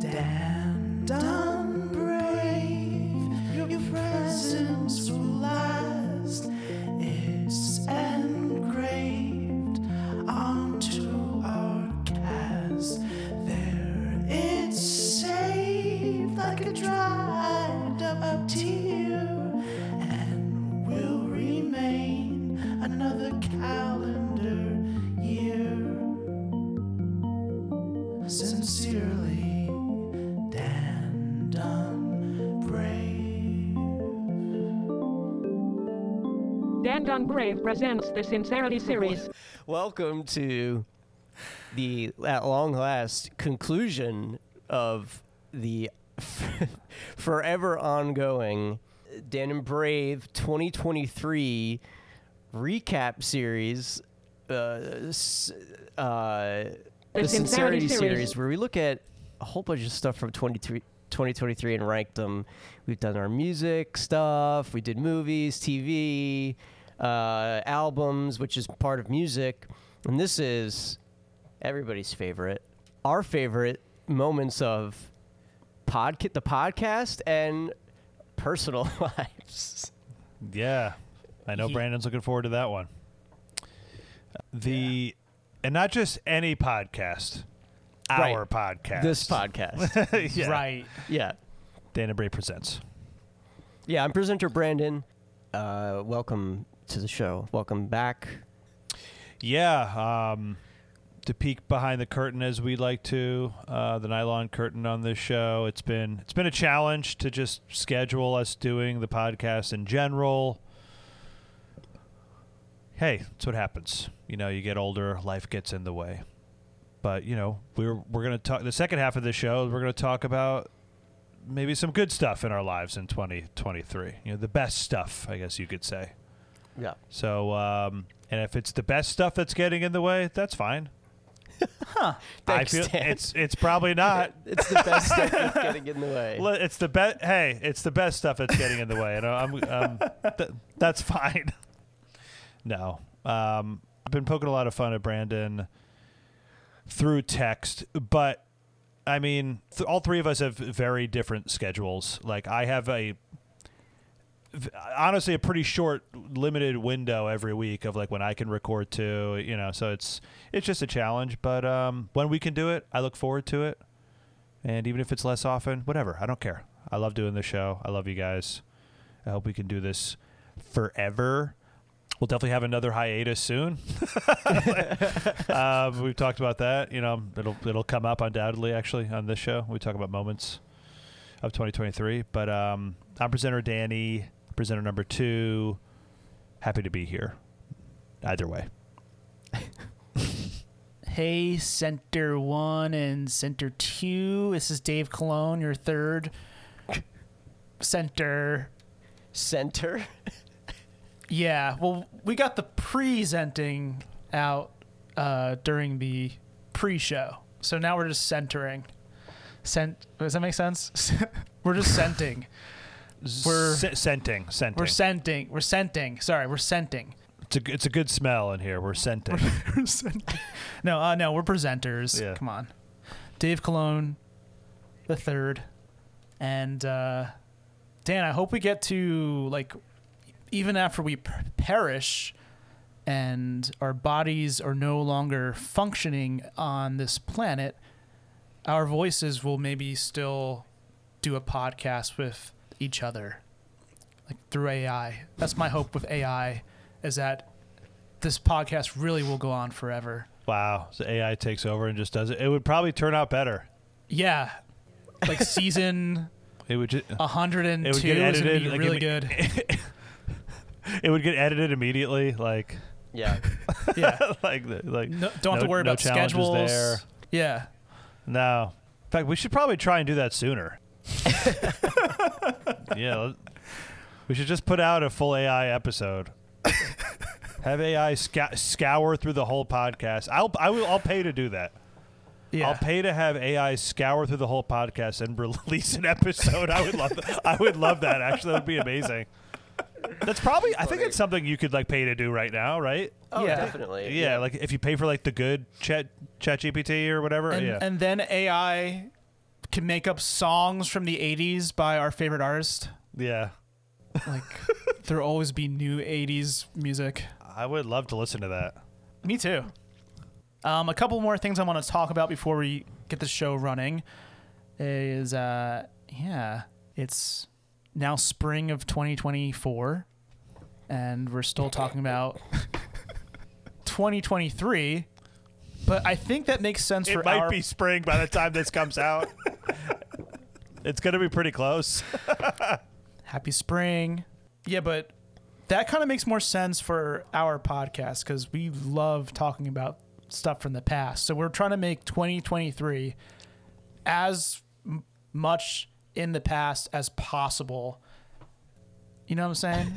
Dan, done Presents the Sincerity series. Welcome to the at long last conclusion of the forever ongoing Dan and Bray 2023 recap series. Uh, uh, the, Sincerity Sincerity series. series, where we look at a whole bunch of stuff from 23 2023 and ranked them. We've done our music stuff, we did movies, TV, uh, albums, which is part of music. And this is everybody's favorite, our favorite moments of podca- the podcast and personal lives. Yeah, I know Brandon's looking forward to that one. The and not just any podcast, Right. our podcast. This podcast. yeah. Right. yeah. Dana Bray presents. Yeah, I'm presenter Brandon. Uh, welcome to the show. Welcome back. Yeah, um, to peek behind the curtain as we like to, uh, the nylon curtain on this show. It's been it's been a challenge to just schedule us doing the podcast in general. Hey, that's what happens. You know, you get older, life gets in the way. But you know, we're we're gonna talk the second half of the show. We're gonna talk about maybe some good stuff in our lives in 2023. You know, the best stuff, I guess you could say. Yeah. So, um, and if it's the best stuff that's getting in the way, that's fine. I Thanks, feel Dan. it's it's probably not. It's the best stuff that's getting in the way. Le- It's the best. Hey, it's the best stuff that's getting in the way, and I'm, um, th- that's fine. No, um, I've been poking a lot of fun at Brandon through text, but I mean, th- all three of us have very different schedules. Like I have a honestly a pretty short limited window every week of like when I can record to, you know, so it's it's just a challenge, but um when we can do it, I look forward to it. And even if it's less often, whatever, I don't care. I love doing the show. I love you guys. I hope we can do this forever. We'll definitely have another hiatus soon. um, we've talked about that. You know, it'll it'll come up undoubtedly actually on this show. We talk about moments of 2023. But um, I'm presenter Danny, presenter number two. Happy to be here. Either way. Hey, Center One and Center Two. This is Dave Cologne, your third center. Center. Yeah. Well, we got the presenting out uh, during the pre-show, so now we're just centering. Cent. Does that make sense? we're just centing. We're- S- scenting, scenting. We're scenting. We're scenting. Sorry, we're scenting. it's a it's a good smell in here. We're scenting. We're scenting. no, uh, no, we're presenters. Yeah. Come on, Dave Cologne, the third, and uh, Dan. I hope we get to like, even after we per- perish, and our bodies are no longer functioning on this planet, our voices will maybe still do a podcast with each other, like through AI. That's my hope with AI, is that this podcast really will go on forever. wow. So AI takes over and just does it. It would probably turn out better. Yeah. Like season It would just, 102 It would is get going to be edited, like, really imme- good. it would get edited immediately. Like Yeah. Yeah. like like No, don't have to worry no about schedules. there. Yeah. No. In fact, we should probably try and do that sooner. yeah. We should just put out a full AI episode. Have AI sca- scour through the whole podcast. I'll I will I'll pay to do that. Yeah. I'll pay to have AI scour through the whole podcast and release an episode. I would love that. I would love that. Actually, that would be amazing. That's probably. I think it's something you could like pay to do right now, right? Oh, Yeah. definitely. Yeah, like if you pay for like the good Chat Chat GPT or whatever. and, yeah. and then AI can make up songs from the 80s by our favorite artist. Yeah. Like there'll always be new 80s music. I would love to listen to that. Me too. Um, a couple more things I want to talk about before we get the show running is uh, yeah, it's now spring of 2024, and we're still talking about 2023. But I think that makes sense for It for might our be spring by the time this comes out. it's going to be pretty close. happy spring. Yeah, but that kind of makes more sense for our podcast because we love talking about stuff from the past. So we're trying to make 2023 as m- much in the past as possible. You know what I'm saying?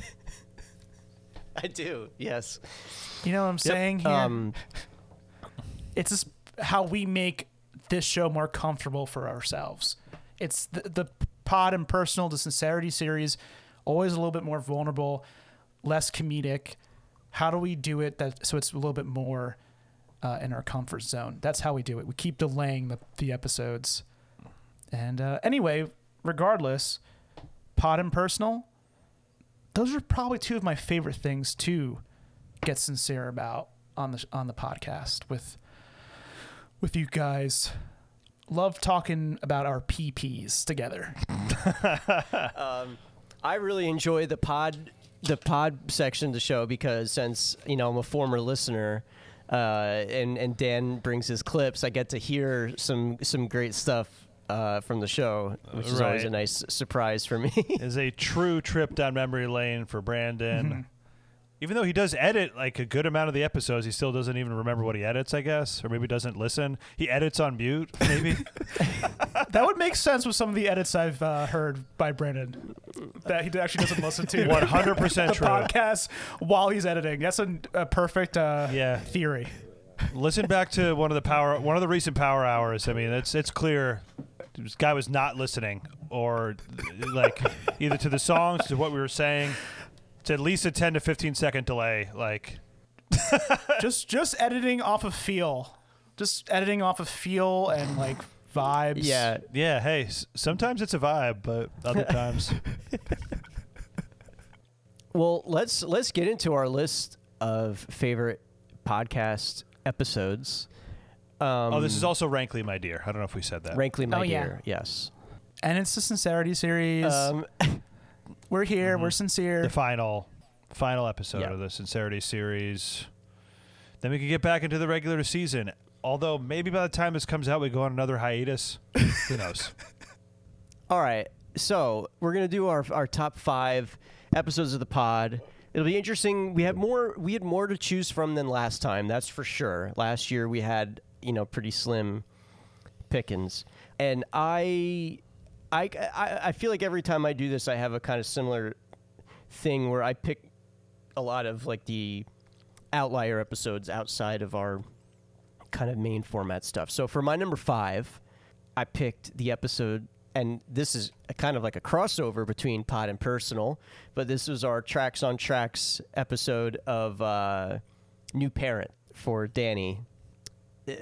I do. Yes. You know what I'm saying here? Um, it's just how we make this show more comfortable for ourselves. It's the, the pod and personal, the sincerity series, always a little bit more vulnerable, less comedic. How do we do it that so it's a little bit more uh, in our comfort zone? That's how we do it. We keep delaying the, the episodes. And uh, anyway, regardless, pod and personal, those are probably two of my favorite things to get sincere about on the on the podcast with with you guys. Love talking about our PPs together. um, I really enjoy the pod the pod section of the show because since you know I'm a former listener, uh, and and Dan brings his clips, I get to hear some some great stuff uh, from the show, which is always a nice surprise for me. is a true trip down memory lane for Brandon. Even though he does edit like a good amount of the episodes, he still doesn't even remember what he edits, I guess, or maybe doesn't listen. He edits on mute, maybe. That would make sense with some of the edits I've uh, heard by Brandon that he actually doesn't listen to. One hundred the percent true. podcast while he's editing. That's a, a perfect uh, Yeah. theory. Listen back to one of the power, one of the recent power hours. I mean, it's it's clear this guy was not listening, or like either to the songs to what we were saying. It's at least a ten to fifteen second delay. Like just just editing off of feel, just editing off of feel and like vibes. yeah, Yeah, hey, s- sometimes it's a vibe, but other times, Well, let's let's get into our list of favorite podcast episodes. Um, oh, this is also Rankly, my dear. I don't know if we said that. Rankly, my Oh, yeah. dear. Yes. and it's the sincerity series. Um, we're here. We're mm-hmm. sincere. the final, final episode Yeah. of the Sincerity series. Then we can get back into the regular season. Although maybe by the time this comes out, we go on another hiatus. Who knows? All right. So we're gonna do our our top five episodes of the pod. It'll be interesting. We have more. We had more to choose from than last time. That's for sure. Last year we had you know pretty slim pickings, and I, I, I, I feel like every time I do this, I have a kind of similar thing where I pick a lot of like the outlier episodes outside of our kind of main format stuff. So for my number five, I picked the episode, and this is kind of like a crossover between pod and personal, but this was our tracks on tracks episode of uh, New Parent for Danny. Uh,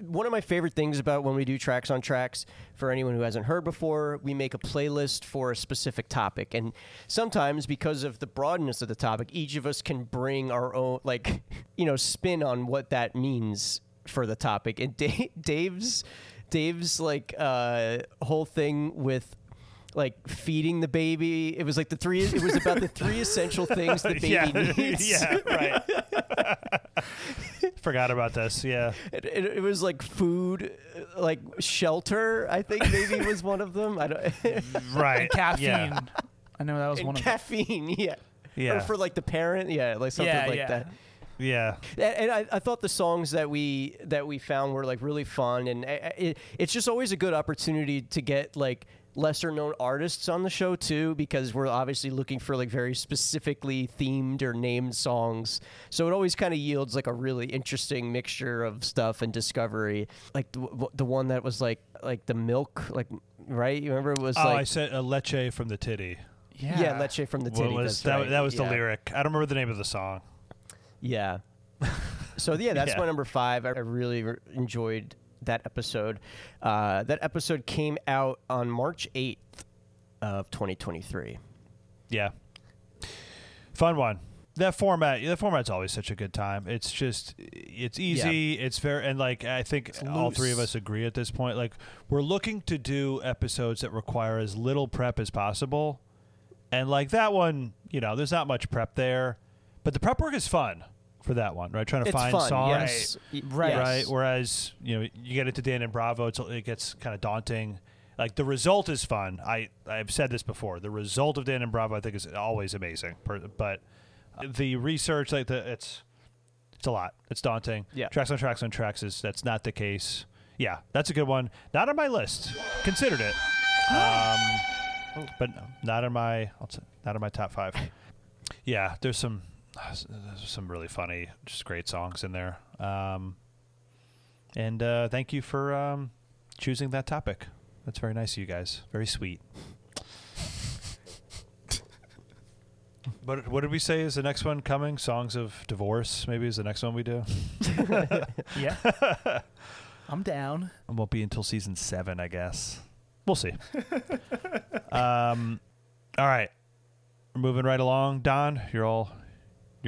one of my favorite things about when we do tracks on tracks for anyone who hasn't heard before we make a playlist for a specific topic. And sometimes because of the broadness of the topic each of us can bring our own like you know spin on what that means for the topic. And Da- dave's dave's like uh whole thing with like feeding the baby it was like the three it was about the three essential things the baby yeah, needs. yeah, right. Forgot about this. Yeah, It, it, it was like food, uh, like shelter. I think maybe was one of them. I don't. right. Caffeine. Yeah. I know that was and one of them. caffeine, yeah. Yeah. Or for like the parent, yeah, like something Yeah, like yeah. that. yeah. And, and I, I thought the songs that we that we found were like really fun, and it, it's just always a good opportunity to get like lesser known artists on the show too, because we're obviously looking for like very specifically themed or named songs. So it always kind of yields like a really interesting mixture of stuff and discovery. Like the, the one that was like like the milk, like right? You remember it was like Oh, I said a leche from the titty. yeah. yeah, Leche from the What titty. was that? right. That was the lyric. I don't remember the name of the song. Yeah. So yeah, that's Yeah. my number five. I I really re- enjoyed that episode. Uh, that episode came out on March 8th of 2023. Yeah. Fun one. That format, that format's always such a good time. It's just, it's easy. It's very, and like I think all three of us agree at this point. Like we're looking to do episodes that require as little prep as possible, and like that one, you know, there's not much prep there, but the prep work is fun for that one, right? Trying to It's find fun, songs, yes. Y- Right. yes. right? Whereas you know you get into Dan and Bravo, it's, it gets kind of daunting. Like the result is fun. I I've said this before. The result of Dan and Bravo, I think, is always amazing. But the research, like the it's it's a lot. It's daunting. Yeah. Tracks on tracks on tracks is that's not the case. Yeah, that's a good one. Not on my list. Considered it, um, but not on my not on my top five. Yeah, there's some there's some really funny, just great songs in there. Um, and uh, thank you for um, choosing that topic. That's very nice of you guys. Very sweet. But what did we say is the next one coming? Songs of Divorce, maybe is the next one we do. Yeah. I'm down. It won't be until season seven, I guess. We'll see. um, all right, we're moving right along. Don, you're all,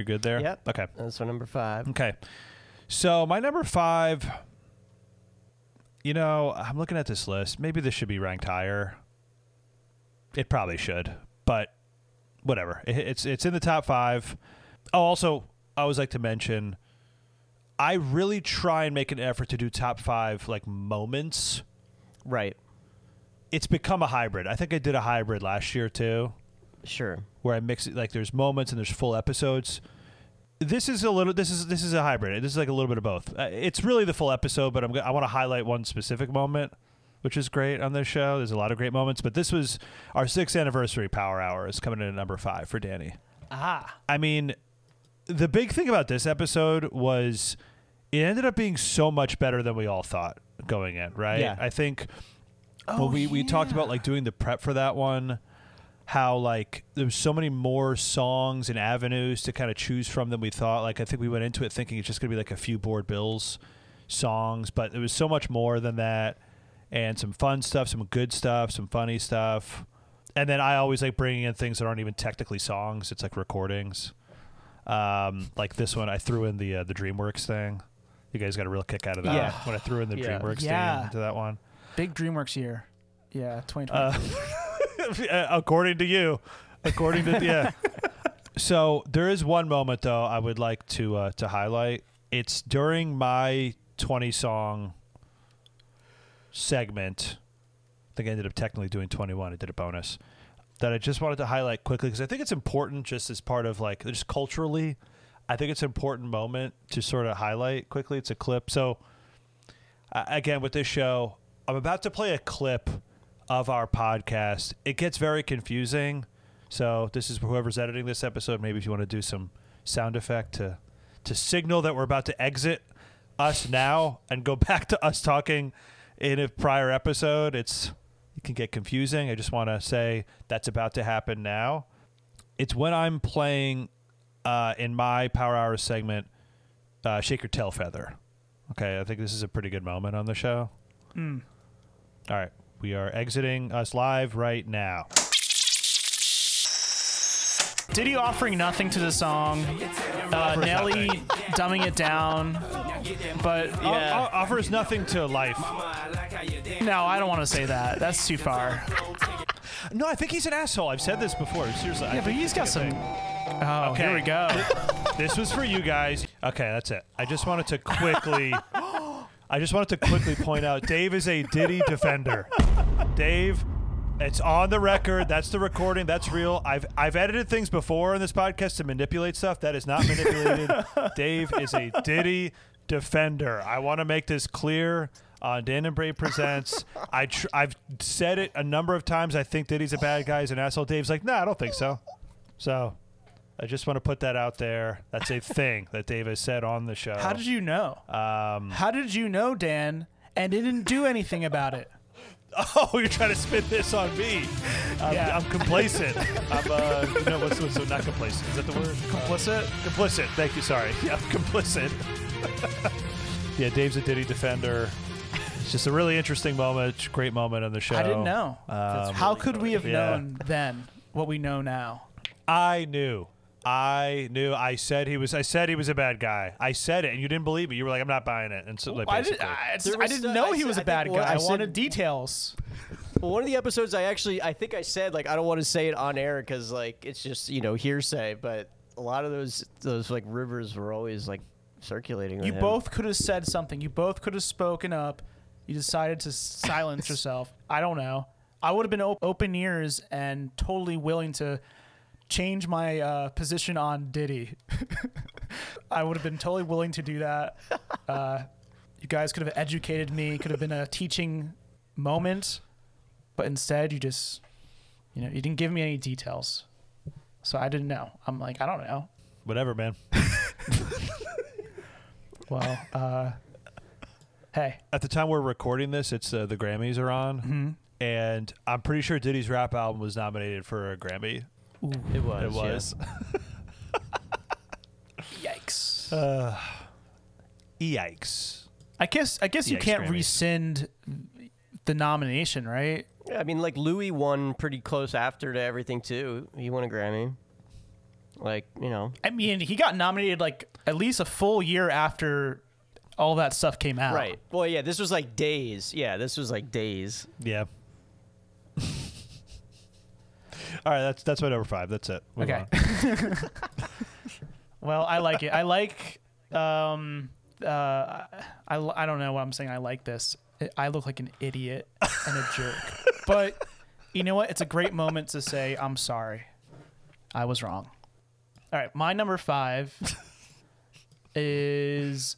you're good there. Yep. Okay. That's my number five. Okay. So my number five, you know, I'm looking at this list. Maybe this should be ranked higher. It probably should, but whatever. It, it's it's in the top five. Oh, also, I always like to mention, I really try and make an effort to do top five like moments. Right. It's become a hybrid. I think I did a hybrid last year too Sure. where I mix it like there's moments and there's full episodes. This is a little. This is this is a hybrid. This is like a little bit of both. Uh, it's really the full episode, but I'm go- I want to highlight one specific moment, which is great on this show. There's a lot of great moments, but this was our sixth anniversary Power Hour is coming in at number five for Danny. Ah. I mean, the big thing about this episode was it ended up being so much better than we all thought going in. Right? Yeah. I think Oh, well, we, we talked about like doing the prep for that one how like there's so many more songs and avenues to kind of choose from than we thought like i think we went into it thinking it's just going to be like a few board bills songs but there was so much more than that and some fun stuff some good stuff some funny stuff and then i always like bringing in things that aren't even technically songs it's like recordings um, like this one i threw in the uh, the dreamworks thing you guys got a real kick out of that Yeah. when i threw in the Yeah. dreamworks Yeah. theme into that one Big DreamWorks year. Yeah, 2020. uh, according to you, according to yeah. So there is one moment though I would like to uh, to highlight. It's during my twenty song segment. I think I ended up technically doing twenty one. I did a bonus that I just wanted to highlight quickly because I think it's important just as part of like just culturally. I think it's an important moment to sort of highlight quickly. It's a clip. So uh, again with this show, I'm about to play a clip of our podcast. It gets very confusing. So this is whoever's editing this episode. Maybe if you want to do some sound effect to to signal that we're about to exit us now and go back to us talking in a prior episode, it's it can get confusing. I just want to say that's about to happen now. It's when I'm playing uh, in my Power Hour segment, uh, Shake Your Tail Feather. Okay, I think this is a pretty good moment on the show. Mm. All right, we are exiting us live right now. Diddy offering nothing to the song. Uh, Nelly dumbing it down. But yeah, o- offers nothing to life. no, I don't want to say that. That's too far. No, I think he's an asshole. I've said this before. Seriously. I Yeah, but think he's got some. Oh, Okay. here we go. This was for you guys. Okay, that's it. I just wanted to quickly. I just wanted to quickly point out Dave is a Diddy defender. Dave, it's on the record. That's the recording. That's real. I've I've edited things before in this podcast to manipulate stuff. That is not manipulated. Dave is a Diddy defender. I want to make this clear. On Dan and Bray presents, I tr- I've said it a number of times. I think Diddy's a bad guy. He's an asshole. Dave's like, no, I don't think so. So, I just want to put that out there. That's a thing that Dave has said on the show. How did you know? Um, How did you know, Dan, and didn't do anything about it? oh, you're trying to spin this on me. I'm, Yeah. I'm complacent. I'm, uh, know, what's, what's not complacent? Is that the word? Complicit? Complicit. Thank you. Sorry. Yeah, I'm complicit. yeah, Dave's a Diddy defender. It's just a really interesting moment, great moment on the show. I didn't know. Um, How could we have Yeah. known then what we know now? I knew. I knew. I said he was. I said he was a bad guy. I said it, and you didn't believe me. You were like, "I'm not buying it." And so, like, I, did, basically, I, There I was didn't the- know I he said- was a I bad think what guy. I, I said- wanted details. Well, one of the episodes, I actually, I think I said like I don't want to say it on air because like it's just you know hearsay, but a lot of those those like rivers were always like circulating. with You him. both could have said something. You both could have spoken up. You decided to silence yourself. I don't know. I would have been op- open ears and totally willing to change my uh, position on Diddy. I would have been totally willing to do that. Uh, you guys could have educated me. Could have been a teaching moment, but instead you just, you know, you didn't give me any details, so I didn't know. I'm like, I don't know. whatever, man. Well, uh, hey, At the time we're recording this, it's uh, the Grammys are on, Mm-hmm. and I'm pretty sure Diddy's rap album was nominated for a Grammy. It was. It was. yikes. Uh, yikes. I guess I guess you can't Grammys. rescind the nomination, right? Yeah, I mean, like Louis won pretty close after to everything too. He won a Grammy. Like you know, I mean, he got nominated like at least a full year after all that stuff came out. right? Well, yeah, this was like days. Yeah, this was like days. Yeah. All right, that's that's my number five. That's it. Move Okay. on. Well, I like it. I like um uh I I don't know what I'm saying. I like this. I look like an idiot and a jerk. But you know what? It's a great moment to say I'm sorry. I was wrong. All right, my number 5 is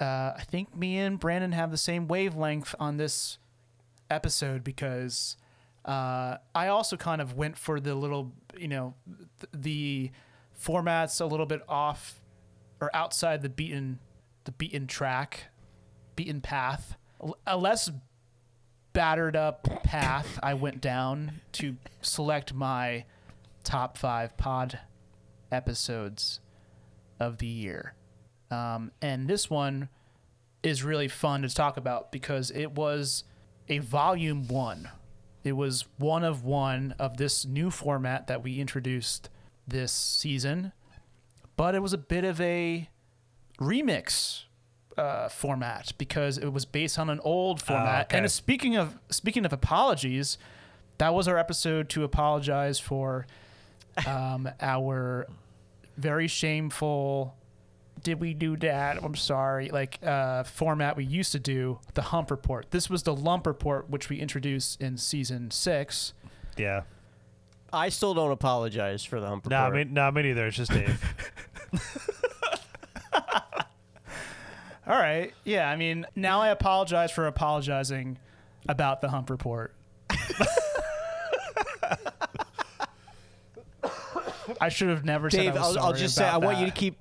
uh I think me and Brandon have the same wavelength on this episode because uh, I also kind of went for the little, you know, th- the formats a little bit off or outside the beaten, the beaten track, beaten path, a less battered up path. I went down to select my top five pod episodes of the year, um, and this one is really fun to talk about because it was a volume one. It was one of one of this new format that we introduced this season, but it was a bit of a remix uh, format because it was based on an old format. okay. And speaking of speaking of apologies, that was our episode to apologize for um, our very shameful did we do that? I'm sorry. Like uh, format we used to do the hump report. This was the lump report, which we introduced in season six. Yeah. I still don't apologize for the hump No, I report. mean, no, me neither. It's just Dave. All right. Yeah. I mean, now I apologize for apologizing about the hump report. I should have never said Dave, I was I'll, I'll sorry just say I about want you to keep.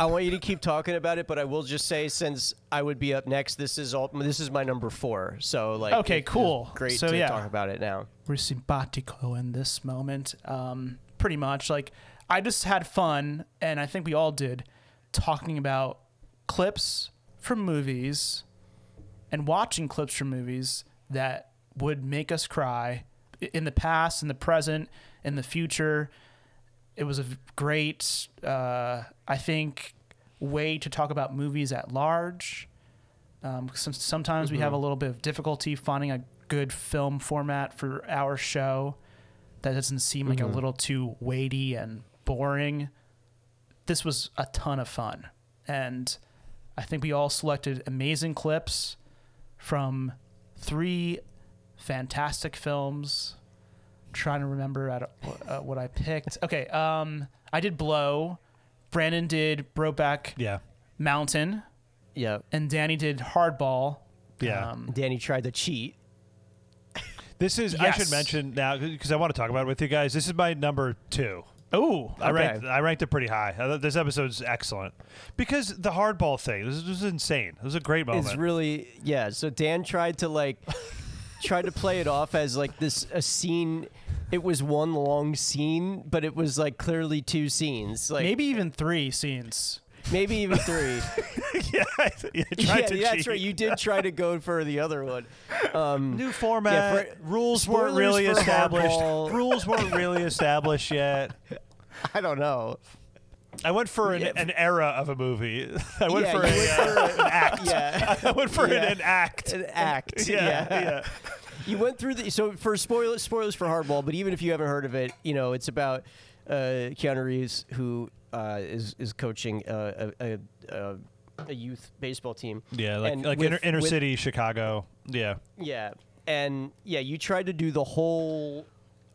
I want you to keep talking about it, but I will just say since I would be up next, this is all. This is my number four. So like, Okay, it- cool. great So, to yeah. talk about it now. we're simpatico in this moment. Um, pretty much like I just had fun, and I think we all did, talking about clips from movies and watching clips from movies that would make us cry in the past, in the present, in the future. It was a great, uh, I think, way to talk about movies at large. Um, some, sometimes we have a little bit of difficulty finding a good film format for our show that doesn't seem like a little too weighty and boring. This was a ton of fun. And I think we all selected amazing clips from three fantastic films. Trying to remember at, uh, what I picked. Okay, um, I did Blow. Brandon did Brokeback yeah. Mountain. Yeah. And Danny did Hardball. Yeah. Um, Danny tried to cheat. This is, I should mention now, because I want to talk about it with you guys. This is my number two. oh, I ranked I ranked it pretty high. I thought This episode's excellent because the hardball thing. This was insane. It was a great moment. It's really yeah. So Dan tried to like tried to play it off as like this a scene. It was one long scene, but it was like clearly two scenes. Like maybe even three scenes. maybe even three. yeah, I- yeah, yeah, to that's cheat. right. You did try to go for the other one. Um, New format. Yeah, for- rules weren't really established. Rules weren't really established yet. I don't know. I went for an, Yeah. an era of a movie. I went Yeah, for, a, went uh, for an act. Yeah, I went for an, an act. an act. Yeah, yeah. You went through the so for spoilers spoilers for Hardball, but even if you haven't heard of it, you know it's about uh, Keanu Reeves who uh, is is coaching uh, a, a, a youth baseball team. Yeah, like And like with- inner, inner with- city Chicago. Yeah, Yeah, and yeah, you tried to do the whole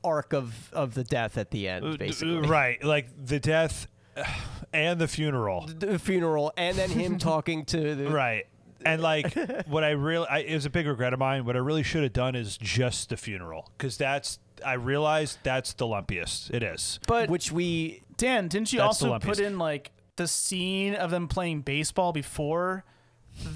arc of of the death at the Uh, end, basically. right. Like the death and the funeral. The funeral, and then him talking to the Right. And like what I really, I, it was a big regret of mine. What I really should have done is just the funeral, because that's I realized that's the lumpiest. It is. But which we Dan, didn't you That's the also put lumpiest. in like the scene of them playing baseball before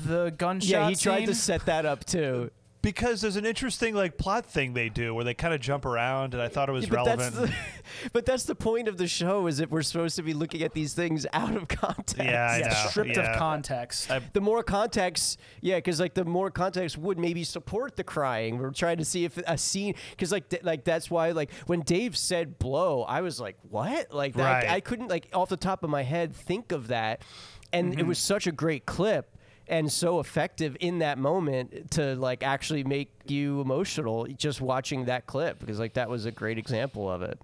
the gunshot? yeah he tried to set that up too. Because there's an interesting like plot thing they do where they kind of jump around, and I thought it was Yeah, but relevant. that's the, but that's the point of the show is that we're supposed to be looking at these things out of context. Yeah, I yeah, know. stripped yeah. of context. I- The more context, yeah, because like the more context would maybe support the crying. We're trying to see if a scene, because like th- like that's why like when Dave said blow, I was like, what? Like that, Right. I couldn't like off the top of my head think of that, and Mm-hmm. it was such a great clip and so effective in that moment to like actually make you emotional just watching that clip because like that was a great example of it.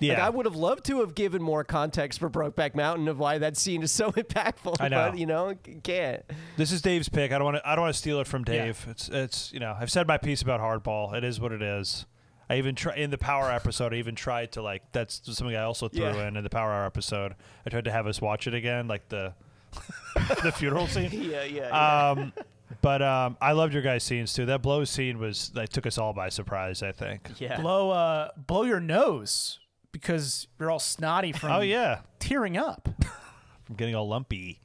yeah, Like I would have loved to have given more context for Brokeback Mountain of why that scene is so impactful. I know. but you know, can't. This is Dave's pick. I don't want to. I don't want to steal it from Dave. It's it's you know I've said my piece about hardball. It is what it is. I even try in the Power episode. I even tried to like that's something I also threw Yeah. in in the Power Hour episode. I tried to have us watch it again, like the the funeral scene. Yeah, yeah. Um, but um, I loved your guys' scenes too. That blow scene was that took us all by surprise. I think. yeah. blow uh blow your nose because you're all snotty from Oh yeah, tearing up. from getting all lumpy.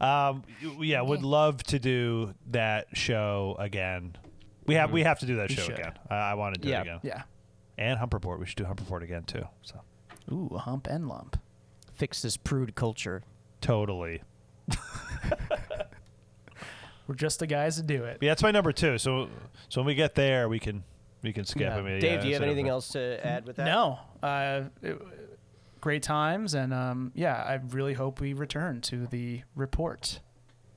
um, yeah, would love to do that show again. We have we have to do that We show should. again. I, I want to do Yeah. it again. Yeah. And hump report. We should do hump report again too. So Ooh, a hump and lump. Fix this prude culture. Totally. We're just the guys to do it. Yeah, that's my number two. So so when we get there, we can we can skip. Yeah. I mean, Dave, yeah, do you have anything else to add with that? No, uh, it- great times, and um, yeah, I really hope we return to the report.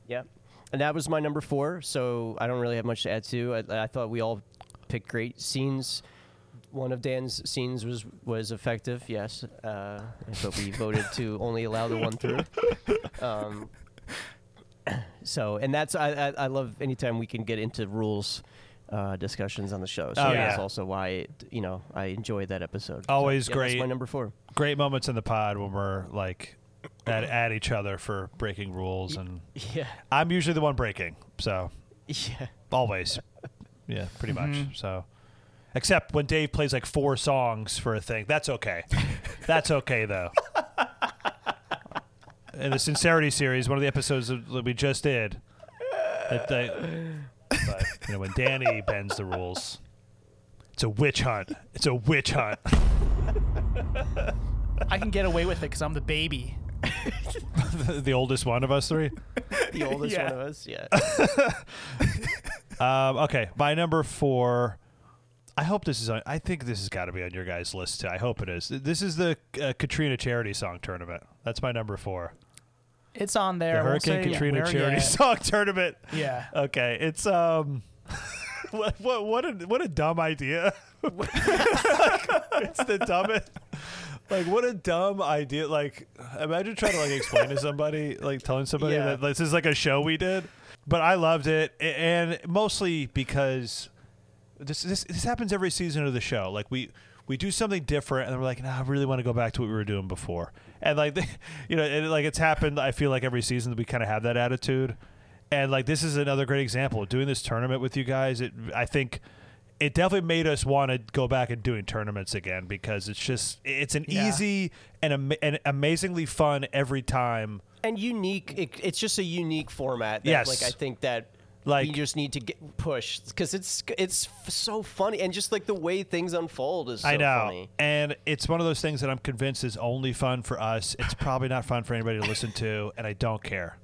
Yeah. And that was my number four. So I don't really have much to add to. I, I thought we all picked great scenes. One of Dan's scenes was was effective. Yes, uh, but we voted to only allow the one through. Um, so, and that's I, I I love anytime we can get into rules uh, discussions on the show. So Oh, that's yeah. also why it, you know I enjoyed that episode. Always so, yeah, That's great. my number four. great moments in the pod when we're like at, at each other for breaking rules, and Yeah, I'm usually the one breaking. So yeah. always, yeah, pretty much. Mm-hmm. So. Except when Dave plays like four songs for a thing. That's okay. That's okay though. In the Sincerity series, one of the episodes that we just did, that they, but you know when Danny bends the rules, it's a witch hunt. It's a witch hunt. I can get away with it because I'm the baby. the oldest one of us three. The oldest Yeah. one of us. Yeah. Um, okay, my number four. I hope this is on. I think this has got to be on your guys' list too. I hope it is. This is the uh, Katrina charity song tournament. That's my number four. It's on The there. Won't Hurricane say Katrina where charity yet. song tournament. Yeah. Okay, it's um, what what what a what a dumb idea. it's the dumbest. Like what a dumb idea. Like imagine trying to like explain to somebody, like telling somebody Yeah. that this is like a show we did. But I loved it, and mostly because this this this happens every season of the show. Like we we do something different, and we're like, nah, I really want to go back to what we were doing before. And like, you know, and like it's happened. I feel like every season that we kind of have that attitude. And like this is another great example. Doing this tournament with you guys, it I think it definitely made us want to go back and doing tournaments again because it's just it's an Yeah. easy and, ama- and amazingly fun every time. and unique. It, it's just a unique format. That, Yes. like I think that Like- you just need to get pushed because it's it's f- so funny and just like the way things unfold is so I know. funny. And it's one of those things that I'm convinced is only fun for us. It's probably not fun for anybody to listen to, and I don't care.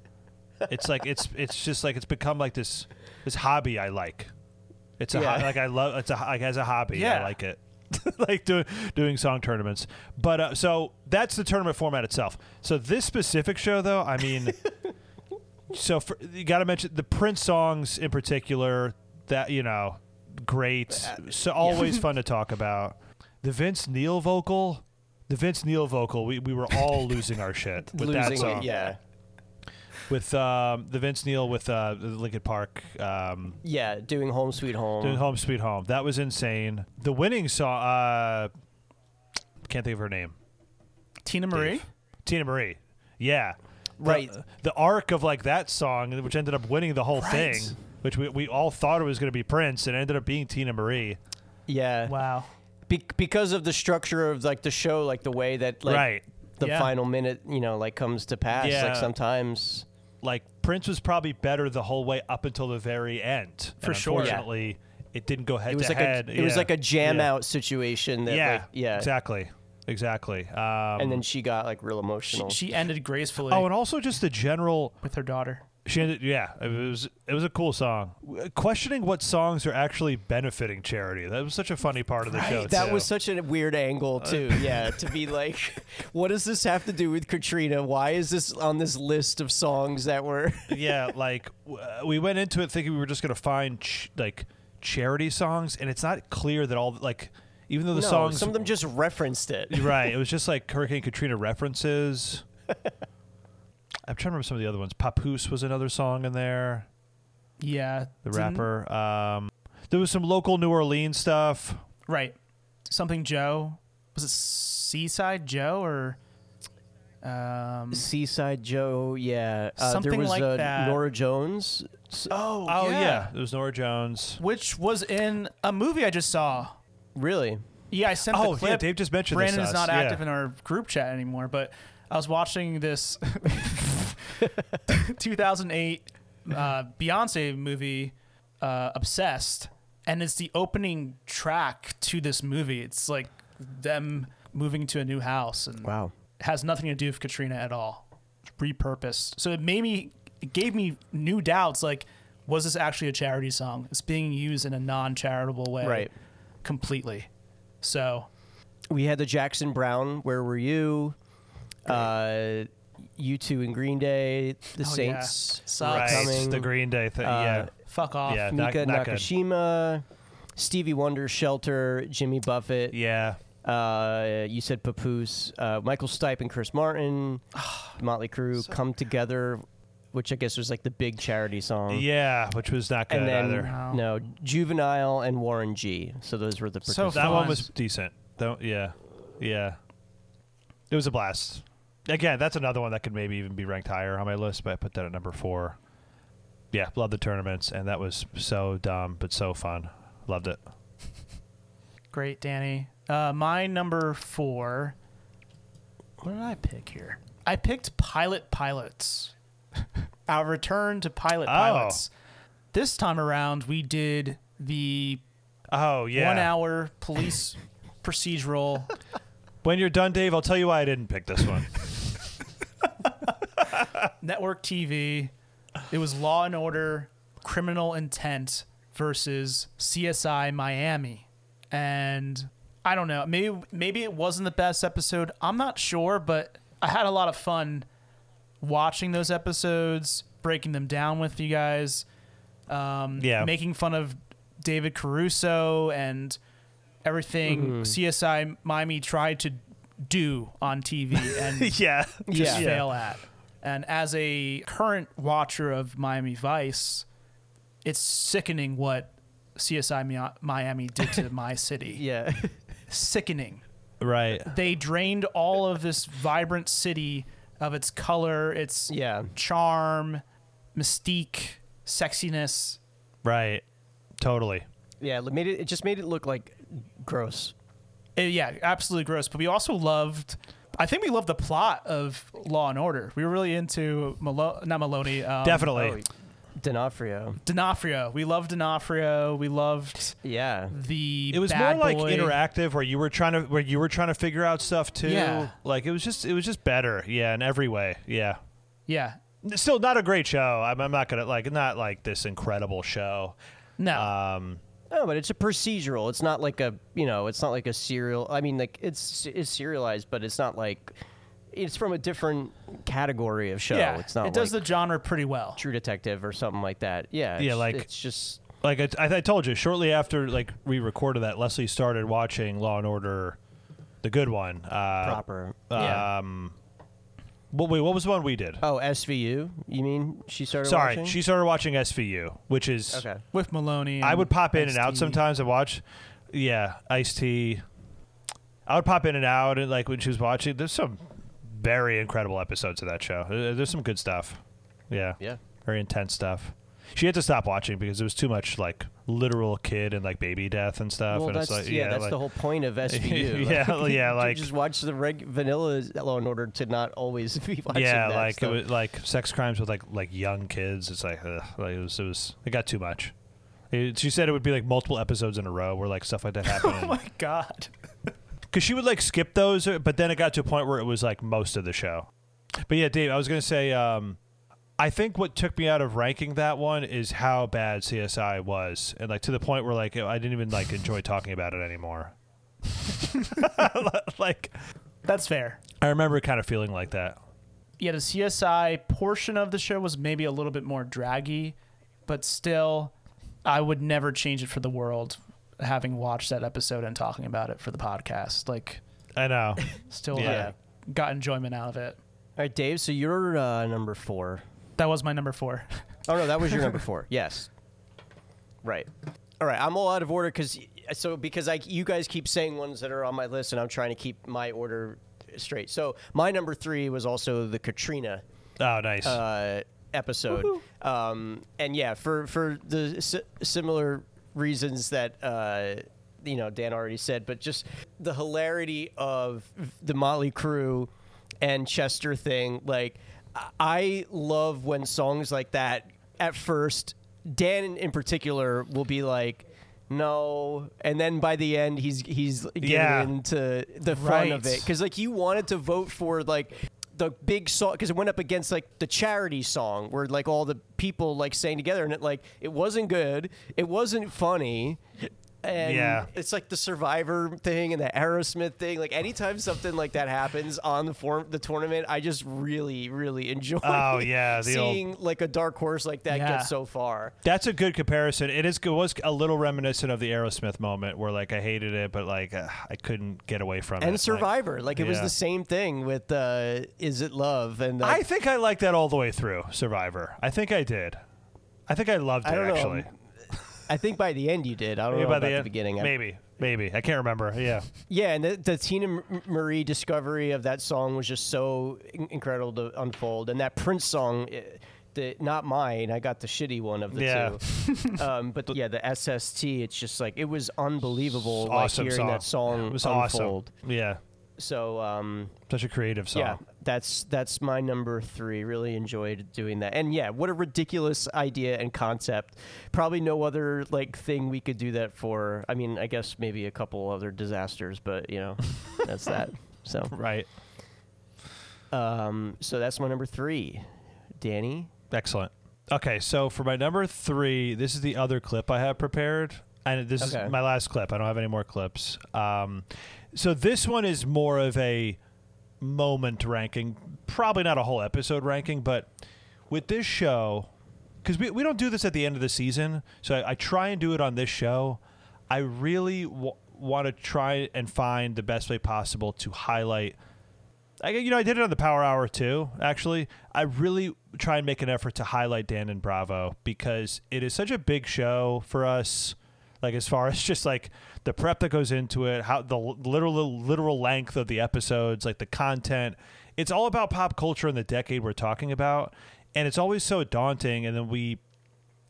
It's like it's it's just like it's become like this this hobby I like. It's a ho- like I love it's a like as a hobby Yeah. I like it. like doing doing song tournaments. But uh, so that's the tournament format itself. So this specific show though, I mean so for, you got to mention the Prince songs in particular that you know great so always fun to talk about. The Vince Neil vocal the Vince Neil vocal we, we were all losing our shit with that song it, yeah, with um, the Vince Neil with uh, the Linkin Park um, yeah, doing Home Sweet Home. doing Home Sweet Home. That was insane. The winning song uh, can't think of her name. Teena Marie. Dave. Teena Marie. Yeah. The- Right. the, arc of like that song which ended up winning the whole Right. thing which we, we all thought it was going to be Prince and it ended up being Teena Marie yeah, Wow. Be- because of the structure of like the show, like the way that like right the Yeah. final minute, you know, like comes to pass. Yeah. Like sometimes, like Prince was probably better the whole way up until the very end. For And sure. Yeah. Unfortunately, it didn't go head it was to like head. a it was like a jam yeah. out situation. That yeah, like, yeah, exactly, exactly. Um, And then she got like real emotional. she ended gracefully oh, and also just the general. with her daughter. She ended, yeah, it was it was a cool song. Questioning what songs are actually benefiting charity. That was such a funny part of the show. that too. was such a weird angle too. yeah, to be like, what does this have to do with Katrina? Why is this on this list of songs that were? yeah, like we went into it thinking we were just gonna find ch- like charity songs, and it's not clear that all like even though the no, songs some of them just referenced it. You're right. It was just like Hurricane Katrina references. I'm trying to remember some of the other ones. Papoose was another song in there. Yeah. The rapper. Um, there was some local New Orleans stuff. Right. Something Joe. Was it Seaside Joe or um Seaside Joe, yeah. Uh, Something there was like uh, that. Norah Jones. S- Oh, Oh yeah, there was Norah Jones. Which was in a movie I just saw. Really? Yeah, I sent Oh the clip. yeah, Dave just mentioned Brandon this. is to us. not Yeah. active in our group chat anymore, but I was watching this 2008 uh, Beyonce movie, uh, Obsessed, and it's the opening track to this movie. It's like them moving to a new house, and Wow. it has nothing to do with Katrina at all. It's repurposed. So it made me, it gave me new doubts. Like, was this actually a charity song? It's being used in a non-charitable way, Right. Completely. So We had the Jackson Browne. Where were you? Uh, U2 in Green Day. The Oh, yeah. Saints. Sucks. Right, Coming. the Green Day thing. Uh, yeah, fuck off. Yeah. not- Mika not good. Nakashima. Stevie Wonder, Shelter, Jimmy Buffett. yeah. Uh, you said Papoose, uh, Michael Stipe and Chris Martin, Motley Crue, "Come Together," which I guess was like the big charity song. Yeah, which was not good and then either. Wow. no, Juvenile and Warren G. So those were the So participants. That one was decent. Don't yeah, yeah. It was a blast. Again, that's another one that could maybe even be ranked higher on my list, but I put that at number four. Yeah, love the tournaments, and that was so dumb but so fun. Loved it. Great, Danny. Uh, my number four. What did I pick here? I picked Pilot Pilots. Our return to Pilot Oh. Pilots. This time around, we did the Oh yeah. one hour police procedural. When you're done, Dave, I'll tell you why I didn't pick this one. network TV. It was Law and Order, Criminal Intent versus CSI Miami, and I don't know. Maybe maybe it wasn't the best episode. I'm not sure, but I had a lot of fun watching those episodes, breaking them down with you guys. Um, Yeah. making fun of David Caruso and everything CSI Miami tried to do on TV and yeah. just Yeah. fail at. And as a current watcher of Miami Vice, it's sickening what CSI Miami did to my city. yeah, Sickening. Right. They drained all of this vibrant city of its color, its yeah. charm, mystique, sexiness. Right. Totally. Yeah, it made it. It just made it look like gross. Uh, yeah, absolutely gross. But we also loved. I think we loved the plot of Law and Order. We were really into Malo- not Maloney. Um, Definitely. D'Onofrio. D'Onofrio. We loved D'Onofrio. We loved Yeah. the. It was bad more like boy. interactive, where you were trying to where you were trying to figure out stuff too. Yeah. Like it was just it was just better. Yeah, in every way. Yeah. Yeah. Still not a great show. I'm, I'm not gonna like not like this incredible show. No. Um, No, but it's a procedural. It's not like a you know. It's not like a serial. I mean, like it's it's serialized, but it's not like it's from a different category of show. yeah. It's not it does like the genre pretty well. True Detective or something like that. Yeah. Yeah, it's- like- it's just like I, I, I told you, shortly after like we recorded that, Leslie started watching Law and Order, the good one. Uh, proper. yeah. Um, well, wait, what was the one we did? Oh, SVU. You mean she started? Sorry, watching? she started watching SVU, which is Okay. With Meloni. I would pop in and out sometimes and watch. Yeah, Ice T. I would pop in and out, and like when she was watching, there's some very incredible episodes of that show. There's some good stuff. Yeah, Yeah. very intense stuff. She had to stop watching because it was too much like literal kid and like baby death and stuff. Well, and that's it's like, yeah, that's like, the whole point of SVU. Yeah, yeah, like- just watch the reg- vanilla Law and Order to not always be watching. yeah, that like stuff. it was like sex crimes with like like young kids. It's like, ugh, like it was it was it got too much. It- she said it would be like multiple episodes in a row where like stuff like that oh happened. Oh my God. Because she would like skip those, uh, but then it got to a point where it was like most of the show. But yeah, Dave, I was gonna say, um, I think what took me out of ranking that one is how bad CSI was, and like to the point where like I didn't even like enjoy talking about it anymore. like That's fair. I remember kind of feeling like that. Yeah, the CSI portion of the show was maybe a little bit more draggy, but still, I would never change it for the world. Having watched that episode and talking about it for the podcast, like, I know. still Yeah. uh, got enjoyment out of it. All right, Dave. So you're uh, number four. That was my number four. Oh no, that was your number four. Yes. Right. All right. I'm all out of order because so because I you guys keep saying ones that are on my list, and I'm trying to keep my order straight. So my number three was also the Katrina Oh, nice. uh, episode, um, and yeah, for for the si- similar reasons that. Uh, you know, Dan already said, but just the hilarity of the Mötley Crüe and Chester thing. Like, I- love when songs like that. At first, Dan in, particular will be like, "No," and then by the end, he's he's getting Yeah. into the fun of it because like you wanted to vote for like the big song because it went up against like the charity song where like all the people like sang together and it like it wasn't good. It wasn't funny and Yeah. it's like the survivor thing and the aerosmith thing like anytime something like that happens on the form the tournament i just really really enjoy Oh, yeah, the old- seeing like a dark horse like that Yeah. get so far That's a good comparison. It is it was a little reminiscent of the Aerosmith moment where like I hated it, but like uh, I couldn't get away from it. and survivor like, it was the same thing with uh is it love and I think I liked that all the way through Survivor. I think I did. I think I loved it I don't know. I think by the end you did. I don't Maybe know by about the, end- beginning. I- Maybe, maybe I can't remember. Yeah, Yeah, and the, the Teena M- Marie discovery of that song was just so in- incredible to unfold. And that Prince song, eh, the not mine, I got the shitty one of the Yeah. two. um, but yeah, the SST, it's just like it was unbelievable, like awesome hearing song. that song it was unfold. awesome. Yeah, So um, such a creative song. yeah, that's that's my number three. Really enjoyed doing that, and yeah, what a ridiculous idea and concept. Probably no other like thing we could do that for. I mean, I guess maybe a couple other disasters, but you know, that's that. So, Right. um, so that's my number three. Danny, Excellent. Okay, so for my number three, this is the other clip I have prepared, and this Okay. is my last clip. I don't have any more clips. Um, so this one is more of a moment ranking, probably not a whole episode ranking, but with this show, because we, we don't do this at the end of the season, so I, I try and do it on this show. I really w- want to try and find the best way possible to highlight I, you know, I did it on the Power Hour too. Actually, I really try and make an effort to highlight Dan and Bravo because it is such a big show for us. Like as far as just like the prep that goes into it, how the literal literal length of the episodes, like the content. It's all about pop culture in the decade we're talking about, and it's always so daunting. And then we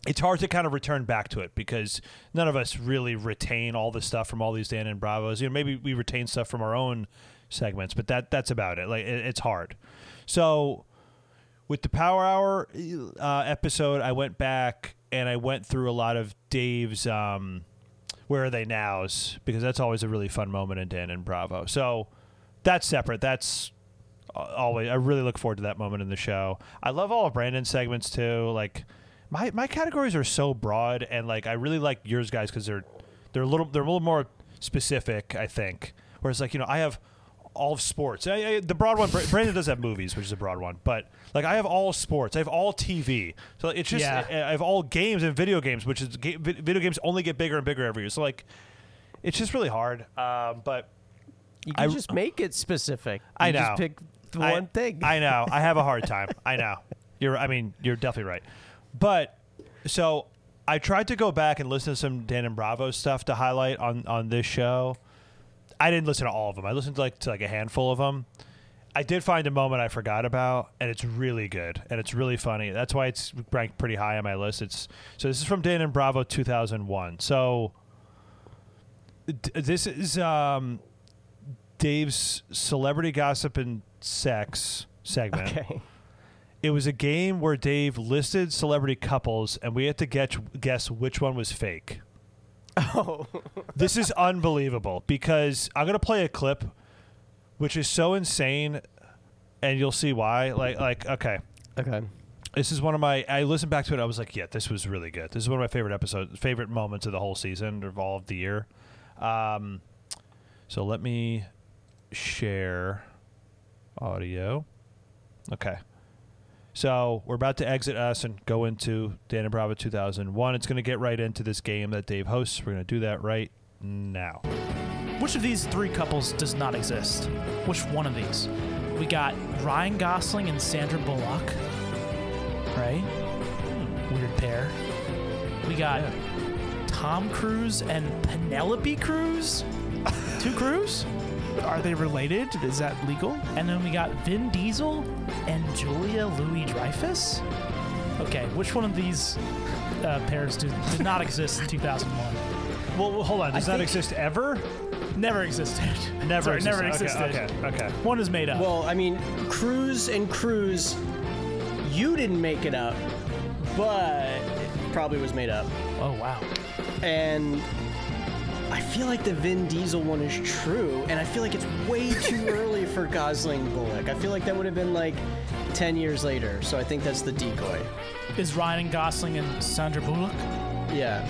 it's hard to kind of return back to it because none of us really retain all the stuff from all these Dan and Bravos. You know, maybe we retain stuff from our own segments, but that that's about it. Like it, it's hard. So with the Power Hour uh, episode, I went back and I went through a lot of Dave's um, "Where Are They Nows" because that's always a really fun moment in Dan and Bravo. So that's separate. That's always. I really look forward to that moment in the show. I love all of Brandon's segments too. Like my my categories are so broad, and like I really like yours guys because they're they're a little they're a little more specific. I think. Whereas like you know I have all of sports. I, I, the broad one, Brandon does have movies, which is a broad one, but like I have all sports. I have all TV. So it's just Yeah. I I have all games and video games, which is ga- video games only get bigger and bigger every year. So like it's just really hard. Um, but You can just make it specific. You I know. Just pick the one thing. I know. I have a hard time. I know. You're. I mean, you're definitely right. But so I tried to go back and listen to some Dan and Bravo stuff to highlight on on this show. I didn't listen to all of them. I listened to like to like a handful of them. I did find a moment I forgot about, and it's really good and it's really funny. That's why it's ranked pretty high on my list. It's so this is from Dan and Bravo 2001. So this is um, Dave's celebrity gossip and sex segment. okay. It was a game where Dave listed celebrity couples, and we had to guess guess which one was fake. Oh. This is unbelievable because I'm gonna play a clip, which is so insane, and you'll see why. Like, like, okay, Okay. this is one of my. I listened back to it. I was like, yeah, this was really good. This is one of my favorite episodes, favorite moments of the whole season, of all of the year. Um, so let me share audio. Okay. So we're about to exit us and go into Dan and Bravo 2001. It's going to get right into this game that Dave hosts. We're going to do that right now. Which of these three couples does not exist? Which one of these? We got Ryan Gosling and Sandra Bullock. Right? Hmm, weird pair. We got Tom Cruise and Penelope Cruz. Two Cruz? Are they related? Is that legal? And then we got Vin Diesel and Julia Louis Dreyfus. Okay, which one of these uh, pairs did, did not exist in 2001? Well, well, hold on. Does I that think- exist ever? Never existed. Never Sorry, existed. never Okay, existed. Okay. Okay. One is made up. Well, I mean, Cruz and Cruz, you didn't make it up, but it probably was made up. oh wow. And I feel like the Vin Diesel one is true, and I feel like it's way too early for Gosling Bullock. I feel like that would have been like 10 years later, so I think that's the decoy. Is Ryan Gosling and Sandra Bullock? Yeah.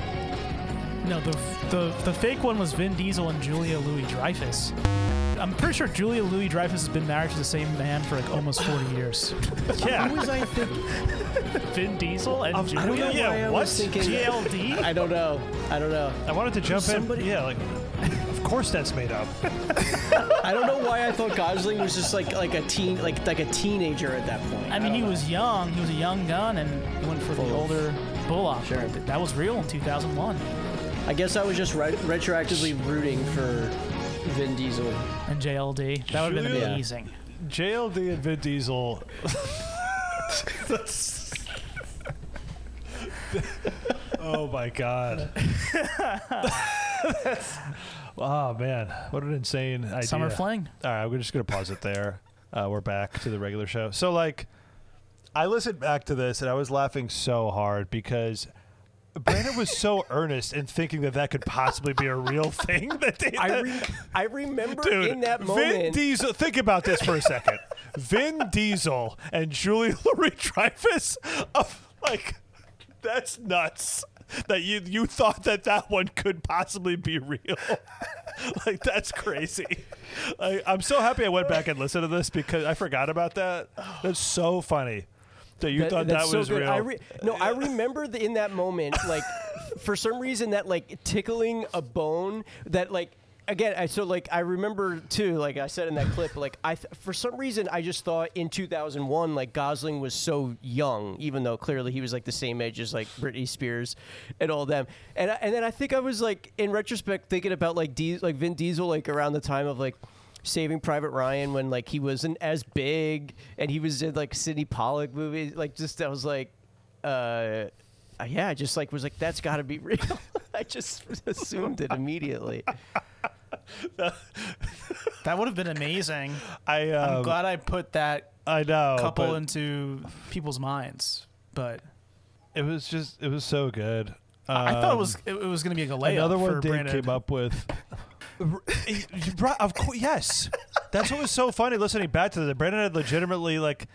No, the the the fake one was Vin Diesel and Julia Louis Dreyfus. I'm pretty sure Julia Louis Dreyfus has been married to the same man for like almost 40 years. Yeah. Who was I thinking? Vin Diesel and I don't know Julia Yeah, why I what? was thinking. GLD. I don't know. I don't know. I wanted to jump Somebody- in. Yeah, like, of course that's made up. I don't know why I thought Gosling was just like like a teen like like a teenager at that point. I mean, he was young. He was a young gun and he went for the older Bullock. Sure. That was real in 2001. I guess I was just re- retroactively rooting for Vin Diesel. And JLD. That would have been Julia- amazing. JLD and Vin Diesel. That's- oh my god. That's- oh man, what an insane idea. Summer Fling. All right, we're just gonna pause it there. Uh, we're back to the regular show. So like, I listened back to this and I was laughing so hard because. Brandon was so earnest in thinking that that could possibly be a real thing that they I, re- I remember Dude, in that moment. Vin. Diesel. Think about this for a second. Vin Diesel and Julie Louis Dreyfus. Of like, that's nuts. That you you thought that that one could possibly be real. like that's crazy. Like, I'm so happy I went back and listened to this because I forgot about that. That's so funny. That you thought that so was good. real. I re- no, I remember the, in that moment, like for some reason that like tickling a bone that like again. I so like I remember too. Like I said in that clip, like I th- for some reason I just thought in 2001 like Gosling was so young, even though clearly he was like the same age as like Britney Spears and all them. And I, and then I think I was like in retrospect thinking about like Dies- like Vin Diesel like around the time of like. Saving Private Ryan when like he wasn't as big and he was in like Sidney Pollack movies like just I was like uh uh, yeah I just like was like that's got to be real I just assumed it immediately That would have been amazing. I um, I'm glad I put that I know. couple into people's minds. But it was just it was so good. I thought it Um, was it, it was going to be like a layup another one for Dave Brandon. came up with. Right, of course, yes. That's what was so funny listening back to that. Brandon had legitimately like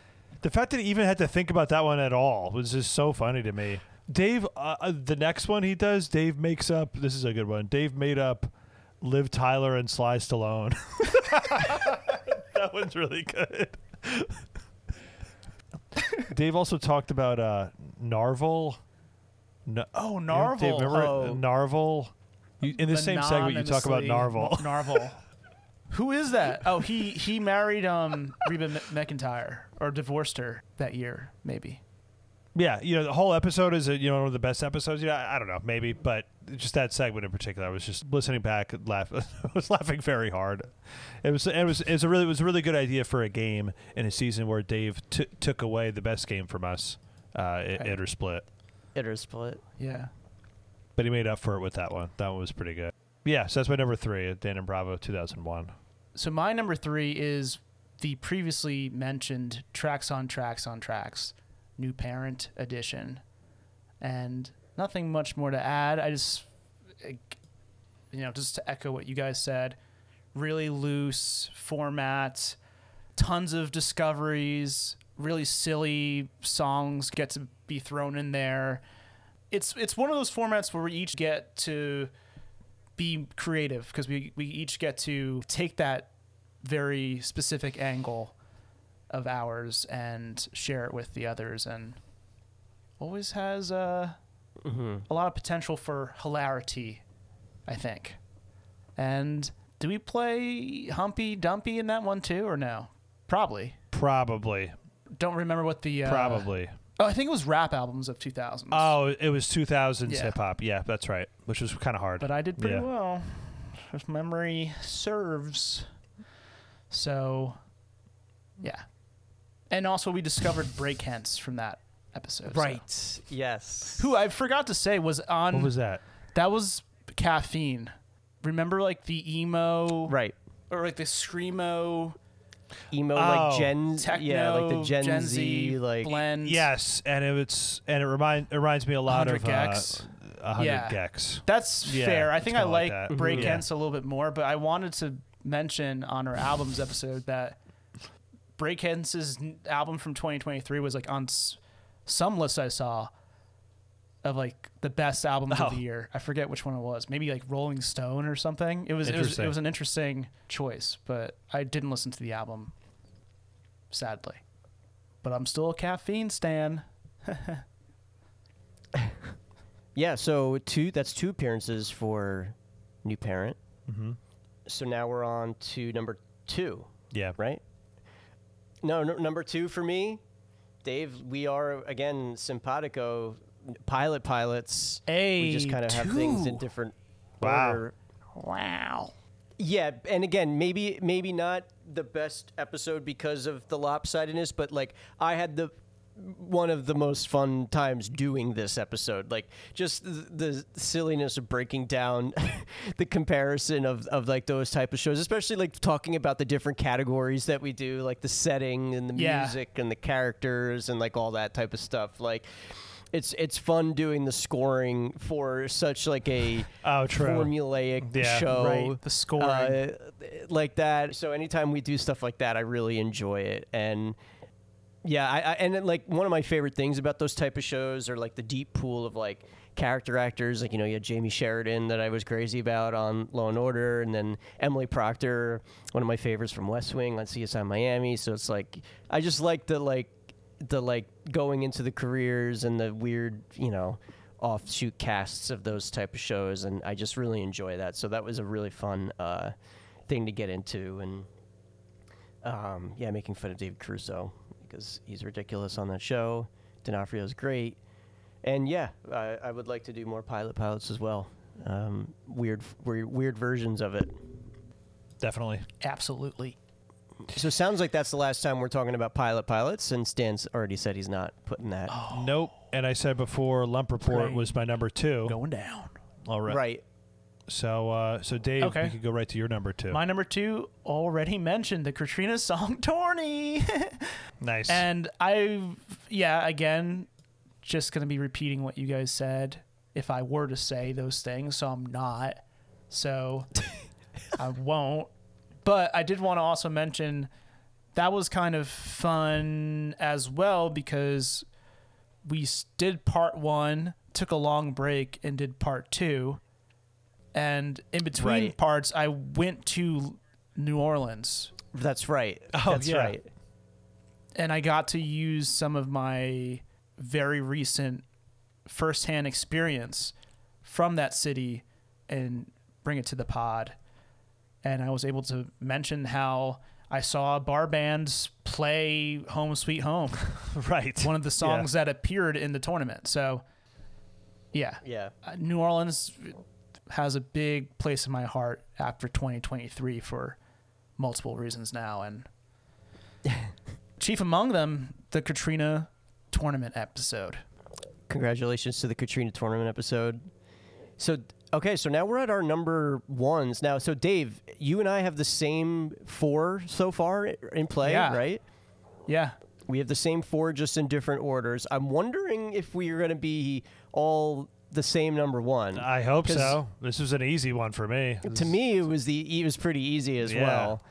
the fact that he even had to think about that one at all was just so funny to me. Dave, uh, uh, the next one he does, Dave makes up. This is a good one. Dave made up Liv Tyler and Sly Stallone. that one's really good. Dave also talked about uh, Narvel. No, Oh, you know, Dave, Narvel. remember Oh. Narvel? You, in the same segment, you talk about Narvel. Anonymously- Narvel. Who is that? Oh, he he married um Reba M- McEntire or divorced her that year, maybe. Yeah, you know, the whole episode is uh, you know one of the best episodes. Yeah, I, I don't know, maybe, but just that segment in particular, I was just listening back, and laugh, I was laughing very hard. It was it was it was a really it was a really good idea for a game in a season where Dave t- took away the best game from us, uh, i- Right. it or split, It or split. Yeah. But he made up for it with that one. That one was pretty good. Yeah, so that's my number three, Dan and Bravo, two thousand one. So my number three is the previously mentioned tracks on tracks on tracks, new parent edition, and nothing much more to add. I just, you know, just to echo what you guys said, really loose format, tons of discoveries, really silly songs get to be thrown in there. It's it's one of those formats where we each get to be creative because we, we each get to take that very specific angle of ours and share it with the others and always has uh, Mm-hmm. a lot of potential for hilarity i think and do we play humpy dumpy in that one too or no probably Probably, don't remember what the uh, probably. Oh i think it was rap albums of 2000s Oh, it was two thousands Yeah. hip hop. Yeah, that's right. Which was kind of hard. but I did pretty Yeah. well, if memory serves. So, yeah, and also we discovered Brakence from that episode. so- Right. Yes. Who I forgot to say was on. what was that? that was caffeine. Remember, like the emo, Right. or like the screamo, Emo Oh. like Gen. techno, yeah, like the Gen, Gen Z, like blend. Yes, and it was, and it remind it reminds me a lot 100 of Gecs. Uh, hundred Yeah. Gecs. That's Yeah, fair. I it's think I kinda like like that. Break Mhm. Yeah. Hens a little bit more, but I wanted to mention on our albums episode that Brakence' album from 2023 was like on s- some list I saw of like the best albums Oh. of the year. I forget which one it was. Maybe like Rolling Stone or something. It was it was, it was an interesting choice, but I didn't listen to the album sadly. But I'm still a caffeine stan. Yeah, so two that's two appearances for new parent. Mm-hmm. So now we're on to number 2, Yeah, right? No, no number 2 for me. Dave, we are again simpatico pilot pilots. A we just kind of have things in different Wow. order. Wow. Yeah, and again, maybe maybe not the best episode because of the lopsidedness, but like I had the one of the most fun times doing this episode. Like just the, the silliness of breaking down the comparison of, of like those type of shows, especially like talking about the different categories that we do, like the setting and the Yeah. music and the characters and like all that type of stuff. Like it's it's fun doing the scoring for such like a Oh, true. formulaic Yeah. show Right, the scoring. uh, like that. So anytime we do stuff like that, I really enjoy it. And yeah, I, I and then, like one of my favorite things about those type of shows are like the deep pool of like character actors. Like you know, you had Jamey Sheridan that I was crazy about on Law and Order, and then Emily Procter, one of my favorites from West Wing on CSI Miami. So it's like I just like the like the like going into the careers and the weird, you know, offshoot casts of those type of shows, and I just really enjoy that. So that was a really fun uh, thing to get into, and um, yeah, making fun of David Caruso because he's ridiculous on that show. D'Onofrio's great, and yeah, I, I would like to do more pilot pilots as well. Um, weird, weird, weird versions of it. definitely. Absolutely. So it sounds like that's the last time we're talking about pilot pilots, and Stan's already said he's not putting that. Nope. And I said before, Hump Report Great. was my number two. Going down. All right. Right. So, uh, so Dave, Okay. we could go right to your number two. My number two already mentioned the Katrina song "Torny," nice. and I, yeah, again, just gonna be repeating what you guys said. If I were to say those things, so I'm not. So I won't. But I did want to also mention that was kind of fun as well because we did part one, took a long break, and did part two. And in between Right. parts, I went to New Orleans That's right. Oh, That's yeah. right. and I got to use some of my very recent firsthand experience from that city and bring it to the pod. And I was able to mention how I saw bar bands play Home Sweet Home, right. one of the songs that appeared in the tournament. So, yeah, Yeah. uh, New Orleans has a big place in my heart after 2023 for multiple reasons now, and chief among them, the Katrina tournament episode. Congratulations to the Katrina tournament episode. So okay, so now we're at our number ones now. So Dave, you and I have the same four so far in play, Yeah. right? Yeah, We have the same four, just in different orders. I'm wondering if we are going to be all the same number one. I hope so. This was an easy one for me. to me, it was the it was pretty easy as Yeah. well.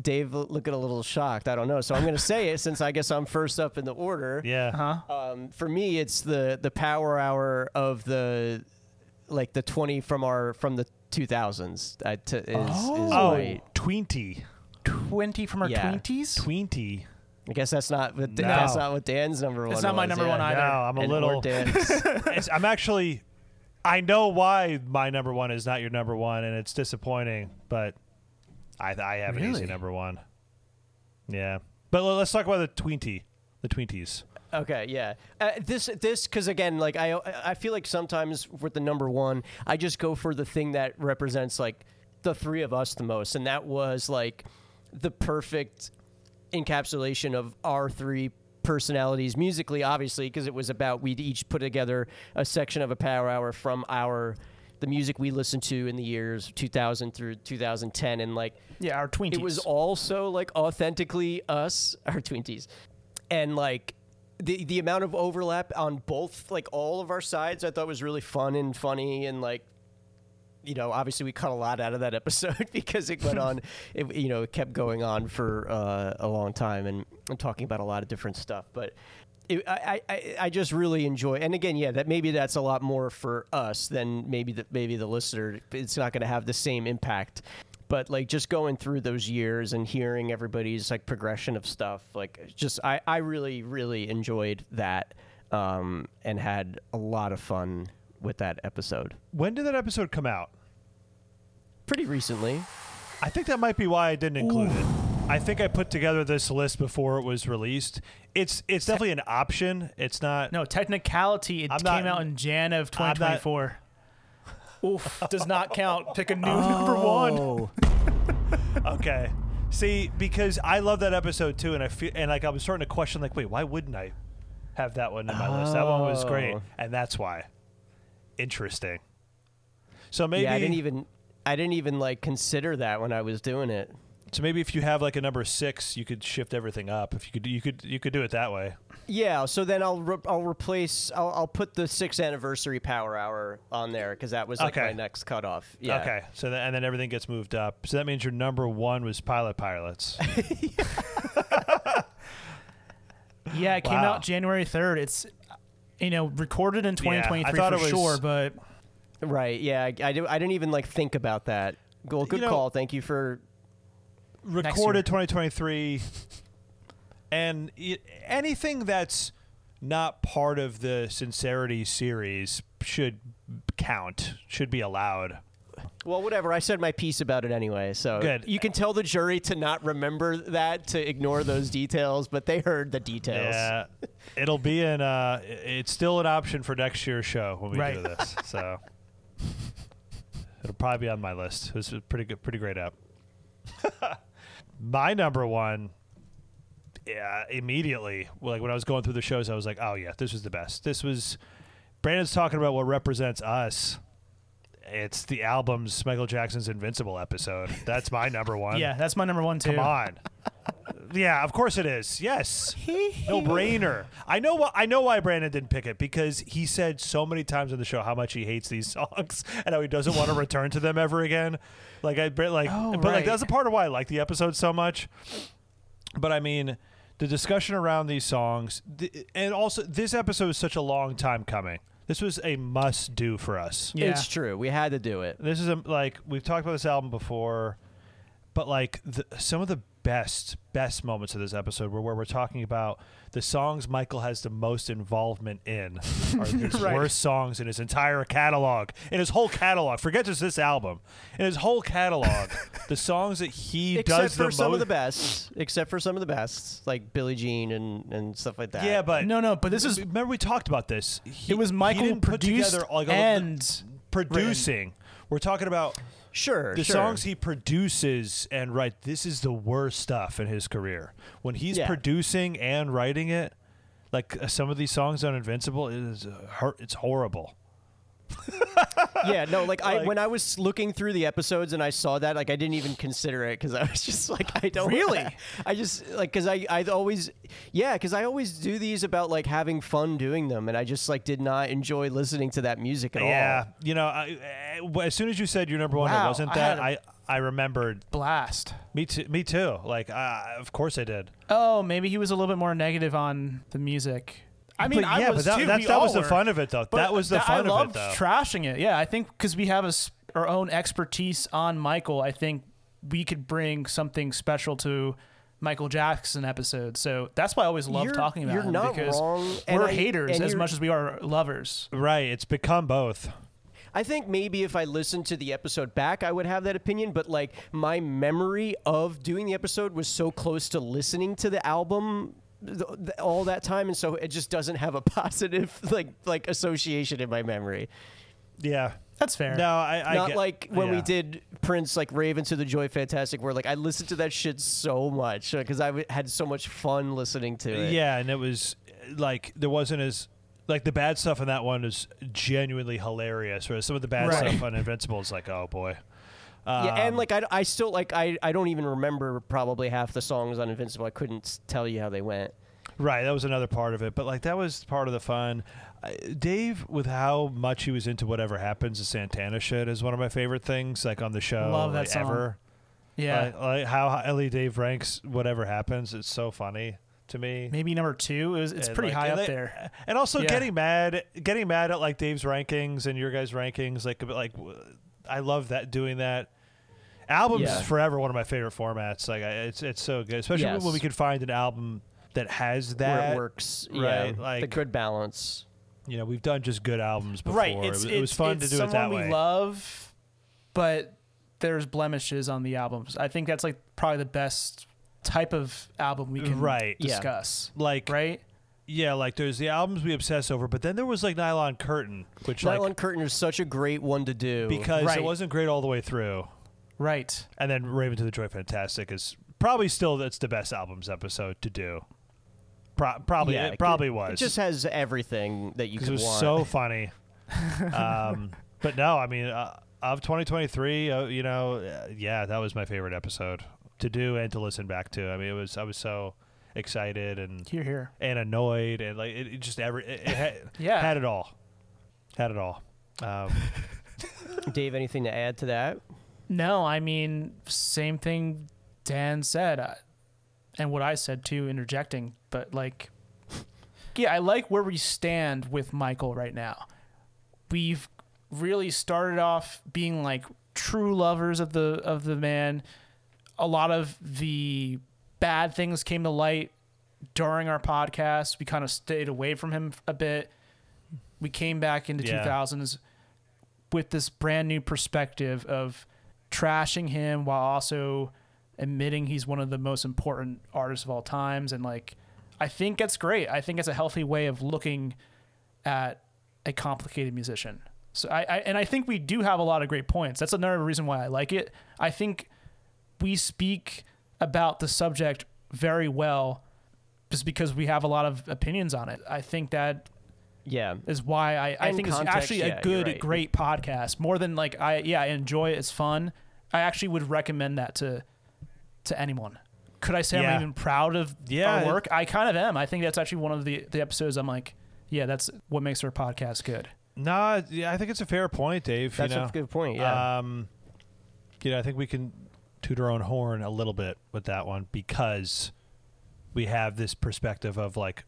Dave looking a little shocked. I don't know, so I'm going to say it since I guess I'm first up in the order. Yeah. huh? Um, for me, it's the the power hour of the like the 20 from our from the 2000s. Uh, to, is, is Oh, my- Tweenty. Twenty from our Yeah. twenties. Tweenty. I guess that's not what No. that's not what Dan's number one. It's not my was, number yeah. one either. No, I'm a And- little. Dan's. it's, I'm actually. I know why my number one is not your number one, and it's disappointing, but I I have an easy number one. Yeah, but let's talk about the Tweenty, the Tweenties. Okay, yeah. Uh, this this because again, like I I feel like sometimes with the number one, I just go for the thing that represents like the three of us the most, and that was like the perfect encapsulation of our three personalities musically, obviously, because it was about we'd each put together a section of a power hour from our the music we listened to in the years 2000 through 2010 and like Yeah, our twenties. it was also like authentically us, our twinties, and like the the amount of overlap on both like all of our sides. I thought was really fun and funny and like. You know, obviously we cut a lot out of that episode because it went on. It, you know, it kept going on for uh, a long time and, and talking about a lot of different stuff. But it, I, I, I just really enjoy. And again, yeah, that maybe that's a lot more for us than maybe the maybe the listener. It's not going to have the same impact. But like just going through those years and hearing everybody's like progression of stuff, like just I, I really really enjoyed that um, and had a lot of fun with that episode. When did that episode come out? Pretty recently. I think that might be why I didn't include it. I think I put together this list before it was released. It's it's definitely an option. It's not. no technicality. It I'm came not- out in Jan of I'm not- 2024. Oof, does not count. Pick a new oh. number one. Oh, Okay. See, because I love that episode too, and I feel and like I was starting to question, like, wait, why wouldn't I have that one in my list? That one was great, Oh. and that's why. Interesting. So maybe yeah, I didn't even I didn't even like consider that when I was doing it. so maybe if you have like a number six, you could shift everything up. If you could, you could you could do it that way. Yeah, so then I'll re- I'll replace I'll, I'll put the sixth anniversary power hour on there because that was like Okay. my next cutoff. Yeah. Okay. So then, and then everything gets moved up. So that means your number one was Pilot Pilots. Yeah, it came Wow. out January 3rd. It's you know recorded in 2023 thought for it was- sure, but Right. Yeah. I, I, do, I didn't even like think about that. Well, good know- call. Thank you for. recorded 2023 and it, anything that's not part of the sincerity series should count should be allowed Well, whatever. I said my piece about it anyway. So Good. You can tell the jury to not remember that, to ignore those details, but they heard the details. yeah it'll be in uh it's still an option for next year's show when we do this so it'll probably be on my list it was a pretty good pretty great app my number one yeah immediately like when i was going through the shows i was like oh yeah this was the best this was brandon's talking about what represents us it's the album's Michael Jackson's Invincible episode. That's my number one. Yeah, that's my number one too. Come on. yeah, of course it is. Yes. no brainer. I know why I know why Brandon didn't pick it because he said so many times on the show how much he hates these songs and how he doesn't want to return to them ever again. Like I like Oh, but like that's a part of why I like the episode so much. But I mean, the discussion around these songs th- and also this episode is such a long time coming. This was a must do for us. Yeah. It's true. We had to do it. This is a, like we've talked about this album before, but like the, some of the best best moments of this episode were where we're talking about the songs Michael has the most involvement in are his Right. worst songs in his entire catalog, in his whole catalog. Forget just this album, in his whole catalog, the songs that he does. Except does for the some most. of the best. Except for some of the best, like Billie Jean and, and stuff like that. yeah, but No, no, but this is remember we talked about this. He- it was he Michael didn't put together like all the- and producing. We're talking about sure. the sure. songs he produces and write this is the worst stuff in his career when he's Yeah. producing and writing it like uh, some of these songs on invincible it is uh, it's horrible yeah, no, like, I Like- when I was looking through the episodes and I saw that, like I didn't even consider it because I was just like, I don't Really? I just like because I I always yeah because I always do these about like having fun doing them and I just like did not enjoy listening to that music at all. yeah all. you know I, uh, as soon as you said your number one it Wow, wasn't I that had I remembered blast. me too me too like uh, of course i did Oh, maybe he was a little bit more negative on the music. I mean, but I yeah was but that, too. that's, We that all was the fun of it though But that was the th- fun I of loved it though trashing it. Yeah, I think because we have a, s- our own expertise on Michael, I think we could bring something special to Michael Jackson episode. So that's why I always love talking about you're him not because wrong, we're I- haters and as much as we are lovers. right it's become both I think maybe if I listened to the episode back, I would have that opinion. But like my memory of doing the episode was so close to listening to the album th- th- all that time, and so it just doesn't have a positive like like association in my memory. yeah That's fair. no i, I Not get- like when we did Prince, like Rave Un2 the Joy Fantastic, where like I listened to that shit so much because I w- had so much fun listening to it. Yeah, and it was uh, like there wasn't as like the bad stuff in that one is genuinely hilarious. Whereas some of the bad Right. stuff on Invincible is like, oh boy. Yeah, and Um, like I, I still like I, I don't even remember probably half the songs on Invincible. I couldn't s- tell you how they went. right, that was another part of it. But like that was part of the fun. Uh, Dave, with how much he was into whatever happens to Santana shit, is one of my favorite things. Like on the show, Love that like, song. ever. yeah. Like, like how highly Dave ranks whatever happens. It's so funny to me. maybe number two. It was, it's And, pretty like, high and up they- there. And also Yeah. getting mad, getting mad at like Dave's rankings and your guys' rankings, like a bit like w- I love that doing that. Albums Yeah. forever one of my favorite formats. Like I, it's it's so good, especially when- when we can find an album that has where that. it works, right, Yeah, the good balance. You know, we've done just good albums before. Right. It It's, was- it's, it was fun to do it that we way. love, but there's blemishes on the albums. I think that's like probably the best type of album we can Right. Yeah. discuss. like Right? Yeah, like there's the albums we obsess over, but then there was like Nylon Curtain, which Nylon like Curtain is such a great one to do because Right. it wasn't great all the way through. Right. And then Rave Un2 the Joy Fantastic is probably still that's the best albums episode to do. Pro- probably Yeah, it probably It was. It just has everything that you because could it was want. so funny. um, but no, I mean, uh, of 2023, uh, you know, uh, yeah, that was my favorite episode to do and to listen back to. I mean, it was I was so excited and Here, here. and annoyed and like it, it just every it, it had, Yeah. had it all, had it all. Um, Dave, anything to add to that? No, I mean, same thing Dan said, uh, and what I said too, interjecting. But like, yeah, I like where we stand with Michael right now. We've really started off being like true lovers of the of the man. A lot of the bad things came to light during our podcast. We kind of stayed away from him a bit. We came back into Yeah. 2000s with this brand new perspective of trashing him while also admitting he's one of the most important artists of all times and like I think that's great. I think it's a healthy way of looking at a complicated musician. So I, I and I think we do have a lot of great points. That's another reason why I like it. I think we speak about the subject very well just because we have a lot of opinions on it. I think that Yeah. is why I, I And think context, it's actually yeah, a you're good, right. great podcast. More than like I yeah, I enjoy it. It's fun. I actually would recommend that to to anyone. Could I say Yeah. I'm even proud of Yeah, our work? I kind of am. I think that's actually one of the the episodes I'm like, yeah, that's what makes our podcast good. No, yeah, I think it's a fair point, Dave. That's you know? a good point. Yeah. Um, you know, I think we can toot our own horn a little bit with that one because we have this perspective of like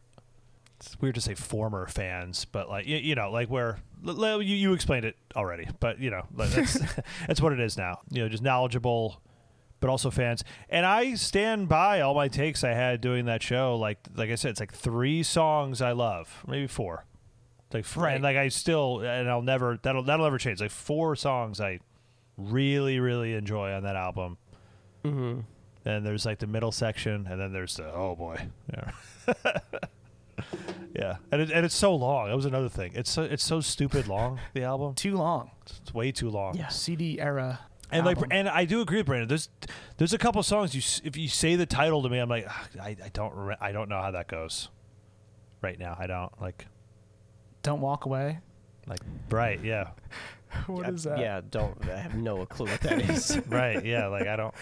it's weird to say former fans, but like you, you know, like where l- l- you you explained it already, but you know, like, that's that's what it is now. You know, just knowledgeable, but also fans. And I stand by all my takes I had doing that show. Like like I said, it's like three songs I love, maybe four. Like four, Right. and like I still and I'll never that'll that'll never change. Like four songs I really really enjoy on that album. Mm-hmm. And there's like the middle section, and then there's the oh boy, yeah, yeah, and it, and it's so long. That was another thing. It's so it's so stupid long. The album, Too long. it's way too long. Yeah. CD era. and like, and I do agree with Brandon. There's there's a couple songs you s- if you say the title to me, I'm like "Ah, I, I don't re- I don't know how that goes. Right now, I don't like Don't walk away. like right, yeah, What I- is that? Yeah, don't. I have no clue what that is. right, yeah, like I don't.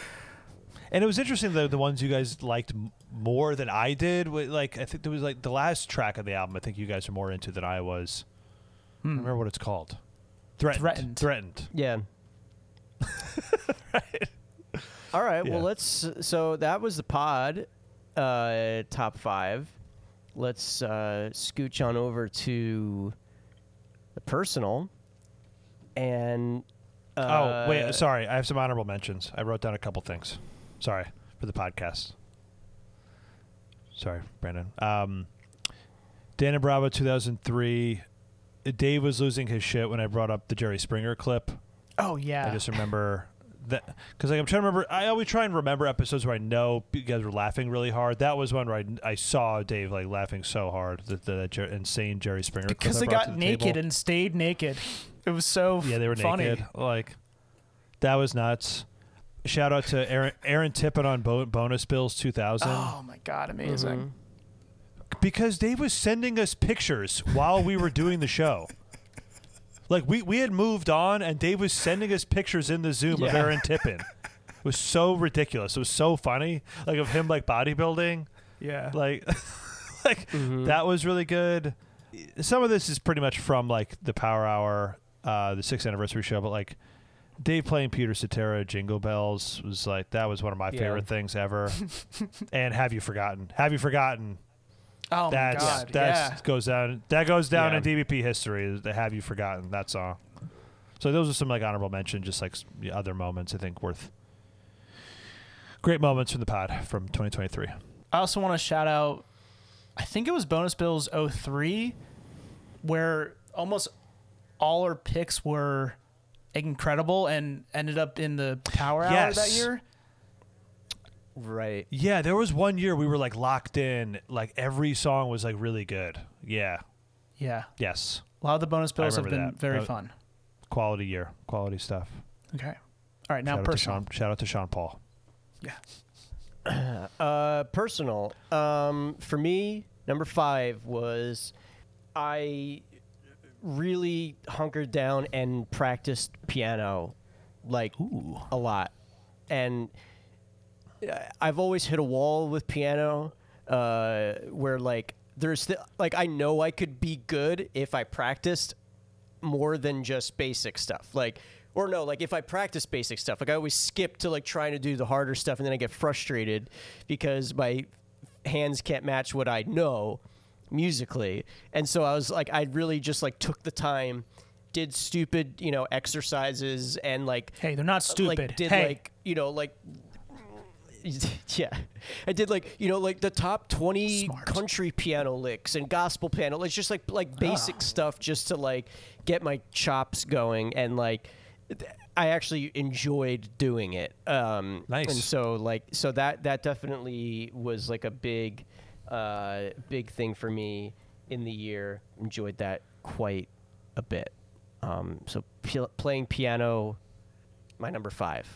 And it was interesting though the ones you guys liked m- more than I did. Like I think there was like the last track of the album. I think you guys are more into than I was. I don't Hmm. remember what it's called. Threatened. Threatened. Threatened. Yeah. All right. Yeah. Well, let's. So that was the pod, uh, top five. Let's uh, scooch on over to the personal. And. Uh, oh wait, sorry. I have some honorable mentions. I wrote down a couple things. Sorry for the podcast. Sorry, Brandon. Um, Dan and Bravo 2003. Dave was losing his shit when I brought up the Jerry Springer clip. Oh yeah. I just remember that because like I'm trying to remember. I always try and remember episodes where I know you guys were laughing really hard. That was one where I, I saw Dave like laughing so hard that the, Jer- insane Jerry Springer because they got the naked table. and stayed naked. It was so yeah they were funny. naked like that was nuts. Shout out to Aaron Aaron Tippin on Bo- Bonus Bills 2000 Oh my god, amazing. Mhm. because Dave was sending us pictures while we were doing the show. Like we, we had moved on and Dave was sending us pictures in the Zoom of Aaron Tippin. It was so ridiculous. It was so funny. Like of him like bodybuilding. Yeah. Like like Mhm. that was really good. Some of this is pretty much from like the Power Hour, uh, the sixth anniversary show, but like Dave playing Peter Cetera Jingle Bells was like that was one of my Yeah. favorite things ever. and Have You Forgotten? Have You Forgotten? oh my god. that's yeah. goes down that goes down Yeah. in DVP history. is The Have You Forgotten that song? So those are some like honorable mention, just like other moments I think worth great moments from the pod from 2023. I also want to shout out. I think it was Bonus Bills 03, where almost all our picks were incredible and ended up in the Power Hour that year. Right. Yeah, there was one year we were like locked in, like every song was like really good. Yeah. Yeah. Yes. A lot of the bonus bills have remember been that. very Uh, fun. Quality year, quality stuff. Okay. All right, now shout out to personal. Sean. Shout out to Sean Paul. Yeah. Uh, personal. Um, for me, number five was I really hunkered down and practiced piano like a lot, and uh, I've always hit a wall with piano uh, where like there's the, like I know I could be good if I practiced more than just basic stuff. Like, or no, like if I practice basic stuff, like I always skip to like trying to do the harder stuff, and then I get frustrated because my hands can't match what I know musically. And so I was like, I really just like took the time, did stupid, you know, exercises, and like Hey, they're not stupid. like did hey, like you know like yeah i did like you know like the top 20 Smart. country piano licks and gospel piano it's just like like basic Ah. stuff just to like get my chops going and like i actually enjoyed doing it um Nice. and so like so that that definitely was like a big uh big thing for me in the year enjoyed that quite a bit um so p- playing piano my number five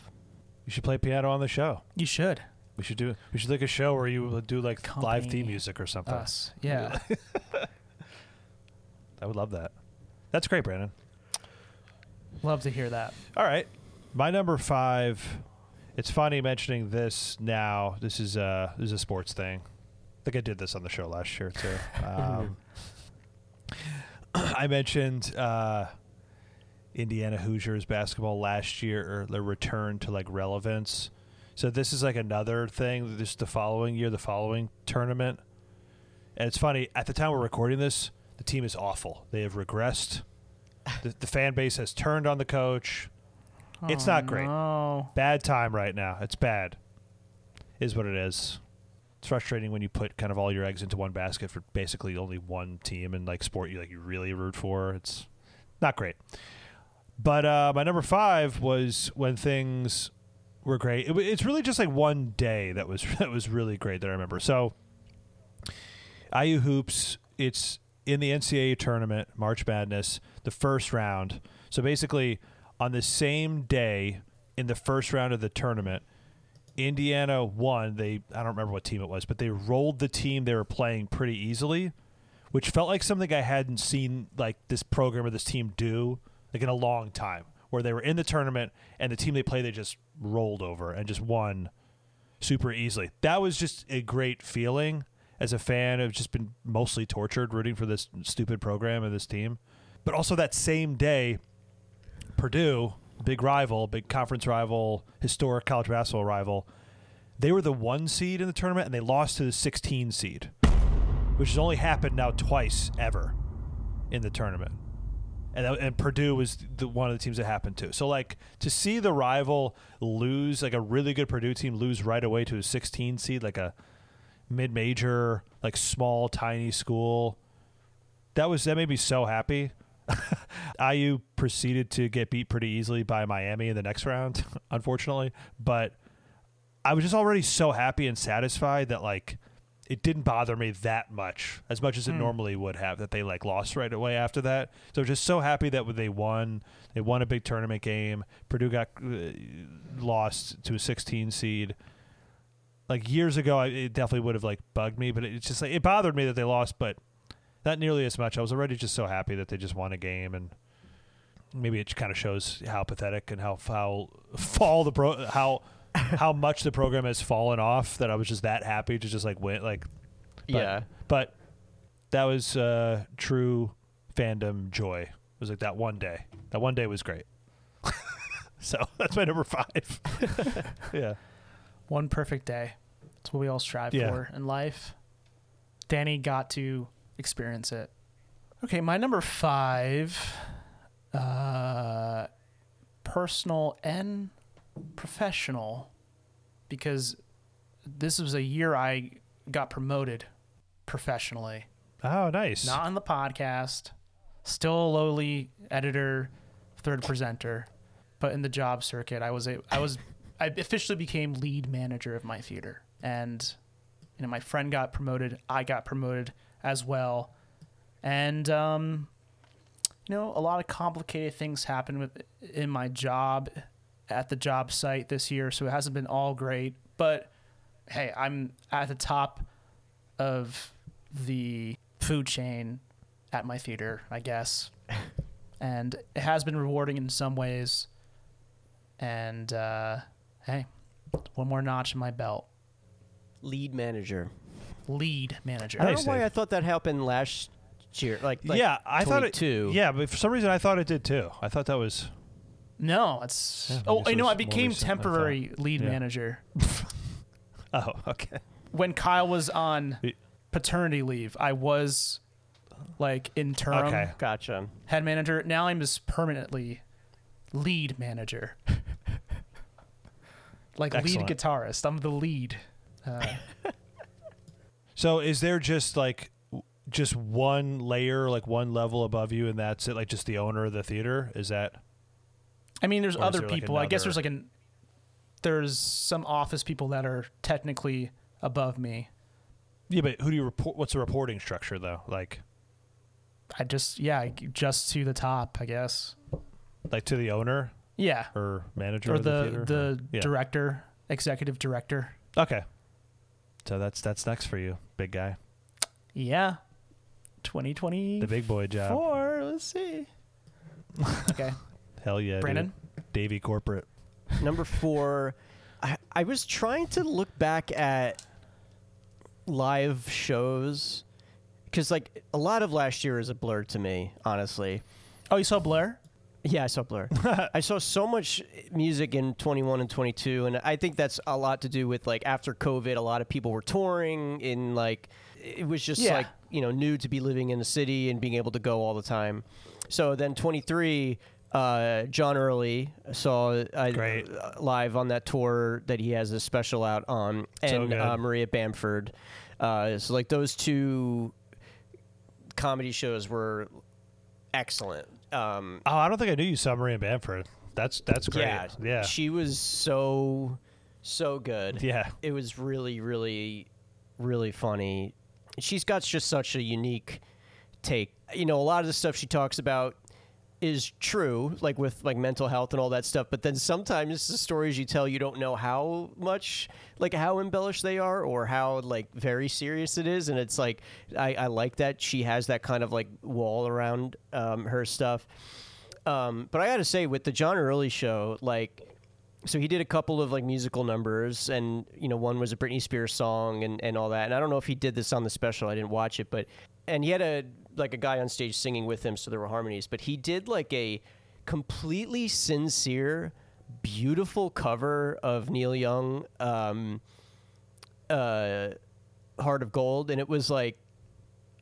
You should play piano on the show. you should. We should do. We should like a show where you would do like live theme music or something. Us. Yeah. I would love that. That's great, Brandon. Love to hear that. All right. My number five. It's funny mentioning this now. This is uh this is a sports thing. I think I did this on the show last year too. Um, I mentioned uh, Indiana Hoosiers basketball last year, or the return to like relevance. So this is like another thing. This the following year, the following tournament. And it's funny. At the time we're recording this, the team is awful. They have regressed. The, the fan base has turned on the coach. It's Oh, not great. No. Bad time right now. It's bad. Is what it is. It's frustrating when you put kind of all your eggs into one basket for basically only one team and like sport you like you really root for. It's not great. But uh, my number five was when things were great. It, it's really just like one day that was that was really great that I remember. So IU hoops. It's in the NCAA tournament, March Madness, the first round. So basically, on the same day in the first round of the tournament, Indiana won. They I don't remember what team it was, but they rolled the team they were playing pretty easily, which felt like something I hadn't seen like this program or this team do like in a long time. Where they were in the tournament and the team they played they just rolled over and just won super easily. That was just a great feeling as a fan. I've just been mostly tortured rooting for this stupid program and this team. But also that same day, Purdue, big rival, big conference rival, historic college basketball rival, they were the one seed in the tournament and they lost to the 16 seed, which has only happened now twice ever in the tournament. And, that, and Purdue was the, one of the teams that happened to. So, like, to see the rival lose, like a really good Purdue team lose right away to a 16 seed, like a mid major, like small, tiny school, that was that made me so happy. IU proceeded to get beat pretty easily by Miami in the next round, unfortunately. But I was just already so happy and satisfied that like it didn't bother me that much, as much as it normally would have, that they like lost right away after that. So I was just so happy that they won. They won a big tournament game. Purdue got uh, lost to a 16 seed. Like years ago, I, it definitely would have like bugged me, but it's just like it bothered me that they lost, but not nearly as much. I was already just so happy that they just won a game, and maybe it kind of shows how pathetic and how foul fall the pro how how much the program has fallen off that I was just that happy to just like win like but, yeah. but that was uh true fandom joy it was like that one day that one day was great so that's my number five yeah One perfect day. That's what we all strive Yeah. for in life. Danny got to experience it. Okay, my number five, uh, personal and professional, because this was a year I got promoted professionally. oh nice Not on the podcast, still a lowly editor, third presenter, but in the job circuit, I was a, I was I officially became lead manager of my theater, and you know my friend got promoted, I got promoted as well, and um, you know a lot of complicated things happened with in my job at the job site this year, so it hasn't been all great, but hey, I'm at the top of the food chain at my theater, I guess. and it has been rewarding in some ways. And uh, hey, one more notch in my belt. Lead manager. Lead manager. I don't know why I thought that happened last year. Like, like yeah i thought it too. yeah but for some reason i thought it did too i thought that was No, it's Yeah, I oh, guess you it know, I became recent than I temporary lead Yeah. manager oh okay when Kyle was on paternity leave. I was like interim Okay. Gotcha. head manager. Now I'm just permanently lead manager. like Excellent. lead guitarist. I'm the lead. Uh, So is there just like just one layer, like one level above you, and that's it? Like just the owner of the theater? Is that I mean, there's other there, like, people. I guess there's like an there's some office people that are technically above me. yeah? But who do you report? What's the reporting structure though? Like I just yeah, just to the top, I guess. like to the owner Yeah, or manager or of the, the the Or- yeah. director, executive director. Okay. So that's that's next for you, big guy. Yeah, 2020. The big boy job. Four. Let's see. okay, Hell yeah, dude. Brandon. Davy corporate. Number four, I, I was trying to look back at live shows because like a lot of last year is a blur to me, honestly. Oh, you saw Blur? Yeah, I saw Blur. I saw so much music in 21 and 22, and I think that's a lot to do with like after COVID, a lot of people were touring. In like, it was just Yeah. like you know new to be living in the city and being able to go all the time. So then 23, uh, John Early saw uh, live on that tour that he has a special out on, and good. uh, Maria Bamford. Uh, so like those two comedy shows were excellent. Um, Oh, I don't think I knew you saw Maria Bamford. That's that's great. yeah, Yeah. She was so so good. Yeah. It was really really really funny. She's got just such a unique take. You know, a lot of the stuff she talks about is true, like with like mental health and all that stuff. But then sometimes the stories you tell, you don't know how much, like how embellished they are, or how like very serious it is. And it's like I, I like that she has that kind of like wall around um, her stuff. Um, but I got to say, with the John Early show, like so he did a couple of like musical numbers and you know one was a Britney Spears song and, and all that and I don't know if he did this on the special I didn't watch it but and he had a like a guy on stage singing with him so there were harmonies but he did like a completely sincere beautiful cover of Neil Young um uh Heart of Gold and it was like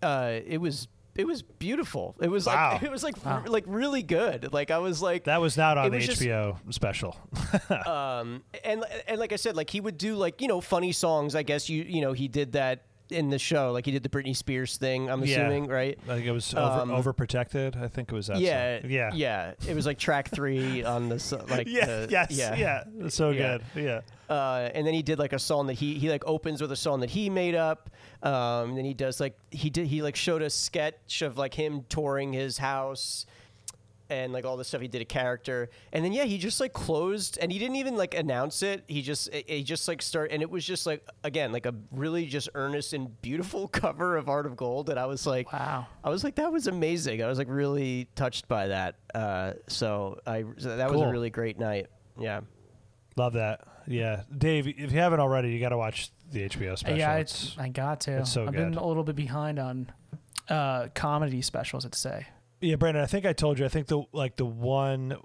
uh it was it was beautiful it was Wow. like it was like like really good like I was like That was not on It the was just- HBO special. um and and like I said, like he would do like you know funny songs. I guess you you know he did that in the show. Like he did the Britney Spears thing. I'm Yeah. assuming, right? I think it was over, Um, overprotected. I think it was that. Yeah, song. Yeah. yeah. It was like track three on the so- like Yeah. the- yes. yeah. Yeah. So Yeah. good. Yeah. Uh, and then he did like a song that he he like opens with a song that he made up. Um, and then he does like he did he like showed a sketch of like him touring his house and like all the stuff he did a character and then yeah he just like closed and he didn't even like announce it he just he just like start and it was just like again like a really just earnest and beautiful cover of art of gold and i was like Wow. i was like that was amazing i was like really touched by that uh so i so that was a really great night yeah Love that. Yeah. Dave, if you haven't already, you got to watch the HBO special. yeah, It's- it's, I got to. it's so I've been a little bit behind on uh, comedy specials. I'd say. Yeah, Brandon, I think I told you. I think the like the one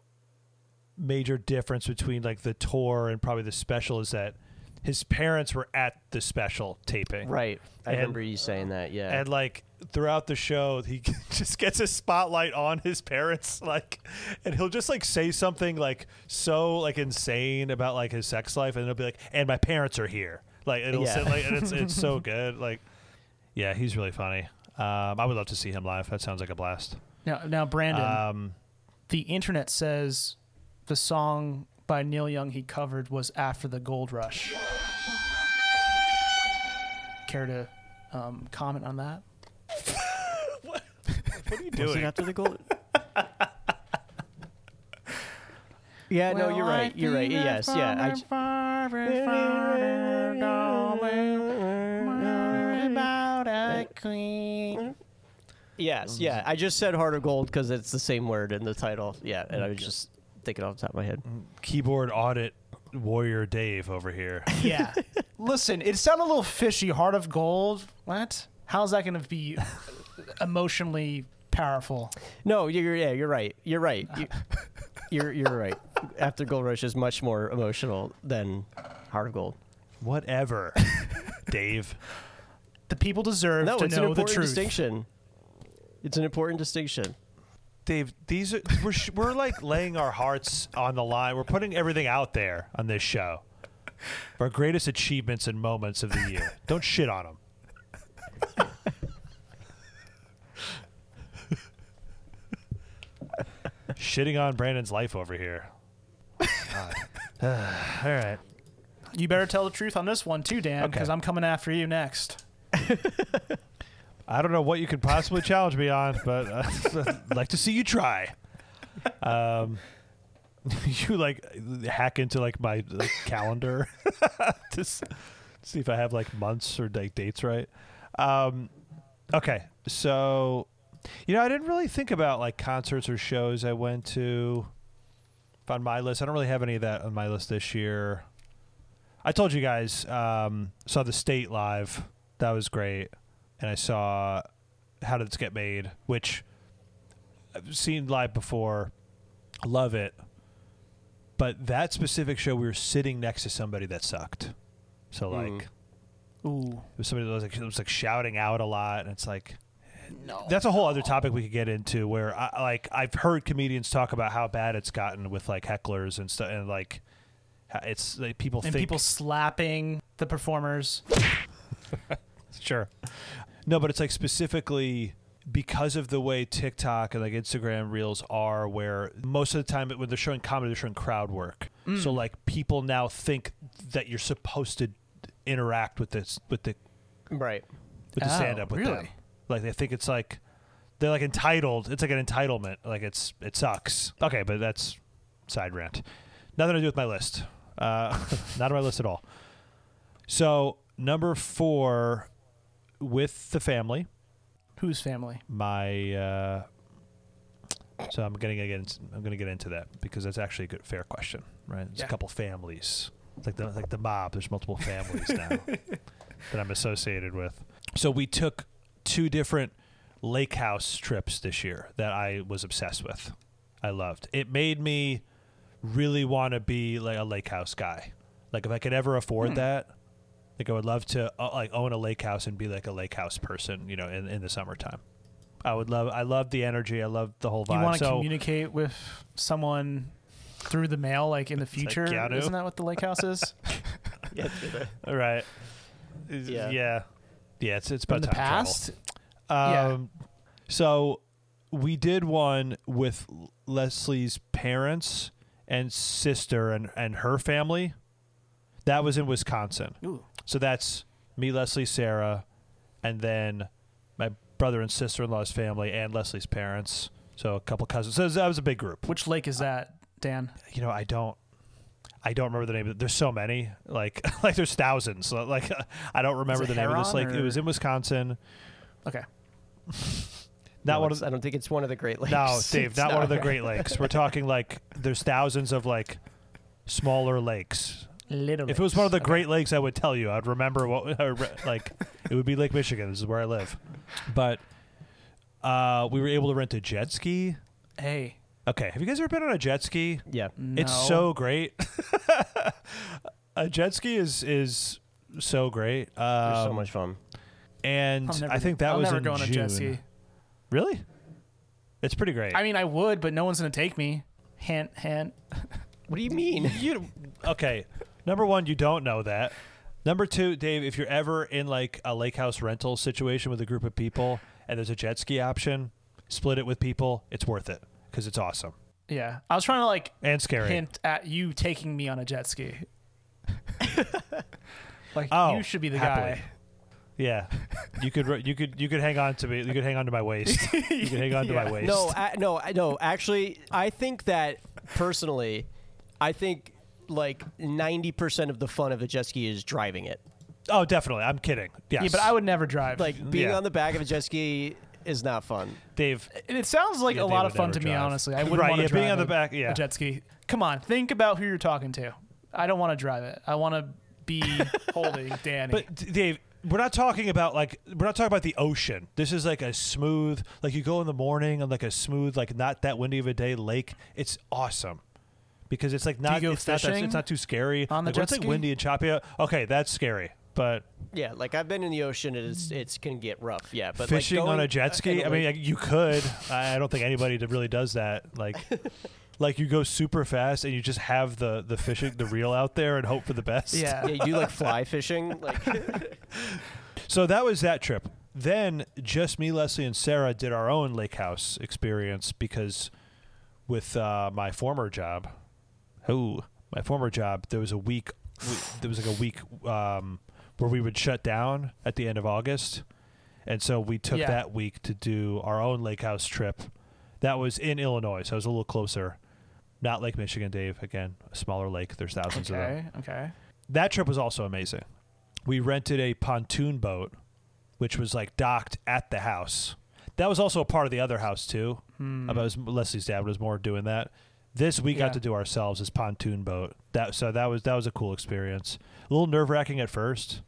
major difference between like the tour and probably the special is that his parents were at the special taping. right i And- remember you saying that yeah And like throughout the show, he just gets a spotlight on his parents, like, and he'll just like say something like so like insane about like his sex life, and it'll be like, "And my parents are here." Like it'll Yeah. say like, and it's it's so good. Like, yeah, he's really funny. Um, I would love to see him live. That sounds like a blast. Now, now, Brandon, Um, the internet says the song by Neil Young he covered was after the Gold Rush. Care to um, comment on that? what what? are you Was it doing? after the gold? yeah, no, you're right. You're right. Yes, yeah. I j- yes, um, yeah. I just said Heart of Gold because it's the same word in the title. Yeah, and I was just thinking off the top of my head. Mm, keyboard audit warrior Dave over here. Yeah. Listen, it sounded a little fishy. Heart of Gold. What? How's that going to be emotionally powerful? No, you're yeah, you're right. You're right. You, you're you're right. After Gold Rush is much more emotional than Heart of Gold. Whatever, Dave. The people deserve No, to it's an know the important truth. distinction. It's an important distinction. Dave, these are we're sh- we're like laying our hearts on the line. We're putting everything out there on this show. Our greatest achievements and moments of the year. Don't shit on them. Shitting on Brandon's life over here. God. All right. You better tell the truth on this one too, Dan, Okay. because I'm coming after you next. I don't know what you could possibly challenge me on, but uh, I'd like to see you try. Um, you like hack into like my like, calendar to s- see if I have like months or like dates right. Um, Okay, so you know, I didn't really think about like concerts or shows I went to on my list. I don't really have any of that on my list this year. I told you guys um, saw the state live. That was great, and I saw How Did This Get Made, which I've seen live before. Love it, but that specific show, we were sitting next to somebody that sucked. So like. Mm. Ooh. It was somebody that was like, that was like shouting out a lot, and it's like No. that's a whole other topic we could get into. Where I like I've heard comedians talk about how bad it's gotten with like hecklers and stuff, and like it's like people and think people slapping the performers. sure, no, but it's like specifically because of the way TikTok and like Instagram Reels are, where most of the time when they're showing comedy, they're showing crowd work. Mm. So like people now think that you're supposed to interact with this with the Right. with the Oh, stand up with them. Like they think it's like they're like entitled. It's like an entitlement. Like it's it sucks. Okay, but that's side rant. Nothing to do with my list. Uh, not on my list at all. So number four, with the family, Whose family? my. Uh, so I'm gonna get into, I'm gonna get into that because that's actually a good fair question, right? There's Yeah. a couple families. It's like the like the mob. There's multiple families now that I'm associated with. So we took two different lake house trips this year that I was obsessed with. I loved. It made me really want to be like a lake house guy. Like if I could ever afford that, like I would love to uh, like own a lake house and be like a lake house person, you know, in, in the summertime. I would love. I love the energy. I love the whole vibe. You want to so communicate with someone through the mail, like in the future? Keanu. Isn't that what the lake house is? Yeah. all right, Yeah. yeah, yeah. It's it's in about the time travel. past? Um, Yeah. So we did one with Leslie's parents and sister and, and her family. That was in Wisconsin. Ooh. So that's me, Leslie, Sarah, and then my brother and sister in law's family and Leslie's parents. So a couple cousins. So that was a big group. Which lake is that, Dan? You know, I don't. I don't remember the name. of it. There's so many, like like there's thousands. So, Like I don't remember it the name of this Huron lake. It was in Wisconsin. Okay. Not No, one it's- of I don't think it's one of the Great Lakes. No, Dave, It's not one of the. Great Lakes. We're talking like there's thousands of like smaller lakes. Little. If it was one of the lakes. Great Lakes, I would tell you. I'd remember what or re- like it would be Lake Michigan. This is where I live. But uh, we were able to rent a jet ski. Hey. Okay, have you guys ever been on a jet ski? Yeah. It's no. so great. a jet ski is is so great. Um, They're so much fun. And I'll never, I think that I'll was never in go on a June. jet ski. Really? It's pretty great. I mean, I would, but no one's gonna take me. Hint, hint. What do you mean? you okay number one you don't know that number two dave if you're ever in like a lake house rental situation with a group of people and there's a jet ski option split it with people it's worth it because it's awesome Yeah, I was trying to like and scary hint at you taking me on a jet ski. like Oh, you should be the happily. guy. yeah you could ru- you could you could hang on to me you could hang on to my waist you could hang on to my waist No, I, no, I- no. Actually, I think that personally, I think like ninety percent of the fun of a jet ski is driving it. oh definitely i'm kidding yes Yeah, but I would never drive. Like being Yeah. on the back of a jet ski is not fun. dave And it sounds like Yeah, a they lot would of fun never to me. drive. Honestly, I wouldn't Right, want to yeah, drive being on the a- back- yeah. a jet ski. Come on, think about who you're talking to. I don't want to drive it. I want to be holding Danny. But D- Dave, we're not talking about like we're not talking about the ocean. This is like a smooth, like you go in the morning on like a smooth, like not that windy of a day lake. It's awesome because it's like not go it's not that, fishing it's not too scary. on the like, when jet it's like ski? windy and choppy. out, Okay, that's scary. But Yeah, like I've been in the ocean and it's it's can get rough. Yeah, but like, fishing on going, a jet uh, ski, in a I mean, like, you could. I I don't think anybody that really does that. Like, like you go super fast and you just have the the fishing the reel out there and hope for the best. yeah, yeah, you do like fly fishing. Like So that was that trip. Then just me, Leslie, and Sarah did our own lake house experience because with uh, my former job, oh, my former job, there was a week, there was like a week um, where we would shut down at the end of August, and so we took Yeah. that week to do our own lake house trip. That was in Illinois, so it was a little closer. Not Lake Michigan, Dave. Again, a smaller lake. There's thousands of them okay, okay. that trip was also amazing. We rented a pontoon boat which was like docked at the house. That was also a part of the other house too. Hmm. About Leslie's dad was more doing that. This we got to do ourselves as pontoon boat. That so that was that was a cool experience. A little nerve wracking at first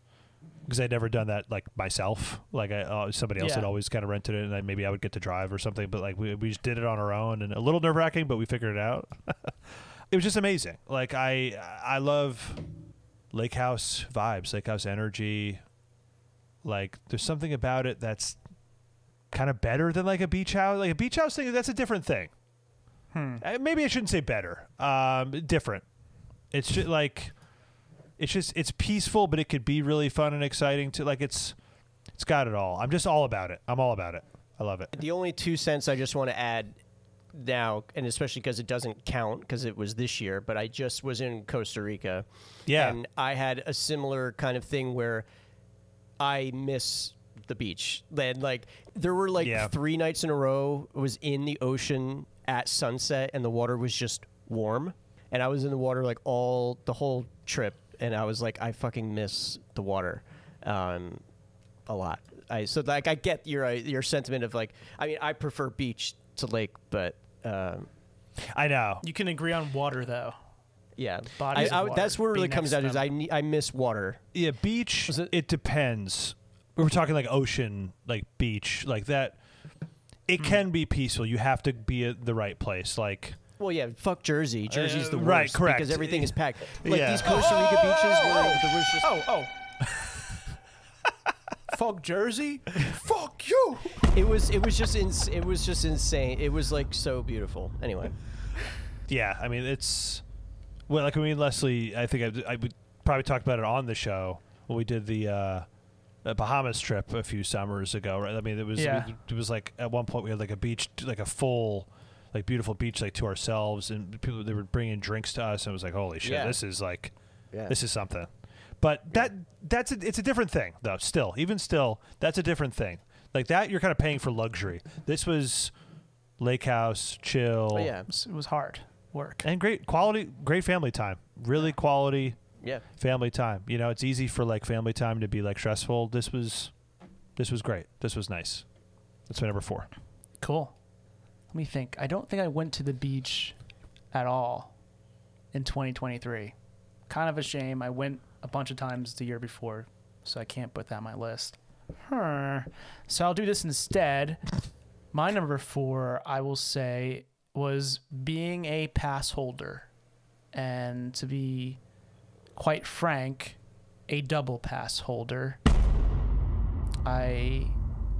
because I'd never done that like myself. Like I, uh, somebody else Yeah. had always kind of rented it, and I, maybe I would get to drive or something. But like we we just did it on our own, and a little nerve wracking, but we figured it out. it was just amazing. Like I I love lake house vibes, lake house energy. Like there's something about it that's kind of better than like a beach house. Like a beach house thing, that's a different thing. Hmm. Uh, Maybe I shouldn't say better. Um, different. It's just like it's just it's peaceful, but it could be really fun and exciting too. Like it's it's got it all. I'm just all about it. I'm all about it. I love it. The only two cents I just want to add now, and especially because it doesn't count because it was this year, but I just was in Costa Rica. Yeah. And I had a similar kind of thing where I miss the beach. And like there were like Yeah. three nights in a row I was in the ocean at sunset and the water was just warm. And I was in the water like all the whole trip and I was like, I fucking miss the water. Um a lot. I so like I get your uh, your sentiment of like I mean I prefer beach to lake, but um, I know. You can agree on water though. yeah, Bodies I, of I, water that's where it really being comes next down to to is I ne- I miss water. Yeah, beach. It, it- depends. We were talking like ocean, like beach, like that. It can be peaceful. You have to be at the right place. Like Well, yeah, fuck Jersey. Jersey's the Uh, worst right, correct. because everything is packed. Like Yeah. these Costa Rica beaches where there was just Oh, oh. Fuck Jersey. Fuck you. it was it was just ins- it was just insane. It was like so beautiful. Anyway, Yeah, I mean it's well, like I mean Leslie. I think I, I would probably talk about it on the show when we did the uh, the Bahamas trip a few summers ago. Right? I mean it was Yeah. it was like at one point we had like a beach, like a full, like beautiful beach, like to ourselves, and people they were bringing drinks to us, and it was like holy shit, Yeah. this is like yeah. this is something. But that that's a, it's a different thing though. Still, even still, that's a different thing. Like that, you're kind of paying for luxury. This was lake house, chill, Oh, yeah, It was, it was hard work. and great quality, great family time. Really quality yeah. family time. You know, it's easy for like family time to be like stressful. This was, this was great. This was nice. That's my number four. Cool. Let me think. I don't think I went to the beach at all in 2023. Kind of a shame. I went a bunch of times the year before, so I can't put that on my list. Huh. So I'll do this instead. My number four, I will say, was being a pass holder. And to be quite frank, a double pass holder. I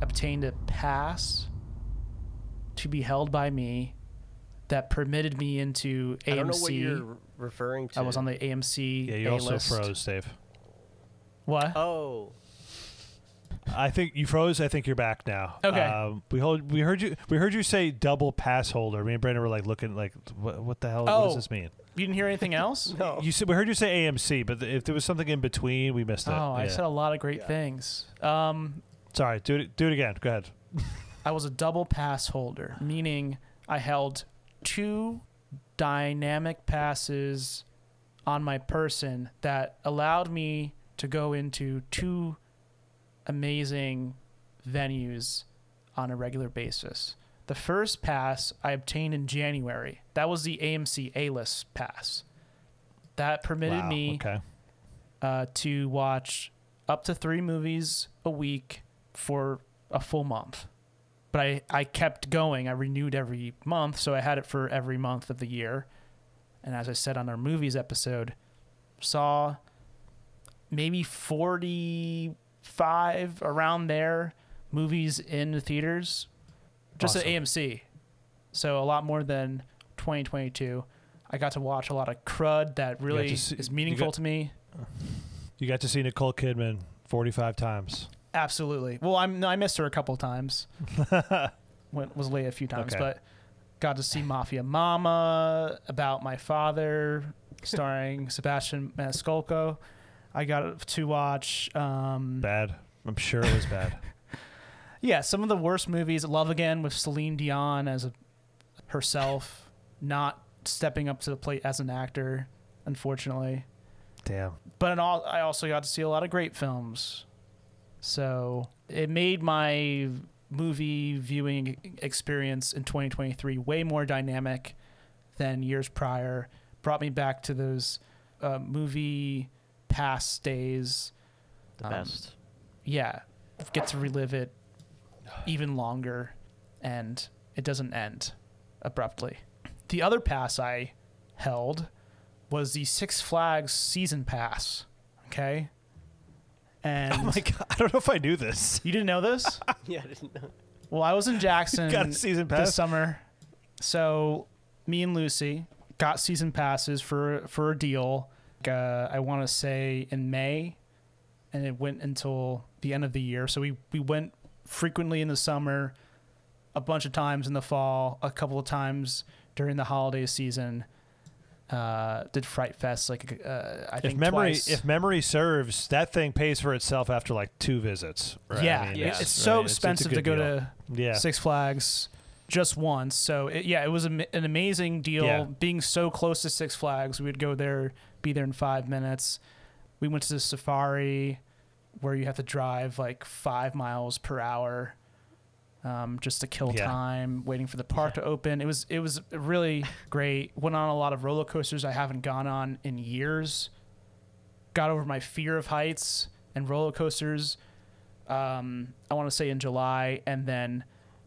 obtained a pass to be held by me that permitted me into AMC. I don't know what you're referring to. I was on the AMC Yeah, you A also froze, Dave. What? Oh, I think you froze. I think you're back now. Okay. Um, we hold, we heard you. We heard you say double pass holder. Me and Brandon were like looking like, what, what the hell? What Oh. does this mean? You didn't hear anything else? no. You said we heard you say AMC, but th- if there was something in between, we missed it. Oh, I Yeah. said a lot of great things. Um, Sorry. Do it. Do it again. Go ahead. I was a double pass holder, meaning I held two dynamic passes on my person that allowed me to go into two amazing venues on a regular basis. The first pass I obtained in January. That was the AMC A list pass. That permitted Wow, me Okay. uh, to watch up to three movies a week for a full month. But I, I kept going. I renewed every month, so I had it for every month of the year. And as I said on our movies episode, saw maybe 45 around there movies in the theaters just Awesome. at AMC. So a lot more than 2022. I got to watch a lot of crud that really see- is meaningful got- to me. You got to see Nicole Kidman 45 times. Absolutely. Well, I'm no, I missed her a couple times. Went was late a few times, Okay. but got to see Mafia Mama about my father, starring Sebastian Maniscalco. I got to watch. Um, Bad. I'm sure it was bad. yeah, some of the worst movies. Love Again with Celine Dion as a, herself, not stepping up to the plate as an actor, unfortunately. Damn. But in all, I also got to see a lot of great films. So it made my movie viewing experience in 2023 way more dynamic than years prior. Brought me back to those uh, movie past days. The Um, best. Yeah, get to relive it even longer, and it doesn't end abruptly. The other pass I held was the Six Flags season pass. Okay. And Oh my god! I don't know if I knew this. you didn't know this? Yeah, I didn't know. Well, I was in Jackson Got a season pass. this summer, so me and Lucy got season passes for for a deal. Uh, I want to say in May, and it went until the end of the year. So we we went frequently in the summer, a bunch of times in the fall, a couple of times during the holiday season. Uh, did Fright Fest like uh, I think If memory, twice. if memory serves, that thing pays for itself after like two visits. Right? yeah, I mean, Yeah. it's, It's- so right, it's- it's expensive to go deal. to Yeah, Six Flags just once. So it, yeah, it was am- an amazing deal. Yeah. Being so close to Six Flags, we would go there, be there in five minutes. We went to the safari, where you have to drive like five miles per hour, um, just to kill Yeah. time waiting for the park to open. It was it was really great. Went on a lot of roller coasters I haven't gone on in years. Got over my fear of heights and roller coasters. Um, I want to say in July, and then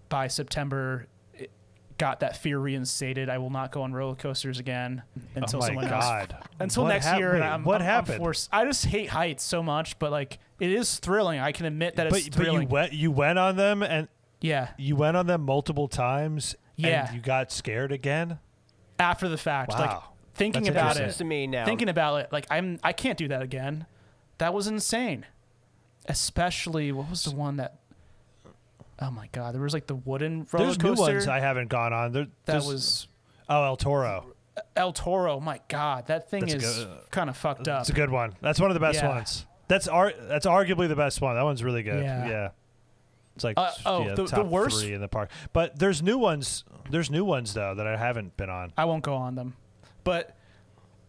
by September, it got that fear reinstated. I will not go on roller coasters again until oh my someone else god! until What next hap- year. wait, I'm, what I'm- I'm happened? forced- I just hate heights so much, but like it is thrilling. I can admit that but it's but you thrilling. went you went on them and yeah, you went on them multiple times. Yeah. and you got scared again. after the fact, like Wow. thinking That's about it, Seems to me now. thinking about it, like I'm I can't do that again. That was insane. Especially what was the one that? Oh my god, there was like the wooden roller There's new coaster. ones I haven't gone on. There, that there's- was oh El Toro. El Toro. My god, that thing That's a is good- kind of fucked up. It's a good one. That's one of the best Yeah. ones. That's ar- that's arguably the best one. That one's really good. Yeah. Yeah. It's like Uh, oh, yeah, the- the worst- three in the park. But there's new ones. There's new ones though that I haven't been on. I won't go on them. But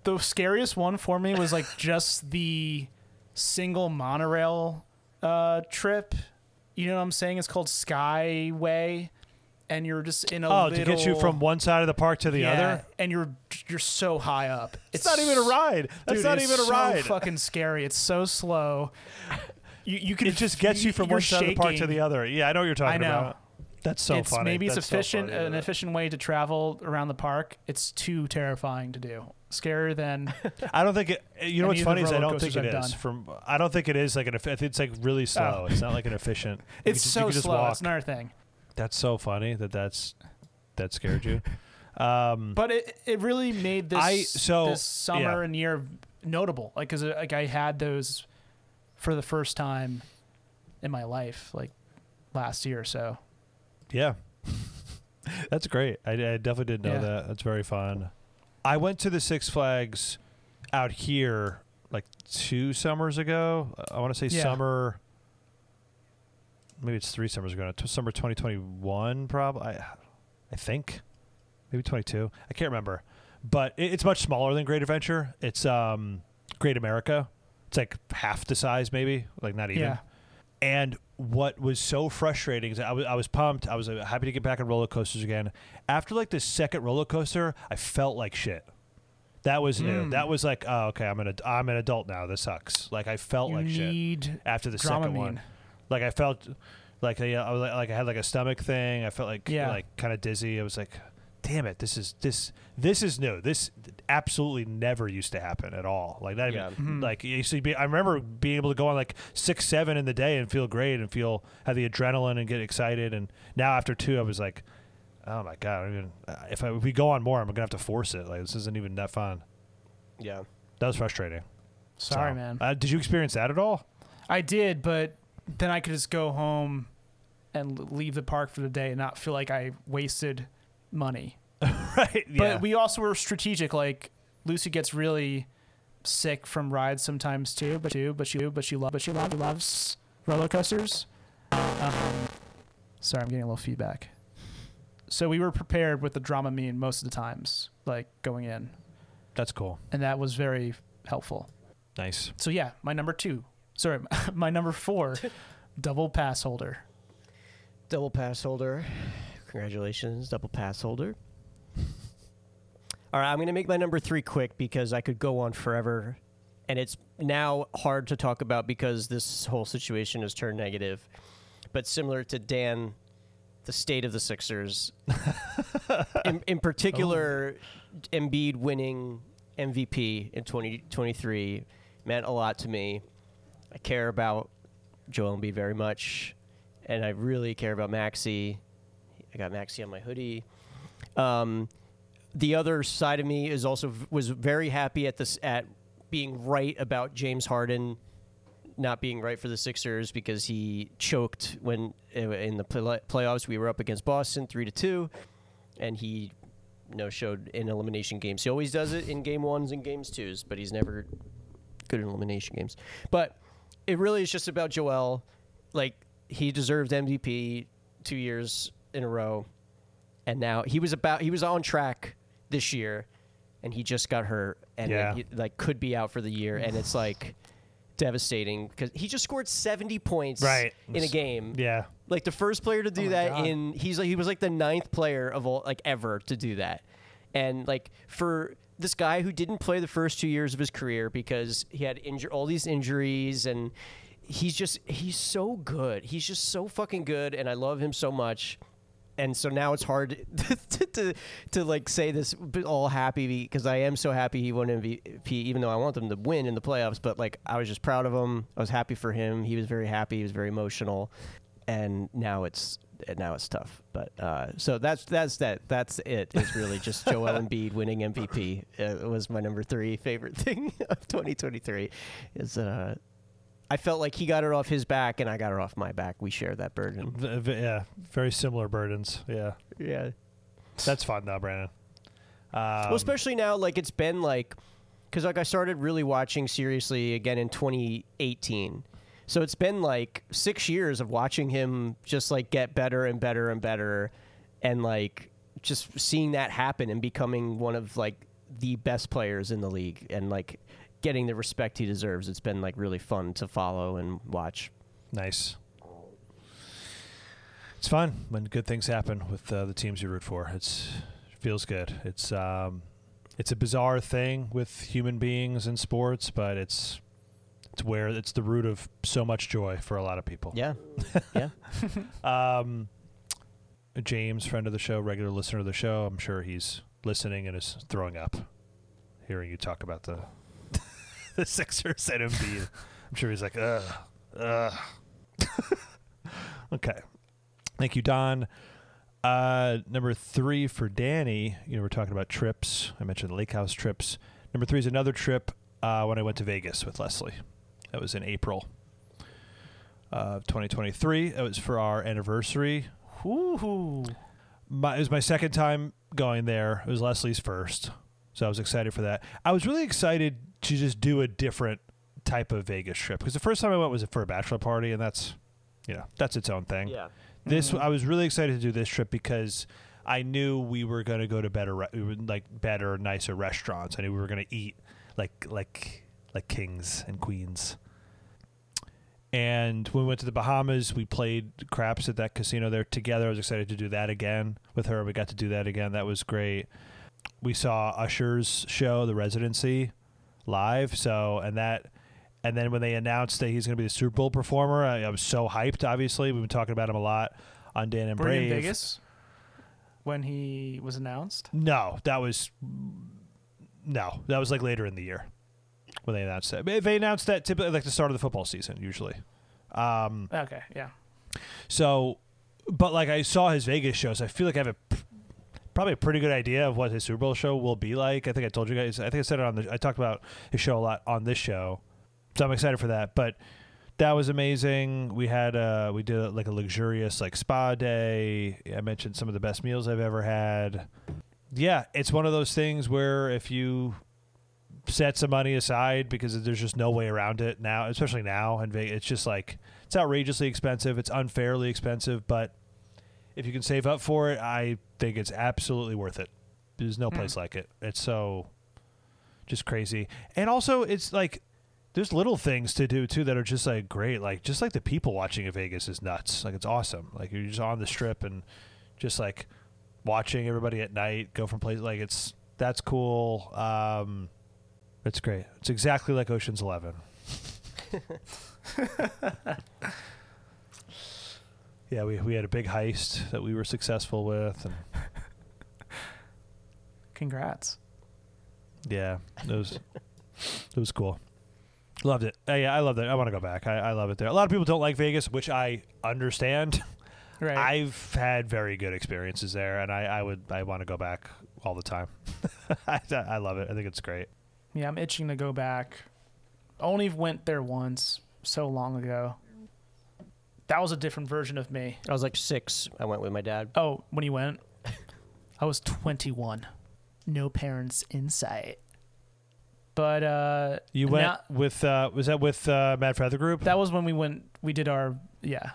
the scariest one for me was like just the single monorail uh, trip. You know what I'm saying? It's called Skyway, and you're just in a little. Oh, little, to get you from one side of the park to the yeah, other. and you're you're so high up. It's, not even a ride. That's Dude, not even a so ride. fucking scary. It's so slow. You you can it just gets you from one side of the park to the other. Yeah, I know what you're talking I know. about. That's so it's, funny. Maybe it's That's efficient, funny. an efficient way to travel around the park. It's too terrifying to do. Scarier than I don't think it. You know what's funny is I don't think it I've is. done. From I don't think it is like an. It's like really oh. slow. It's not like an efficient. it's so just slow. walk. That's another thing. That's so funny that that's that scared you. Um, But it it really made this I- so, this summer yeah. and year notable. Like, cause uh, like I had those for the first time in my life, like last year. or So Yeah. That's great. I, I definitely didn't know Yeah. that. That's very fun. I went to the Six Flags out here like two summers ago. I want to say Yeah. summer. Maybe it's three summers ago. now. Summer 2021, probably. I, I think. Maybe 22. I can't remember. But it, it's much smaller than Great Adventure. It's um, Great America. It's like half the size, maybe. Like not even. yeah, And what was so frustrating is I was, I was pumped. I was uh, happy to get back on roller coasters again. After like the second roller coaster, I felt like shit. That was new. Mm. That was like, oh, okay, I'm an ad- I'm an adult now. This sucks. Like I felt you like shit after the second one. Like I felt like I, I was like, like I had like a stomach thing. I felt like Yeah. like kind of dizzy. I was like, damn it, this is this this is new. This absolutely never used to happen at all. Like not even Yeah. Mhm. like you used to be. I remember being able to go on like six, seven in the day and feel great and feel have the adrenaline and get excited. And now after two, I was like, oh my god, I don't even, uh, if I, if we go on more, I'm gonna have to force it. Like this isn't even that fun. Yeah. That was frustrating. Sorry, So, man. Uh, did you experience that at all? I did, but then I could just go home and leave the park for the day and not feel like I wasted money. right. But we also were strategic. Like Lucy gets really sick from rides sometimes too, but too, but she, but she loves, but she loves, loves roller coasters. Um, sorry, I'm getting a little feedback. So we were prepared with the drama Dramamine most of the times, like going in, That's cool. and that was very helpful. Nice. So yeah, my number two, sorry, my number four double pass holder. Double pass holder. Congratulations, double pass holder. All right, I'm going to make my number three quick because I could go on forever. And it's now hard to talk about because this whole situation has turned negative. But similar to Dan, the state of the Sixers, in, in particular, oh. Embiid winning MVP in 2023 meant a lot to me. I care about Joel Embiid very much, and I really care about Maxey. I got Maxey on my hoodie. Um, the other side of me is also was very happy at this at being right about James Harden not being right for the Sixers because he choked when in the play- playoffs we were up against Boston three to two, and he no showed in elimination games. He always does it in game ones and games twos, but he's never good in elimination games. But it really is just about Joel. Like he deserved MVP two years in a row, and now he was about he was on track this year, and he just got hurt and Yeah. he, like could be out for the year, and it's like devastating because he just scored seventy points Right. in a game. Yeah. Like the first player to do oh my that God. in he's like he was like the ninth player of all like ever to do that. And like for this guy who didn't play the first two years of his career because he had injur- all these injuries and he's just he's so good. He's just so fucking good and I love him so much. And so now it's hard to, to, to like say this all happy because I am so happy he won MVP even though I want them to win in the playoffs but like I was just proud of him. I was happy for him. He was very happy. He was very emotional and now it's now it's tough. But uh, so that's that's that that's it. It's really just Joel Embiid winning MVP. Uh, was my number three favorite thing of 2023. Is uh, I felt like he got it off his back and I got it off my back. We share that burden. Yeah. Very similar burdens. Yeah. Yeah. That's fun though, Brandon. Um, well, especially now, like it's been like, because like I started really watching seriously again in 2018. So it's been like six years of watching him just like get better and better and better, and like just seeing that happen and becoming one of like the best players in the league and like getting the respect he deserves. It's been like really fun to follow and watch. Nice. It's fun when good things happen with uh, the teams you root for. It's it feels good. It's um, it's a bizarre thing with human beings and sports, but it's it's where it's the root of so much joy for a lot of people. Yeah, yeah. Um, James, friend of the show, regular listener of the show. I'm sure he's listening and is throwing up, hearing you talk about the the Sixers and Embiid. I'm sure he's like, ugh, ugh. okay, thank you, Don. Uh, number three for Danny. You know, we're talking about trips. I mentioned the lake house trips. Number three is another trip uh, when I went to Vegas with Leslie. That was in April of 2023. It was for our anniversary. Ooh. My, it was my second time going there. It was Leslie's first, so I was excited for that. I was really excited to just do a different type of Vegas trip because the first time I went was for a bachelor party, and that's, you know, that's its own thing. Yeah. This mm-hmm. I was really excited to do this trip because I knew we were going to go to better, re- like better, nicer restaurants. I knew we were going to eat like like like kings and queens. And when we went to the Bahamas, we played craps at that casino there together. I was excited to do that again with her. We got to do that again. That was great. We saw Usher's show, The Residency, live. So, and that, and then when they announced that he's going to be the Super Bowl performer, I, I was so hyped. Obviously, we've been talking about him a lot on Dan and Were you Bray. in Vegas when he was announced? No, that was no, that was like later in the year when they announced that. They announced that typically like the start of the football season usually. Um, Okay, yeah. so, but like I saw his Vegas shows, I feel like I have a probably a pretty good idea of what his Super Bowl show will be like. I think I told you guys. I think I said it on the. I talked about his show a lot on this show, so I'm excited for that. But that was amazing. We had uh we did like a luxurious like spa day. I mentioned some of the best meals I've ever had. Yeah, it's one of those things where if you set some money aside because there's just no way around it now, especially now in Vegas, it's just like it's outrageously expensive. It's unfairly expensive, but if you can save up for it, I think it's absolutely worth it. There's no place like it. It's so just crazy. And also it's like there's little things to do too that are just like great. Like just like the people watching in Vegas is nuts. Like it's awesome. Like you're just on the strip and just like watching everybody at night go from place. Like it's that's cool. Um, it's great. It's exactly like Ocean's Eleven. yeah, we we had a big heist that we were successful with, and Congrats. yeah, it was it was cool. Loved it. Uh, yeah, I loved it. I want to go back. I, I love it there. A lot of people don't like Vegas, which I understand. Right. I've had very good experiences there, and I, I would I want to go back all the time. I, I love it. I think it's great. Yeah, I'm itching to go back. Only went there once so long ago. That was a different version of me. I was like six. I went with my dad. Oh, when you went, I was 21. No parents in sight. But uh, You went now- with uh, was that with uh, Mad Feather Group? that was when we went. We did our yeah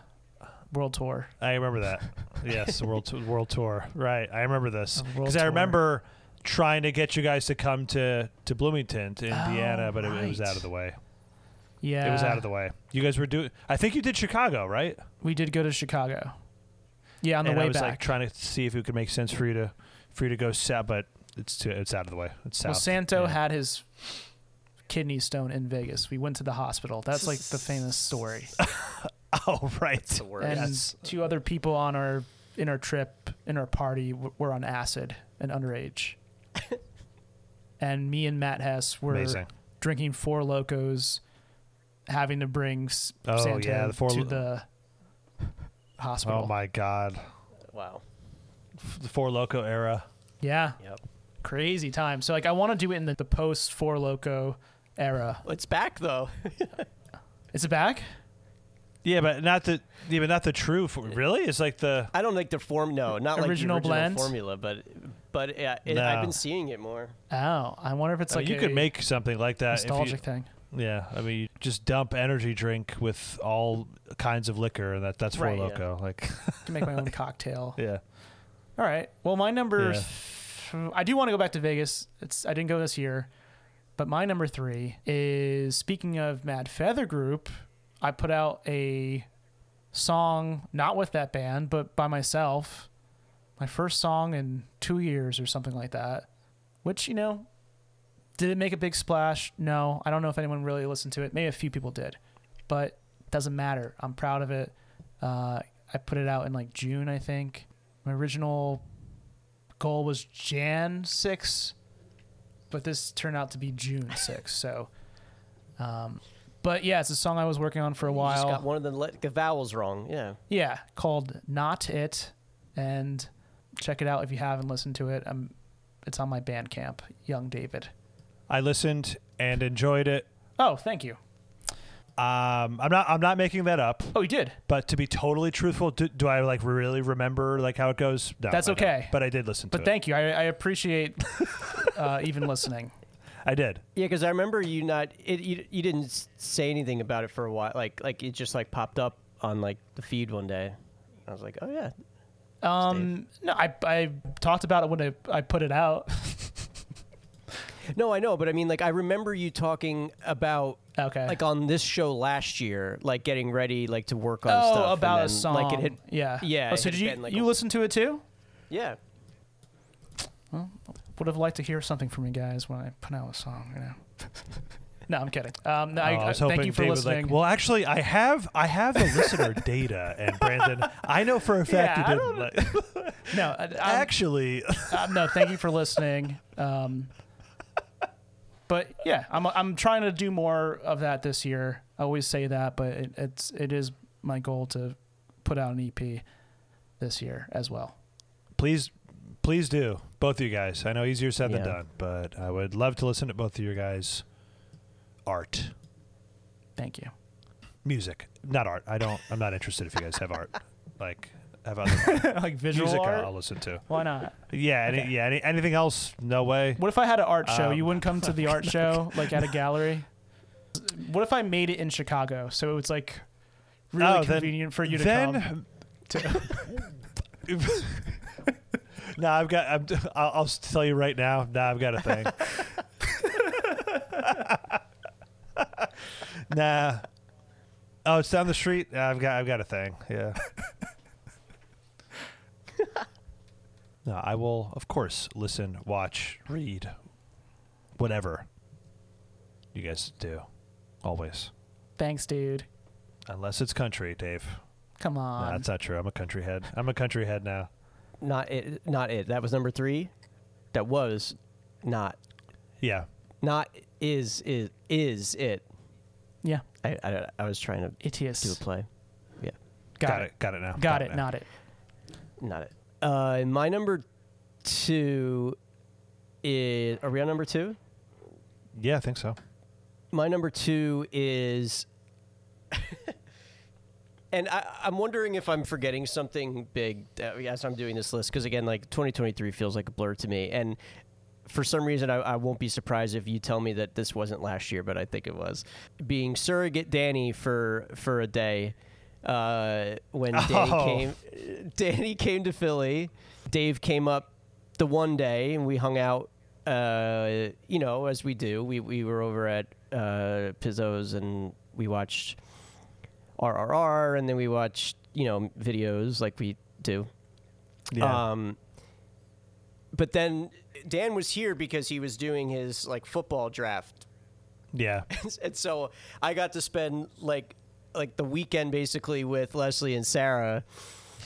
world tour. I remember that. yes, the world t- world tour. Right, I remember this A world because I tour. remember trying to get you guys to come to to Bloomington, to Indiana, Oh, but it, it was right. out of the way. Yeah, It was out of the way. You guys were doing. I think you did Chicago, right? We did go to Chicago. Yeah, on the and way I was back. like trying to see if it could make sense for you to for you to go south, but it's too, it's out of the way. It's south. well, Santo Yeah. had his kidney stone in Vegas. We went to the hospital. That's like the famous story. Oh right. the word. and Yes. two other people on our in our trip in our party were on acid and underage. And me and Matt Hess were Amazing. drinking four locos, having to bring S- Oh, Santo yeah, the Four to Lo- the hospital. Oh my God. Wow. The Four Loco era. Yeah, Yep. crazy time. So like, I want to do it in the, the post four loco era. Well, it's back though. Is it back? Yeah, but not the yeah, but not the true. For, really, it's like the I don't like the form. No, not like Original the original blend? formula, but but yeah, it, No. I've been seeing it more. Oh, I wonder if it's I like mean, you could make something like that. If you, nostalgic thing. yeah, I mean, you just dump energy drink with all kinds of liquor, and that that's Four Right, yeah. Loco. Like, I can make my own cocktail. yeah. All right. Well, my number, Yeah. th- I do want to go back to Vegas. It's I didn't go this year, but my number three is speaking of Mad Feather Group. I put out a song not with that band, but by myself. My first song in two years or something like that. Which you know, did it make a big splash? No, I don't know if anyone really listened to it. Maybe a few people did, but doesn't matter. I'm proud of it. Uh, I put it out in like June, I think. My original goal was Jan 6, but this turned out to be June 6. So, um, but yeah, it's a song I was working on for a You just while. got one of the, le- the vowels wrong. Yeah. Yeah, called Not It, and check it out if you haven't listened to it. Um, it's on my Bandcamp, Young David. I listened and enjoyed it. Oh, thank you. Um, I'm not I'm not making that up, Oh, you did. but to be totally truthful, do, do I like really remember like how it goes? No, That's I don't. okay. But I did listen to But it. thank you. I, I appreciate uh, even listening. I did. Yeah, because I remember you not it. You, you didn't say anything about it for a while. Like like it just like popped up on like the feed one day. I was like, oh yeah. Um, no, I, I talked about it when I, I put it out. No, I know, but I mean, like I remember you talking about Okay. like on this show last year, like getting ready, like to work on oh, stuff. and about a then, song. Like it had, yeah. yeah, Oh, so did you been, like, you a- listen to it too? yeah. Well, would have liked to hear something from you guys when I put out a song. You know. no, I'm kidding. Um, no, Oh, I, I I- was thank hoping you for Dave was listening. like, well, actually, I have I have the listener data, and Brandon, I know for a fact Yeah, I you didn't. Like, no, I, I'm- actually, uh, no, thank you for listening. Um, but yeah, I'm I'm trying to do more of that this year. I always say that, but it, it's it is my goal to put out an EP this year as well. please, please do both of you guys. I know easier said than done, but I would love to listen to both of you guys' art, Thank you. music, not art. I don't. I'm not interested if you guys have art, like have other like visual music. art. I'll, listen to. Why not? Yeah, any, yeah. Any, anything else? No way. What if I had an art show? Um, you wouldn't come to the art show like at a gallery. What if I made it in Chicago? So it was like really Oh, then- convenient for you to then, come. no, I've got. I'm, I'll, I'll tell you right now. No, I've got a thing. Nah. Oh, it's down the street. Yeah, I've got I've got a thing. Yeah. no, I will of course listen, watch, read, whatever you guys do. Always. Thanks, dude. Unless it's country, Dave. Come No, on. that's not true. I'm a country head. I'm a country head now. Not it. Not it. That was number three. That was not. Yeah. Not is is is it. yeah. I I, I was trying to It is. do a play. Yeah. Got, it. Got it now. Got it. now. Not it. Not it. Uh, my number two is. Are we on number two? Yeah, I think so. My number two is. and I, I'm wondering if I'm forgetting something big as I'm doing this list because again, like 2023 feels like a blur to me, and for some reason I, I won't be surprised if you tell me that this wasn't last year, but I think it was. Being surrogate Danny for for a day uh, when Danny Oh. came, Danny came to Philly. Dave came up the one day and we hung out. Uh, you know, as we do, we we were over at uh, Pizzo's and we watched RRR, and then we watched you know videos like we do. Yeah. Um, but then Dan was here because he was doing his like football draft, yeah. and so I got to spend like like the weekend basically with Leslie and Sarah,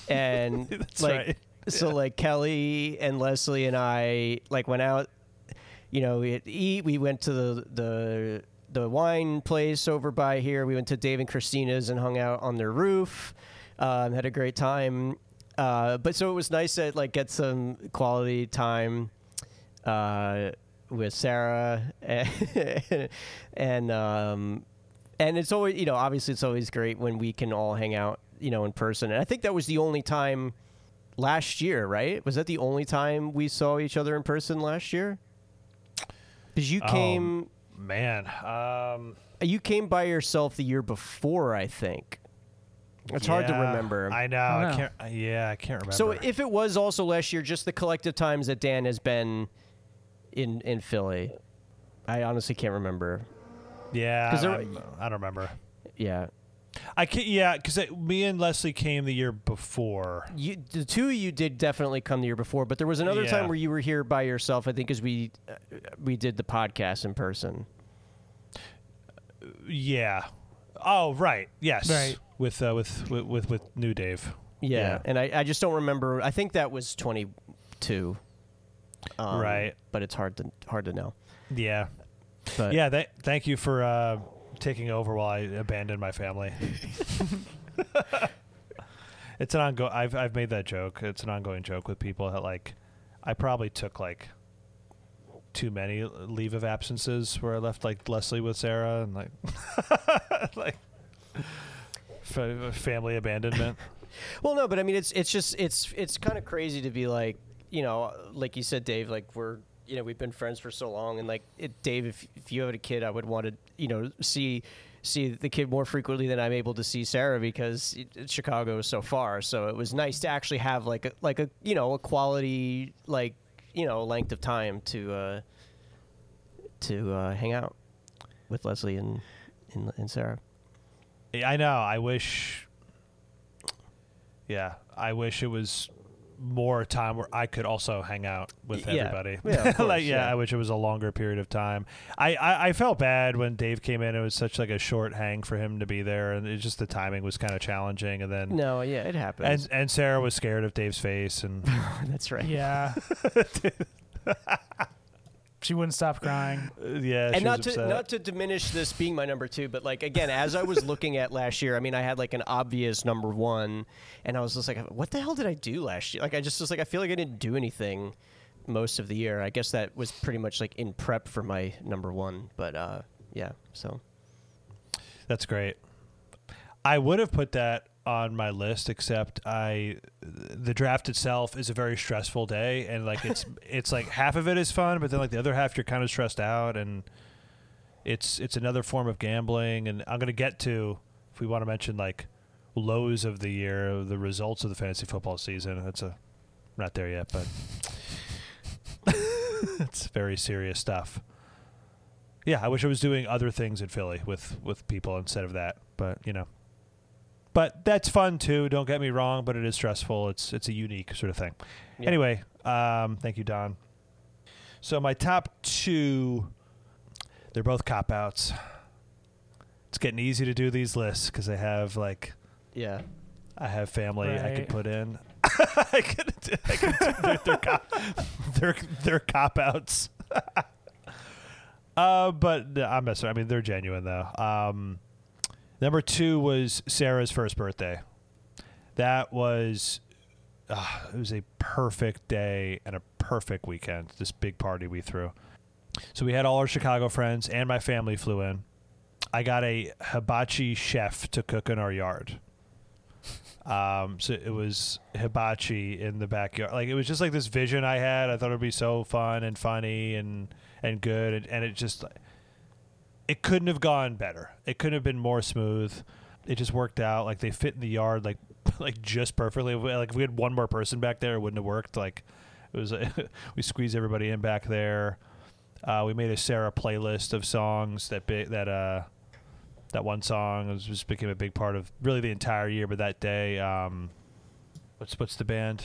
and That's like right. so like Kelly and Leslie and I like went out. You know, we had to eat. We went to the the the wine place over by here. We went to Dave and Christina's and hung out on their roof. Um, had a great time. Uh, but so it was nice to like get some quality time uh, with Sarah and and um, and it's always you know obviously it's always great when we can all hang out you know in person. And I think that was the only time last year, right? Was that the only time we saw each other in person last year? Because you Oh. came Man. Um, you came by yourself the year before, I think. It's hard to remember. I know. I I can't. Yeah, I can't remember. So if it was also last year, just the collective times that Dan has been in in Philly, I honestly can't remember. yeah, 'cause there- I'm- I don't remember. Yeah, I can't. Yeah, because me and Leslie came the year before. you the two of you did definitely come the year before, but there was another Yeah. time where you were here by yourself. I think as we uh, we did the podcast in person. Yeah. Oh, right. Yes. Right. With uh, with, with with with New Dave. Yeah, Yeah. and I, I just don't remember. I think that was twenty two. Um, Right. but it's hard to hard to know. Yeah. But Yeah. Th- thank you for uh, taking over while I abandoned my family. it's an ongoing. I've I've made that joke. It's an ongoing joke with people that like, I probably took like too many leave of absences where I left like Leslie with Sarah and like like fa- family abandonment. Well, no, but I mean, it's it's just it's it's kind of crazy to be like, you know, like you said, Dave. Like we're you know we've been friends for so long, and like it, Dave, if if you had a kid, I would want to you know see see the kid more frequently than I'm able to see Sarah because it, it- Chicago is so far. So it was nice to actually have like a like a you know a quality like you know length of time to uh to uh, hang out with Leslie and and, and Sarah. I know. I wish. Yeah, I wish it was more time where I could also hang out with yeah. everybody. Yeah, course, like yeah, yeah. I wish it was a longer period of time. I, I I felt bad when Dave came in. It was such like a short hang for him to be there, and it just the timing was kind of challenging. And then No, yeah, it happens. and and Sarah was scared of Dave's face, and That's right. Yeah. she wouldn't stop crying. uh, yeah, and she not was to upset. not to diminish this being my number two, but like again, as I was looking at last year, I mean, I had like an obvious number one, and I was just like, what the hell did I do last year? Like, I just was like, I feel like I didn't do anything most of the year. I guess that was pretty much like in prep for my number one, but uh, yeah. So That's great. I would have put that on my list, except I, the draft itself is a very stressful day, and like it's it's like half of it is fun, but then like the other half you're kind of stressed out, and it's it's another form of gambling. And I'm gonna get to if we want to mention like lows of the year, the results of the fantasy football season. That's a I'm not there yet, but it's very serious stuff. yeah, I wish I was doing other things in Philly with with people instead of that. But you know, but that's fun too. Don't get me wrong, but it is stressful. It's it's a unique sort of thing. Yeah. Anyway, um, thank you, Don. So my top two, they're both cop outs. It's getting easy to do these lists because I have like Yeah. I have family I could put in. I could, I could they're, they're, cop, they're, they're cop outs. uh, but I'm messing. I mean, they're genuine though. Um, number two was Sarah's first birthday. That was uh, it was a perfect day and a perfect weekend. This big party we threw. So we had all our Chicago friends and my family flew in. I got a hibachi chef to cook in our yard. Um, so it was hibachi in the backyard. Like it was just like this vision I had. I thought it'd be so fun and funny and and good, and, and it just it couldn't have gone better. It couldn't have been more smooth. It just worked out. Like they fit in the yard like like just perfectly. Like if we had one more person back there, it wouldn't have worked. Like it was we squeezed everybody in back there. Uh, we made a Sarah playlist of songs that bi- that uh that one song was, just became a big part of really the entire year. But that day, um, what's what's the band?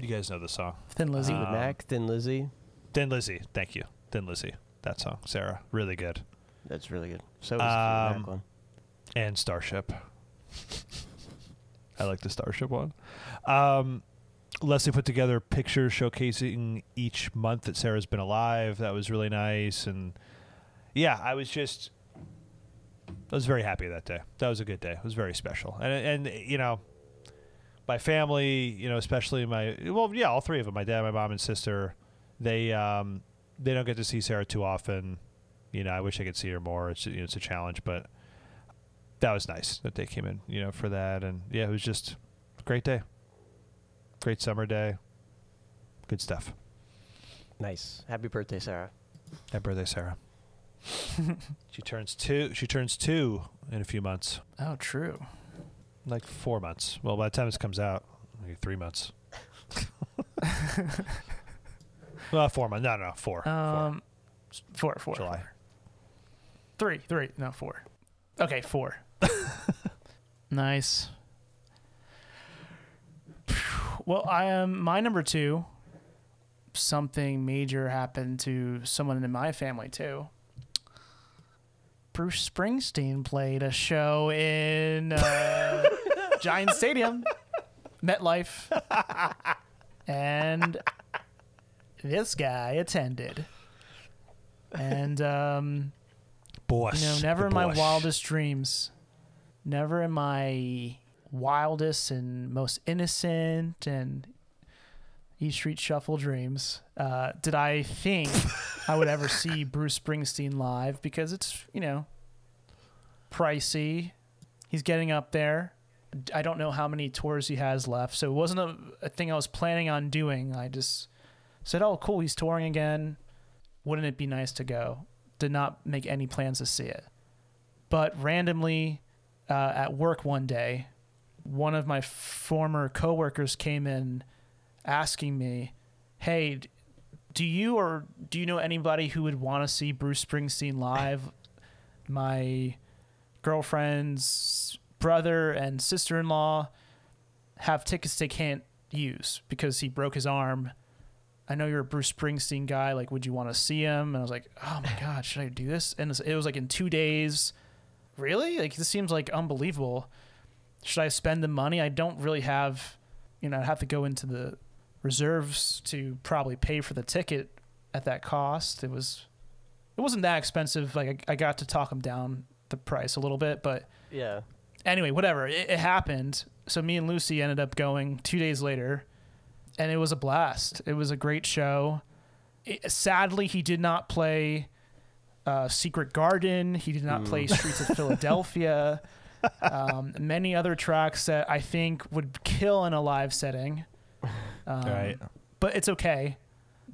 You guys know the song. Thin Lizzy. Uh, Fleetwood Mac, Thin Lizzy. Thin Lizzy. Thank you, Thin Lizzy. That song, Sarah, really good. That's really good. So was the Um, Mac one. And Starship. I like the Starship one. Um, Leslie put together pictures showcasing each month that Sarah's been alive. That was really nice, and yeah, I was just, I was very happy that day. That was a good day. It was very special, and and you know, my family, you know, especially my well, yeah, all three of them, my dad, my mom, and sister, they um they don't get to see Sarah too often. You know, I wish I could see her more. It's you know, it's a challenge, but that was nice that they came in, you know, for that. And yeah, it was just a great day. Great summer day. Good stuff. Nice. Happy birthday, Sarah. Happy birthday, Sarah. she turns two. She turns two in a few months, Oh, true. like four months. Well, by the time this comes out, maybe three months. well, four months. No, no, no, four. Um, four, four, four. July. Three, three. No, four. Okay, four. nice. Well, I am my number two. Something major happened to someone in my family too. Bruce Springsteen played a show in uh, Giant Stadium, MetLife, and this guy attended. And um, Boss. you know, never in my boss. wildest dreams, never in my wildest and most innocent and E Street Shuffle dreams uh, did I think I would ever see Bruce Springsteen live because it's, you know, pricey. He's getting up there. I don't know how many tours he has left. So it wasn't a, a thing I was planning on doing. I just said, oh, cool, he's touring again. Wouldn't it be nice to go? Did not make any plans to see it. But randomly uh, at work one day, one of my former coworkers came in asking me, "Hey, do you or do you know anybody who would want to see Bruce Springsteen live?" My girlfriend's brother and sister-in-law have tickets they can't use because he broke his arm. I know you're a Bruce Springsteen guy. Like, would you want to see him? And I was like, oh my God, should I do this? And it was like in two days. Really? Like, this seems like unbelievable. Should I spend the money? I don't really have, you know, I'd have to go into the reserves to probably pay for the ticket at that cost. It was, it wasn't that expensive. Like, I, I got to talk him down the price a little bit, but Yeah. anyway, whatever. It, it happened. So me and Lucy ended up going two days later, and it was a blast. It was a great show. It, sadly, he did not play uh, Secret Garden. He did not play Streets of Philadelphia. Um, many other tracks that I think would kill in a live setting. Um, Right. But it's okay.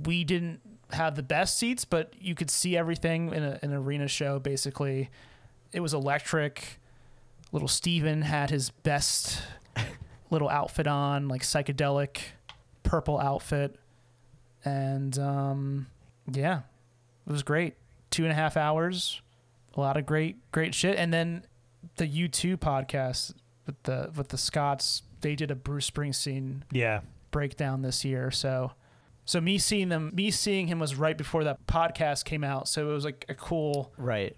We didn't have the best seats, but you could see everything in a, an arena show. Basically, it was electric. Little Steven had his best little outfit on, like psychedelic purple outfit, and um, yeah, it was great. two and a half hours, a lot of great great shit, and then the U2 podcast with the with the Scots. They did a Bruce Springsteen Yeah. breakdown this year. So so me seeing them me seeing him was right before that podcast came out. So it was like a cool Right.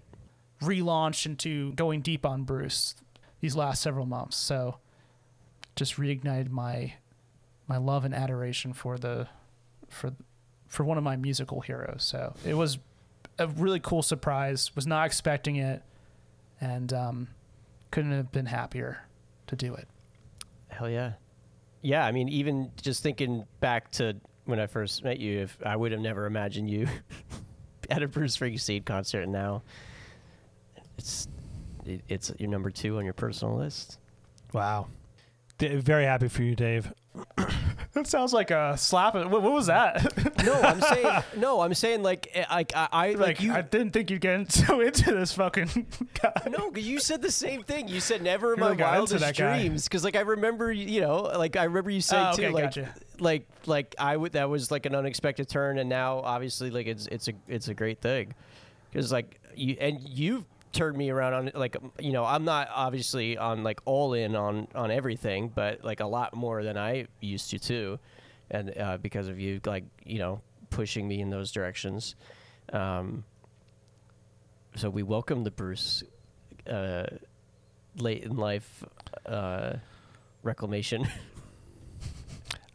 relaunch into going deep on Bruce these last several months. So just reignited my my love and adoration for the for for one of my musical heroes. So it was a really cool surprise. Was not expecting it and um couldn't have been happier to do it. Hell yeah. Yeah, I mean, even just thinking back to when I first met you, if I would have never imagined you at a Bruce Springsteen concert, and now it's it, it's your number two on your personal list. Wow. D- very happy for you, Dave. That sounds like a slap. What, what was that? No, I'm saying no, I'm saying like eh, like I, I like, like you. I didn't think you'd get so into this fucking guy. no, because you said the same thing. You said never in my into wildest dreams. Because like I remember, you know, like I remember you saying Oh, too, like, gotcha. like, like I would that was like an unexpected turn, and now obviously like it's it's a it's a great thing, because like you and you've turned me around on like you know I'm not obviously on like all in on on everything, but like a lot more than I used to too, and uh, because of you like you know pushing me in those directions. Um, so we welcome the Bruce uh, late in life uh, reclamation.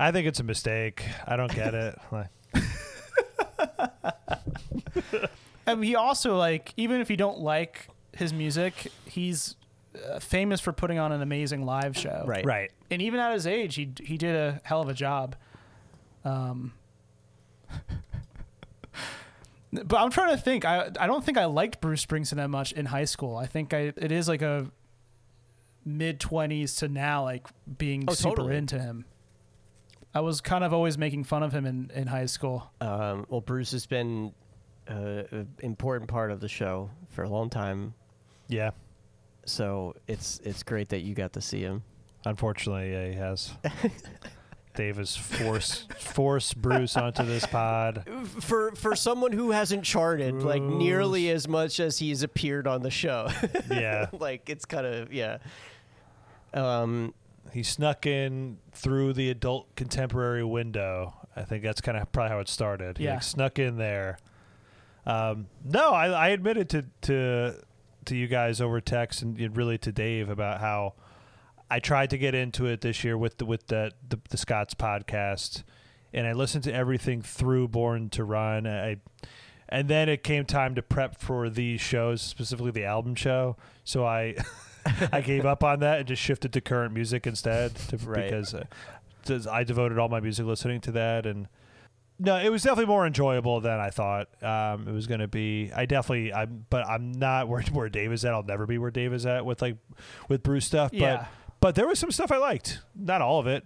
I think it's a mistake. I don't get it. Like, I mean, he also like even if you don't like his music, he's uh, famous for putting on an amazing live show. Right. right. And even at his age, he he did a hell of a job. Um. But I'm trying to think. I I don't think I liked Bruce Springsteen that much in high school. I think I it is like a mid twenties to now like being Oh, super totally. into him. I was kind of always making fun of him in, in high school. Um, well, Bruce has been uh, an important part of the show for a long time, Yeah. so it's it's great that you got to see him. Unfortunately, yeah, he has. Dave has forced forced Bruce onto this pod. For for someone who hasn't charted like nearly as much as he's appeared on the show, Yeah. like it's kind of yeah. Um, He snuck in through the adult contemporary window. I think that's kind of probably how it started. He Yeah. like, snuck in there. Um, no, I, I admitted to to to you guys over text and really to Dave about how I tried to get into it this year with the with the the, the Scots podcast, and I listened to everything through Born to Run. I and then it came time to prep for these shows, specifically the album show. So I I gave up on that and just shifted to current music instead, to, Right. because uh, I devoted all my music listening to that. And no, it was definitely more enjoyable than I thought um, it was going to be. I definitely, I'm, but I'm not where where Dave is at. I'll never be where Dave is at with like with Bruce stuff. Yeah. But but there was some stuff I liked. Not all of it.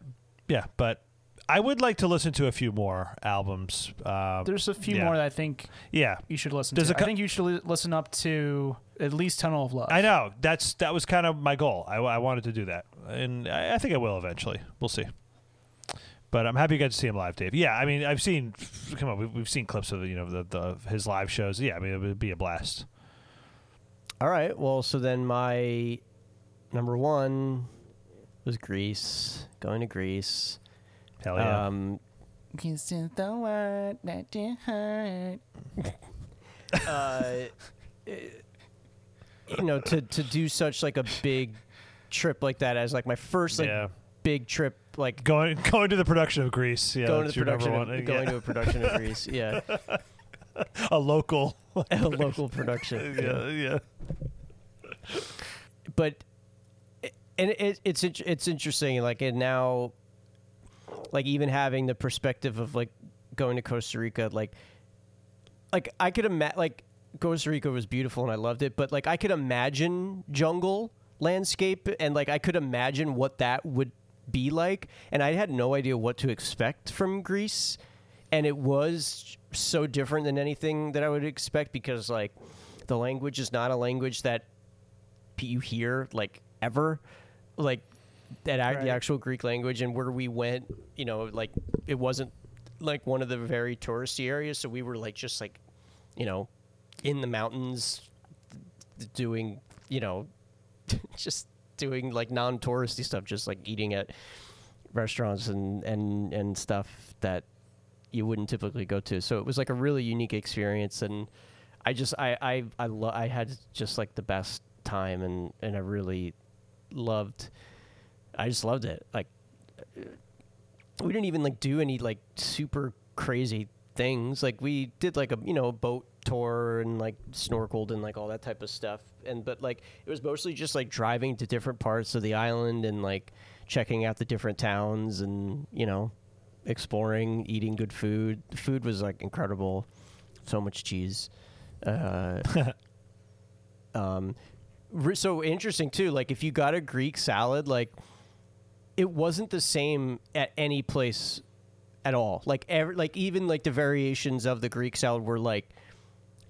Yeah, but. I would like to listen to a few more albums. Um, There's a few yeah. more that I think yeah, you should listen There's to. a cou- I think you should li- listen up to at least Tunnel of Love. I know that's that was kind of my goal. I, I wanted to do that, and I, I think I will eventually. We'll see. But I'm happy you got to see him live, Dave. Yeah, I mean, I've seen. Come on, we've, we've seen clips of you know the, the his live shows. Yeah, I mean, it would be a blast. all right, well, so then my number one was Greece. Going to Greece. Hell yeah. Um, Kiss is the word that you heard. uh, you know, to to do such like a big trip like that as like my first like yeah, big trip, like going going to the production of Greece. Yeah, going to the production, one. of, Yeah. going to a production of Greece, yeah, a local. a local production. yeah, yeah. but and it, it's it's interesting like and now like even having the perspective of like going to Costa Rica like like I could imagine like Costa Rica was beautiful and I loved it but like I could imagine jungle landscape and like I could imagine what that would be like and I had no idea what to expect from Greece. And it was so different than anything that I would expect because like the language is not a language that you hear like ever. Like that Right. the actual greek language and where we went you know like it wasn't like one of the very touristy areas. So we were like just like you know in the mountains doing, you know, just doing like non-touristy stuff, just like eating at restaurants and and and stuff that you wouldn't typically go to. So it was like a really unique experience, and I just I I I, lo- I had just like the best time, and and I really loved. I just loved it. Like we didn't even like do any like super crazy things. Like we did like a you know boat tour and like snorkeled and like all that type of stuff. And but like it was mostly just like driving to different parts of the island and like checking out the different towns and you know exploring, eating good food. The food was like incredible. So much cheese. Uh, um, so interesting too. Like if you got a Greek salad, like it wasn't the same at any place at all. Like every, like even like the variations of the Greek salad were like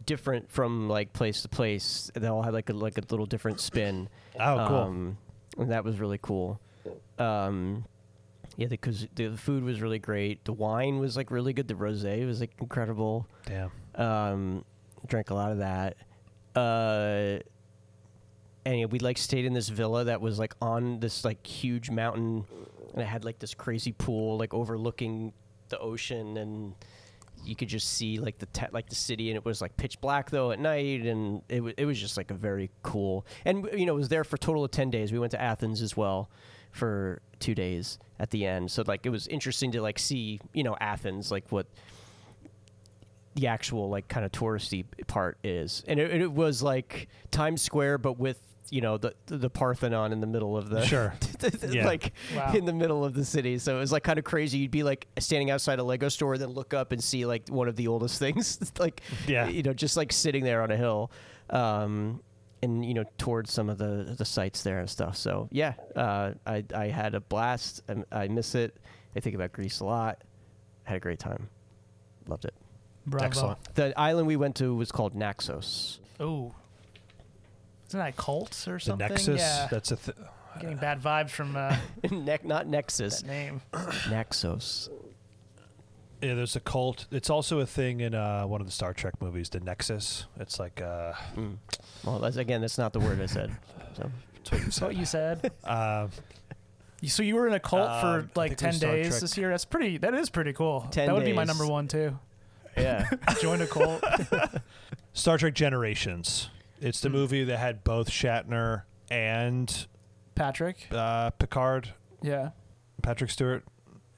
different from like place to place. They all had like a like a little different spin. Oh, cool. Um, and that was really cool. Um, yeah, because the, the food was really great. The wine was like really good. The rosé was like incredible. Damn. Um, drank a lot of that. Uh, and yeah, we like stayed in this villa that was like on this like huge mountain, and it had like this crazy pool like overlooking the ocean, and you could just see like the te- like the city, and it was like pitch black though at night, and it wa it was just like a very cool. And you know, it was there for a total of ten days. We went to Athens as well for two days at the end, so like it was interesting to like see you know Athens like what the actual like kind of touristy part is, and it, it was like Times Square, but with you know the the Parthenon in the middle of the Sure. Yeah. like Wow. in the middle of the city. So it was like kind of crazy. You'd be like standing outside a Lego store, then look up and see like one of the oldest things, like Yeah. you know, just like sitting there on a hill. Um, and you know towards some of the the sites there and stuff. So yeah, uh, I I had a blast. I, I miss it. I think about Greece a lot. Had a great time. Loved it. Bravo. Excellent. The island we went to was called Naxos. Oh. Isn't that cults or The something? Nexus. Yeah. That's a. Th- getting bad vibes from uh, ne- not Nexus. that name. Naxos. yeah, there's a cult. It's also a thing in uh, one of the Star Trek movies, the Nexus. It's like uh, Mm. Well, that's, again, that's not the word I said. So it's what you That's what said. you said. Uh, You- so you were in a cult Um, for I like think it ten Star days Trek. this year. That's pretty. That is pretty cool. 10 that would be my days. number one too. yeah, Join a cult. Star Trek Generations. It's the Hmm. movie that had both Shatner and Patrick. uh, Picard, Yeah. Patrick Stewart.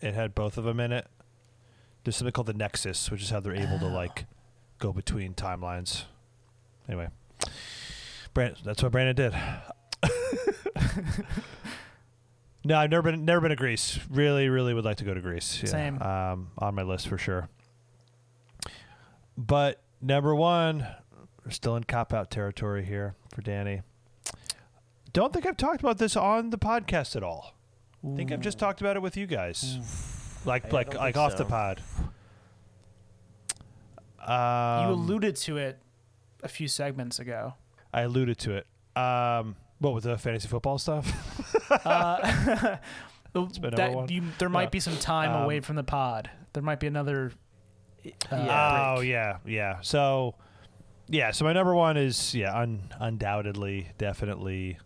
It had both of them in it. There's something called the Nexus, which is how they're able to like go between timelines. Anyway, Brand, that's what Brandon did. no, I've never been never been to Greece. Really, really would like to go to Greece. Yeah. Same. Um, on my list for sure. But number one, we're still in cop out territory here for Danny. Don't think I've talked about this on the podcast at all. I think I've just talked about it with you guys, like I like like off the so. pod. you Um, alluded to it a few segments ago. I alluded to it. Um, what with the fantasy football stuff? Uh, that you, there might Yeah. be some time Um, away from the pod. There might be another. Uh, Yeah. Oh yeah, yeah. So yeah, so my number one is yeah, un- undoubtedly, definitely.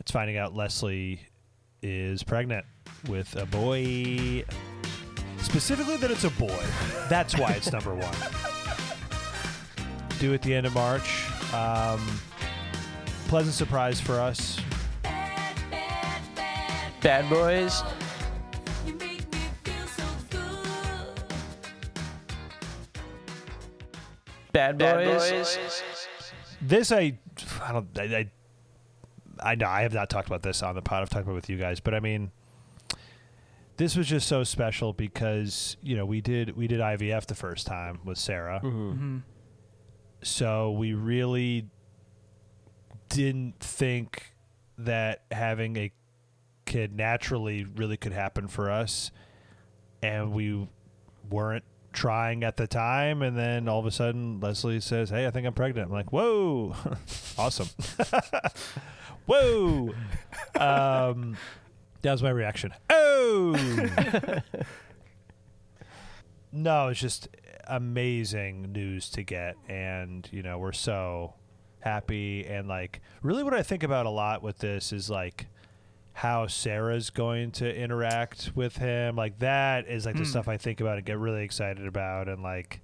It's finding out Leslie is pregnant with a boy. Specifically, that it's a boy. That's why it's number one. Due at the end of March. Um, pleasant surprise for us. Bad Boys. Bad Boys. This I, I don't, I, I, I know I have not talked about this on the pod. I've talked about it with you guys, but I mean, this was just so special because you know we did we did IVF the first time with Sarah, mhm. so we really didn't think that having a kid naturally really could happen for us, and we weren't trying at the time and then all of a sudden Leslie says, "Hey, I think I'm pregnant." I'm like, "Whoa. awesome." Whoa. Um that was my reaction. Oh. no, it's just amazing news to get, and you know we're so happy. And like, really, what I think about a lot with this is like how Sarah's going to interact with him. Like that is like the Hmm. stuff I think about and get really excited about, and like.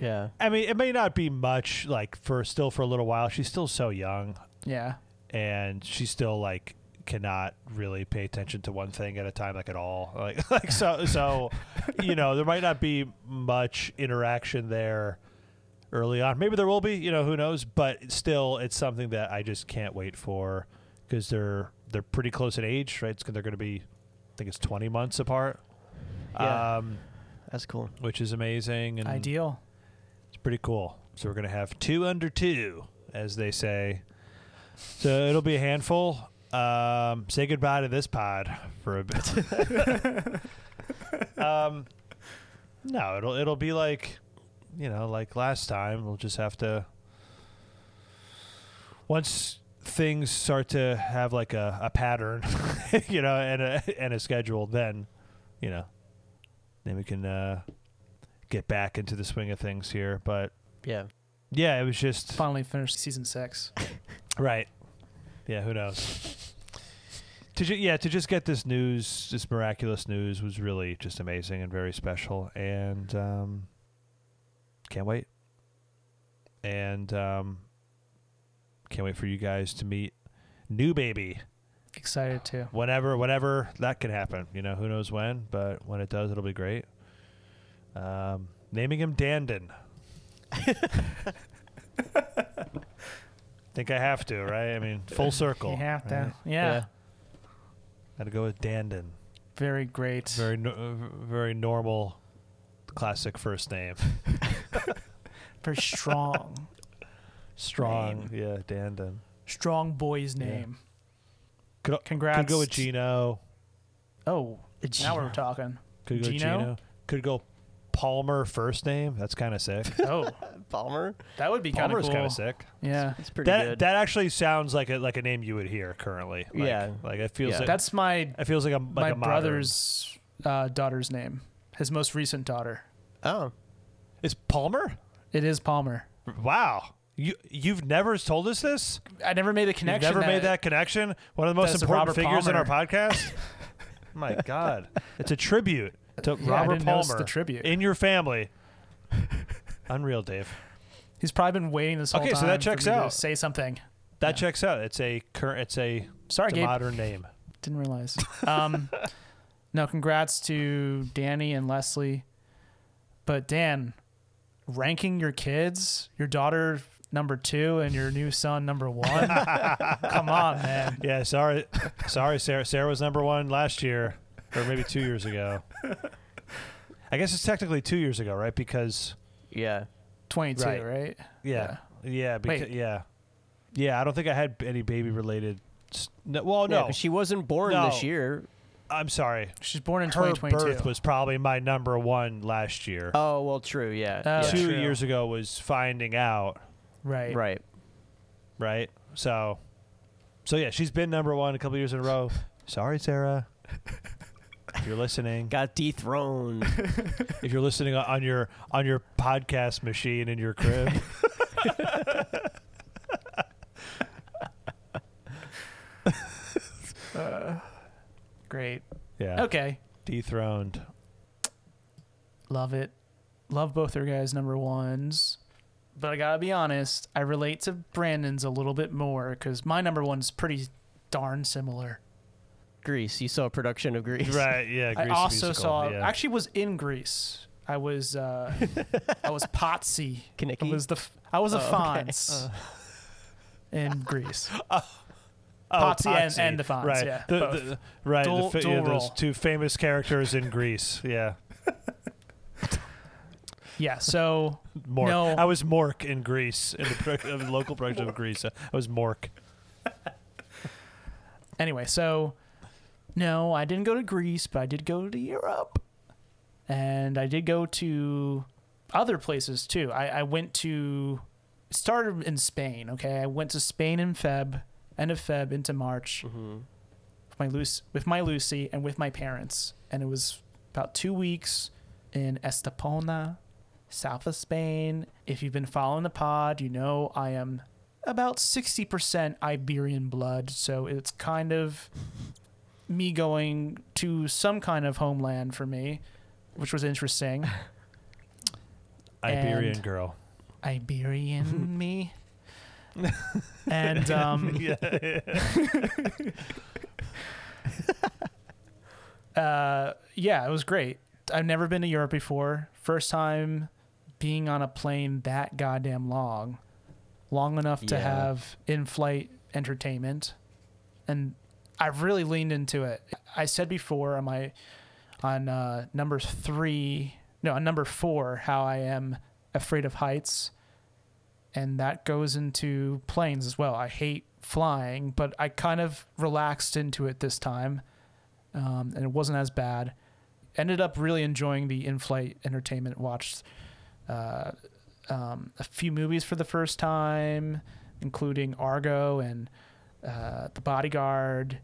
Yeah. I mean, it may not be much like for still for a little while. She's still so young, Yeah. and she still like cannot really pay attention to one thing at a time, like at all. Like, like so, so you know, there might not be much interaction there early on. Maybe there will be. You know, who knows? But still, it's something that I just can't wait for because they're they're pretty close in age, right? It's, they're going to be, I think it's twenty months apart. Yeah. Um, That's cool. which is amazing and Ideal. it's pretty cool. So we're gonna have two under two, as they say. So it'll be a handful. Um, say goodbye to this pod for a bit. um, no, it'll it'll be like, you know, like last time. We'll just have to. Once things start to have like a, a pattern, you know, and a and a schedule, then, you know, then we can uh, get back into the swing of things here. But Yeah. yeah, it was just Finally finished season six. right. Yeah, who knows? to ju- yeah, to just get this news, this miraculous news, was really just amazing and very special, and um, can't wait. And um, can't wait for you guys to meet new baby Excited too. whenever, whenever that can happen. You know, who knows when, but when it does, it'll be great. Um, naming him Dandon. Think I have to, right? I mean, full circle. You have to. right? Yeah. Got to go with Dandon. Very great. Very, no, uh, very normal, classic first name. Very strong. Strong, yeah, Dandon. strong boy's Yeah. name. Could, Congrats. could go with Gino. Oh, now we're talking. Could go Gino? Gino. Could go Palmer first name. That's kind of sick. Oh, Palmer. that would be kind of Palmer's cool. kind of sick. Yeah. It's pretty That good. that actually sounds like a like a name you would hear currently. Like, Yeah. like it feels Yeah. like That's my it feels like a like my a brother's uh, daughter's name. His most recent daughter. oh. Is Palmer? It is Palmer. Wow. You you've never told us this? I never made the You've connection. never made that connection? One of the most that's important Robert figures in our podcast? My God. It's a tribute to I Robert didn't notice Palmer the tribute. in your family. Unreal, Dave. He's probably been waiting this whole time. Okay, time. so that for checks me to out. say something. That checks out. It's a current it's a, Sorry, it's a Gabe. modern name. Didn't realize. Um, no, congrats to Danny and Leslie. But Dan, ranking your kids, your daughter number two and your new son number one. Come on, man. Yeah, sorry, sorry, Sarah. Sarah was number one last year, or maybe two years ago. I guess it's technically two years ago, right? Because Yeah. 22, Right. right? yeah, yeah, because, Wait. yeah, yeah. I don't think I had any baby related. s- No, well, Yeah, she wasn't born No. this year. I'm sorry. She's born in Her 2022. birth was probably my number one last year. Oh well, true. Yeah. Oh, yeah. two true. years ago was finding out, right. Right. right? So, so yeah, she's been number one a couple years in a row. Sorry, Sarah. If you're listening, Got dethroned. if you're listening on- on your on your podcast machine in your crib. Uh, great. Yeah. Okay. Dethroned. Love it. Love both their guys' number ones. But I gotta be honest, I relate to Brandon's a little bit more because my number one's pretty darn similar. Greece, You saw a production of Greece, Right. Yeah. I also musical, saw yeah. actually was in Greece. I was uh I was Potsy. Kenickie? I was the I was a Oh, okay. Fonz in Greece. Oh, Potsy and- Potsy. and the Fonz, Right. yeah, The- both. the- right. the Dual- fa- dual yeah, those two famous characters in Greece. Yeah. Yeah, so Mork. No. I was Mork in Greece in the, pro- of the local production of Greece. I was Mork. anyway, so no, I didn't go to Greece, but I did go to Europe. And I did go to other places too. I, I went to started in Spain, okay? I went to Spain in Feb, end of Feb into March Mm-hmm. with my Lucy, with my Lucy and with my parents. And it was about two weeks in Estepona, south of Spain. If you've been following the pod, you know I am about 60% Iberian blood, so it's kind of me going to some kind of homeland for me, which was interesting. Iberian And- girl. Iberian me. and um, yeah. uh, yeah, it was great. I've never been to Europe before. First time being on a plane that goddamn long, long enough to Yeah. have in-flight entertainment, and I've really leaned into it. I said before on my on uh, number three, no, on number four, how I am afraid of heights, and that goes into planes as well. I hate flying, but I kind of relaxed into it this time um, and it wasn't as bad. Ended up really enjoying the in-flight entertainment. Watched uh, um, a few movies for the first time, including Argo and uh, The Bodyguard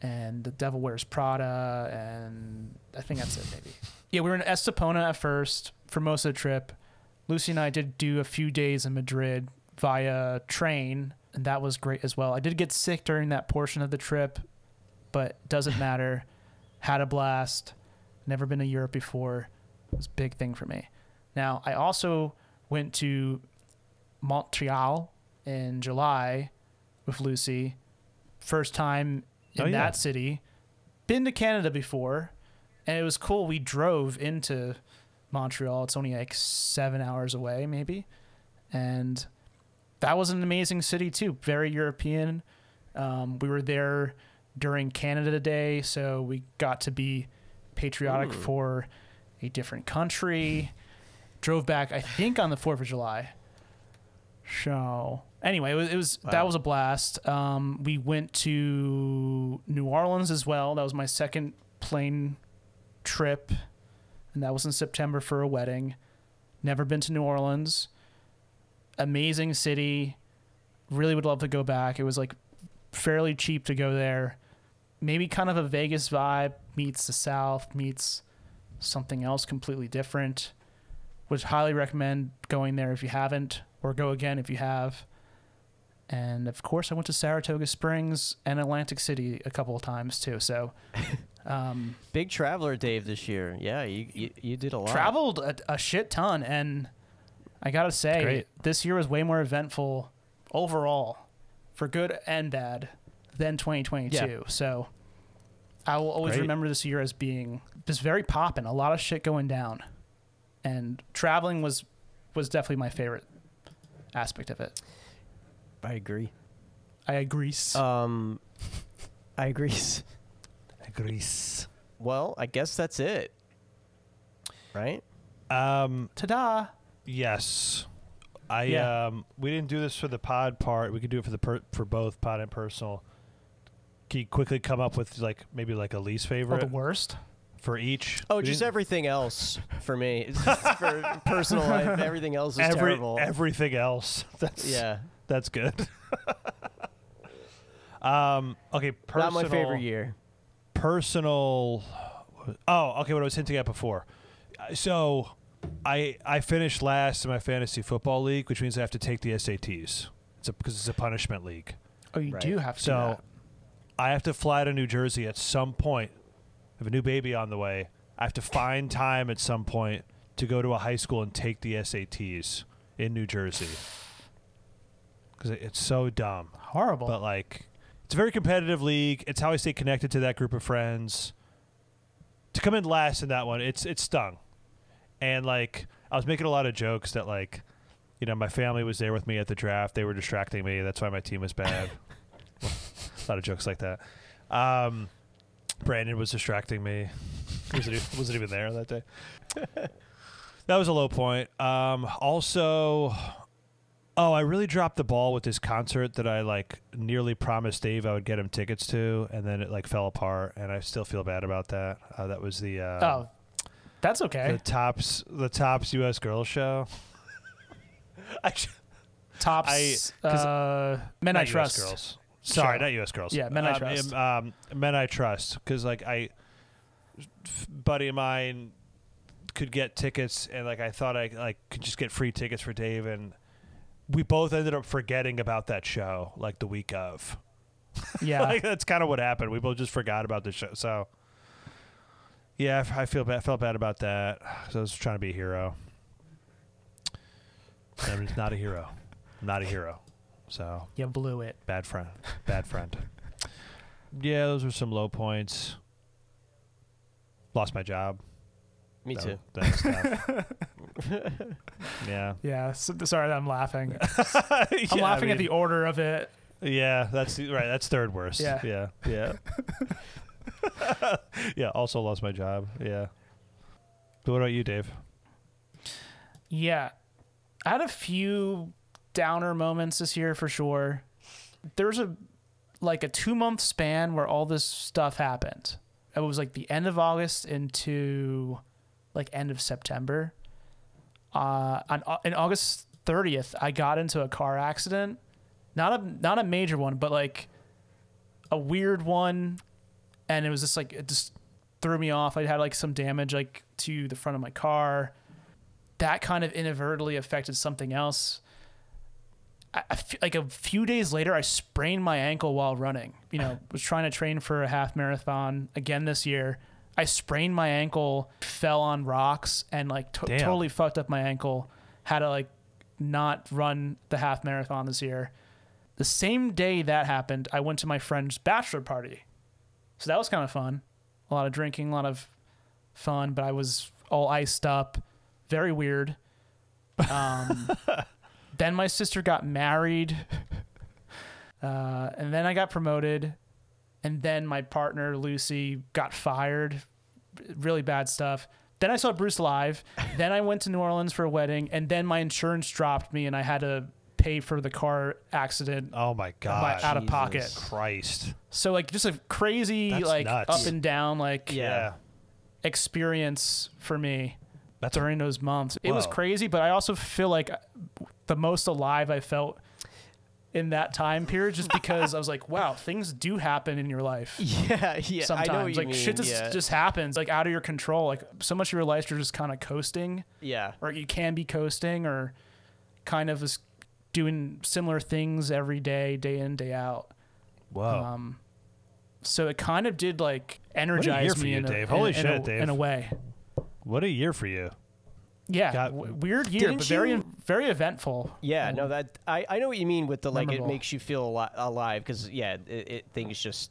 and The Devil Wears Prada, and I think that's it. Maybe. Yeah, we were in Estepona at first for most of the trip. Lucy and I did do a few days in Madrid via train, and that was great as well. I did get sick during that portion of the trip, but doesn't matter. Had a blast. Never been to Europe before. It was a big thing for me. Now, I also went to Montreal in July with Lucy. First time in Oh, yeah. that city. Been to Canada before, and it was cool. We drove into Montreal. It's only like seven hours away, maybe. And that was an amazing city, too. Very European. Um, we were there during Canada Day, so we got to be patriotic Ooh. for a different country. Drove back, I think, on the Fourth of July. So anyway, it was, it was that was a blast. Um, we went to New Orleans as well. That was my second plane trip, and that was in September for a wedding. Never been to New Orleans. Amazing city. Really would love to go back. It was like fairly cheap to go there. Maybe kind of a Vegas vibe meets the South meets something else completely different. Would highly recommend going there if you haven't, or go again if you have. And of course, I went to Saratoga Springs and Atlantic City a couple of times too. So, um, Big traveler, Dave, this year. Yeah, you you, you did a lot. traveled a, a shit ton, and I gotta say, this year was way more eventful overall, for good and bad, than 2022. So, I will always Great. remember this year as being just very poppin', a lot of shit going down, and traveling was was definitely my favorite aspect of it. I agree. I agree. Um, I agree. Greece. Well, I guess that's it. Right? Um, Ta-da! yes. I Yeah. um we didn't do this for the pod part. We could do it for the per- for both pod and personal. Can you quickly come up with like maybe like a least Oh, favorite the worst. For each? Oh, just everything else for me. For personal life, everything else is every terrible. everything else. That's yeah, that's good. um. Okay. Personal, not my favorite year. personal oh okay what i was hinting at before Uh, so i i finished last in my fantasy football league which means i have to take the sats it's because it's a punishment league Oh, you Right. do have to. do so that. i have to fly to new jersey at some point I have a new baby on the way i have to find time at some point to go to a high school and take the sats in new jersey because it's so dumb horrible. but like it's a very competitive league. It's how I stay connected to that group of friends. To come in last in that one, it's it stung. And like I was making a lot of jokes that like you know, my family was there with me at the draft. They were distracting me. That's why my team was bad. a lot of jokes like that. Um, Brandon was distracting me. wasn't, e- wasn't even there that day. that was a low point. Um, also, oh, I really dropped the ball with this concert that I like nearly promised Dave I would get him tickets to, and then it like fell apart, and I still feel bad about that. Uh, that was the uh, oh, that's okay. the tops the tops U.S. girls show. I, Tops. I- uh, men I not US trust. girls. Sorry, Show. not U.S. girls. Yeah, Men I Um, Trust. Um, men I trust, because like I, f- buddy of mine could get tickets, and like I thought I like could just get free tickets for Dave, and we both ended up forgetting about that show like the week of. Yeah. like that's kind of what happened. We both just forgot about the show. So yeah, I feel bad. Felt bad about that. So I was trying to be a hero. I'm just not a hero. I'm not a hero. So you blew it. bad friend. Bad friend. yeah, those were some low points. Lost my job. Me That- too. That was yeah. Yeah. So, sorry, I'm laughing. I'm Yeah, I laughing at the order of it. Yeah, that's right. That's third worst. Yeah. yeah, yeah. yeah. Also lost my job. Yeah. But what about you, Dave? Yeah. I had a few downer moments this year for sure. There's a like a two month span where all this stuff happened. It was like the end of August into like end of September. Uh, on in August 30th, I got into a car accident. Not a not a major one, but like a weird one, and it was just like it just threw me off. I had like some damage like to the front of my car that kind of inadvertently affected something else. I, I like a few days later, I sprained my ankle while running. You know, was trying to train for a half marathon again this year. I sprained my ankle, fell on rocks, and like to- totally fucked up my ankle. Had to like not run the half marathon this year. The same day that happened, I went to my friend's bachelor party. So that was kind of fun. A lot of drinking, a lot of fun, but I was all iced up, very weird. Um, then my sister got married, uh, and then I got promoted, and then my partner Lucy got fired. Really bad stuff. Then I saw Bruce live. then I went to New Orleans for a wedding, and then my insurance dropped me, and I had to pay for the car accident Oh my god. out of pocket. Christ. So like just a crazy That's like nuts. up and down like Yeah. experience for me That's a- during those months. It was crazy, but I also feel like the most alive I felt in that time period just because I was like, wow, things do happen in your life. Yeah, yeah. Sometimes I know what you like mean. shit just yeah. just happens like out of your control. Like so much of your life you're just kind of coasting yeah. or you can be coasting or kind of is doing similar things every day, day in, day out. Whoa. Um, so it kind of did like energize me you, in, a, Dave. in- Holy in shit, a, Dave. in a way. what a year for you. Yeah, Got- w- weird year, but very you- very eventful. Yeah, no, that I, I know what you mean with the like it makes you feel ali- alive because yeah, it, it things just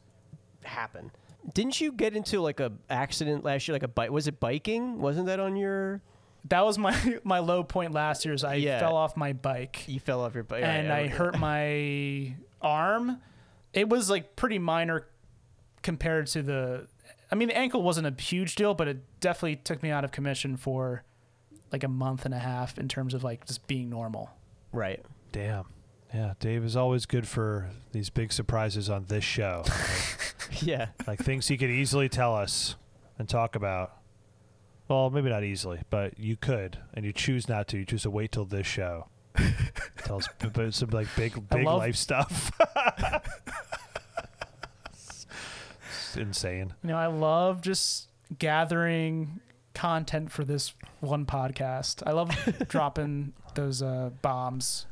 happen. Didn't you get into like a accident last year? Like a bike? Was it biking? Wasn't that on your? That was my my low point last year. Is I Yeah. fell off my bike You fell off your bike and I hurt my arm. It was like pretty minor compared to the. I mean, the ankle wasn't a huge deal, but it definitely took me out of commission for like a month and a half in terms of like just being normal. Right. Damn. Yeah, Dave is always good for these big surprises on this show. Yeah. like things he could easily tell us and talk about. Well, maybe not easily, but you could, and you choose not to. You choose to wait till this show. Tell us about some like big, big love- life stuff. It's insane. You know, I love just gathering content for this one podcast. I love dropping those uh, bombs.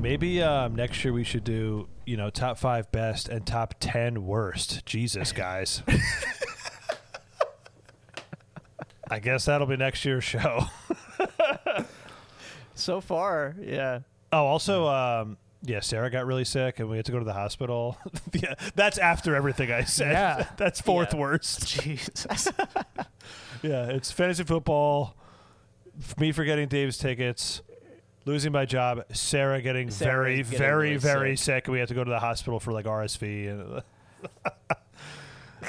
Maybe um, next year we should do, you know, top five best and top ten worst. Jesus, guys. I guess that'll be next year's show. So far, yeah. Oh, also, um, yeah, Sarah got really sick and we had to go to the hospital. yeah, that's after everything I said. Yeah. that's fourth Yeah. worst. Jesus. Yeah, it's fantasy football, me forgetting Dave's tickets, losing my job, Sarah getting Sarah very, getting very, really very sick. sick. and we had to go to the hospital for like RSV. And,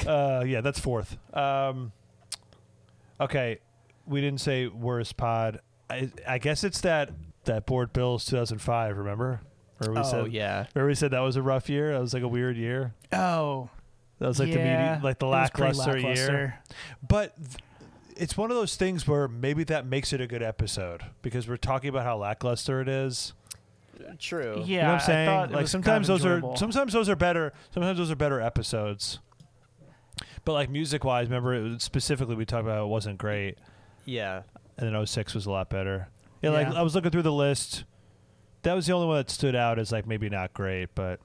uh, yeah, that's fourth. Um, okay, we didn't say worst pod. I, I guess it's that that board Bills 2005. Remember? Or we oh said, yeah. Remember we said that was a rough year. That was like a weird year. Oh, That was like the yeah. medi- like the It was pretty lackluster, year. But th- it's one of those things where maybe that makes it a good episode because we're talking about how lackluster it is. True. Yeah, you know what I'm saying? like sometimes kind of those are sometimes those are better. Sometimes those are better episodes. But like music wise, remember it was, specifically we talked about it wasn't great, Yeah. and then 06 was a lot better. Yeah, like I was looking through the list. That was the only one that stood out as like maybe not great, but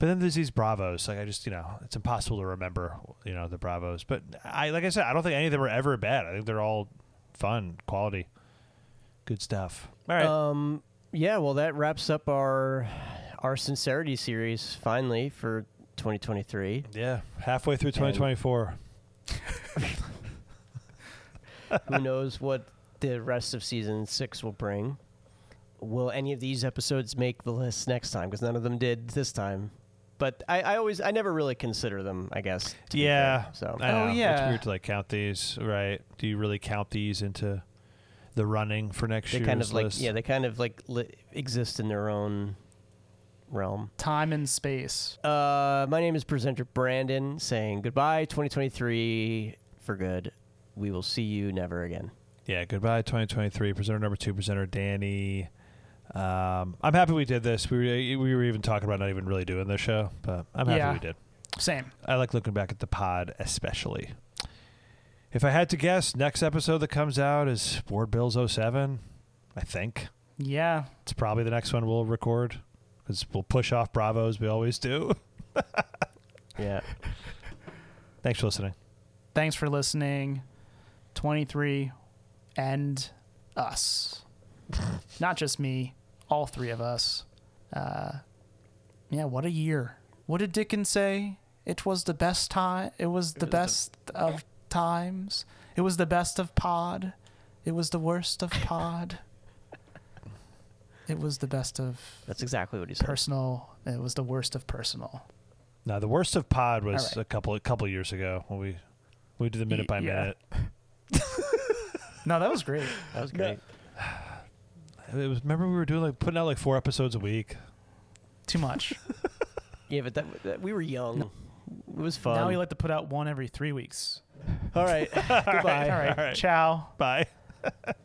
but then there's these Bravos. Like I just you know it's impossible to remember you know the Bravos. But I like I said I don't think any of them are ever bad. I think they're all fun, quality, good stuff. All right. Um. Yeah. Well, that wraps up our our sincerity series finally for 2023. yeah, halfway through 2024. Who knows what the rest of season six will bring? Will any of these episodes make the list next time? Because none of them did this time. But I, I always, I never really consider them. I guess. to be Yeah. fair. So I Oh, know. It's yeah. weird to like count these, right? Do you really count these into the running for next they year's kind of like, list? yeah, they kind of like li- exist in their own realm. Time and space. Uh, my name is presenter Brandon, saying goodbye 2023 for good. We will see you never again. Yeah, goodbye 2023. Presenter number two, presenter Danny. Um, I'm happy we did this. We were, we were even talking about not even really doing this show, but I'm happy Yeah. we did. Same. I like looking back at the pod, especially. If I had to guess, next episode that comes out is Board Bills 07. I think Yeah. it's probably the next one we'll record because we'll push off Bravos. We always do. Yeah. Thanks for listening. Thanks for listening. 23 and us. Not just me, all three of us. Uh, yeah, what a year. What did Dickens say? It was the best time. It was the was the- best of times. It was the best of pod. It was the worst of pod. It was the best of That's exactly what he said. personal. It was the worst of personal. Now the worst of pod was All right. a couple a couple years ago when we we did the minute by yeah. minute. No, that was great. That was great. It was remember we were doing like putting out like four episodes a week. Too much. Yeah, but that, that we were young. It was fun. now we like to put out one every three weeks. All right. Goodbye. All right. All right. Ciao. Bye.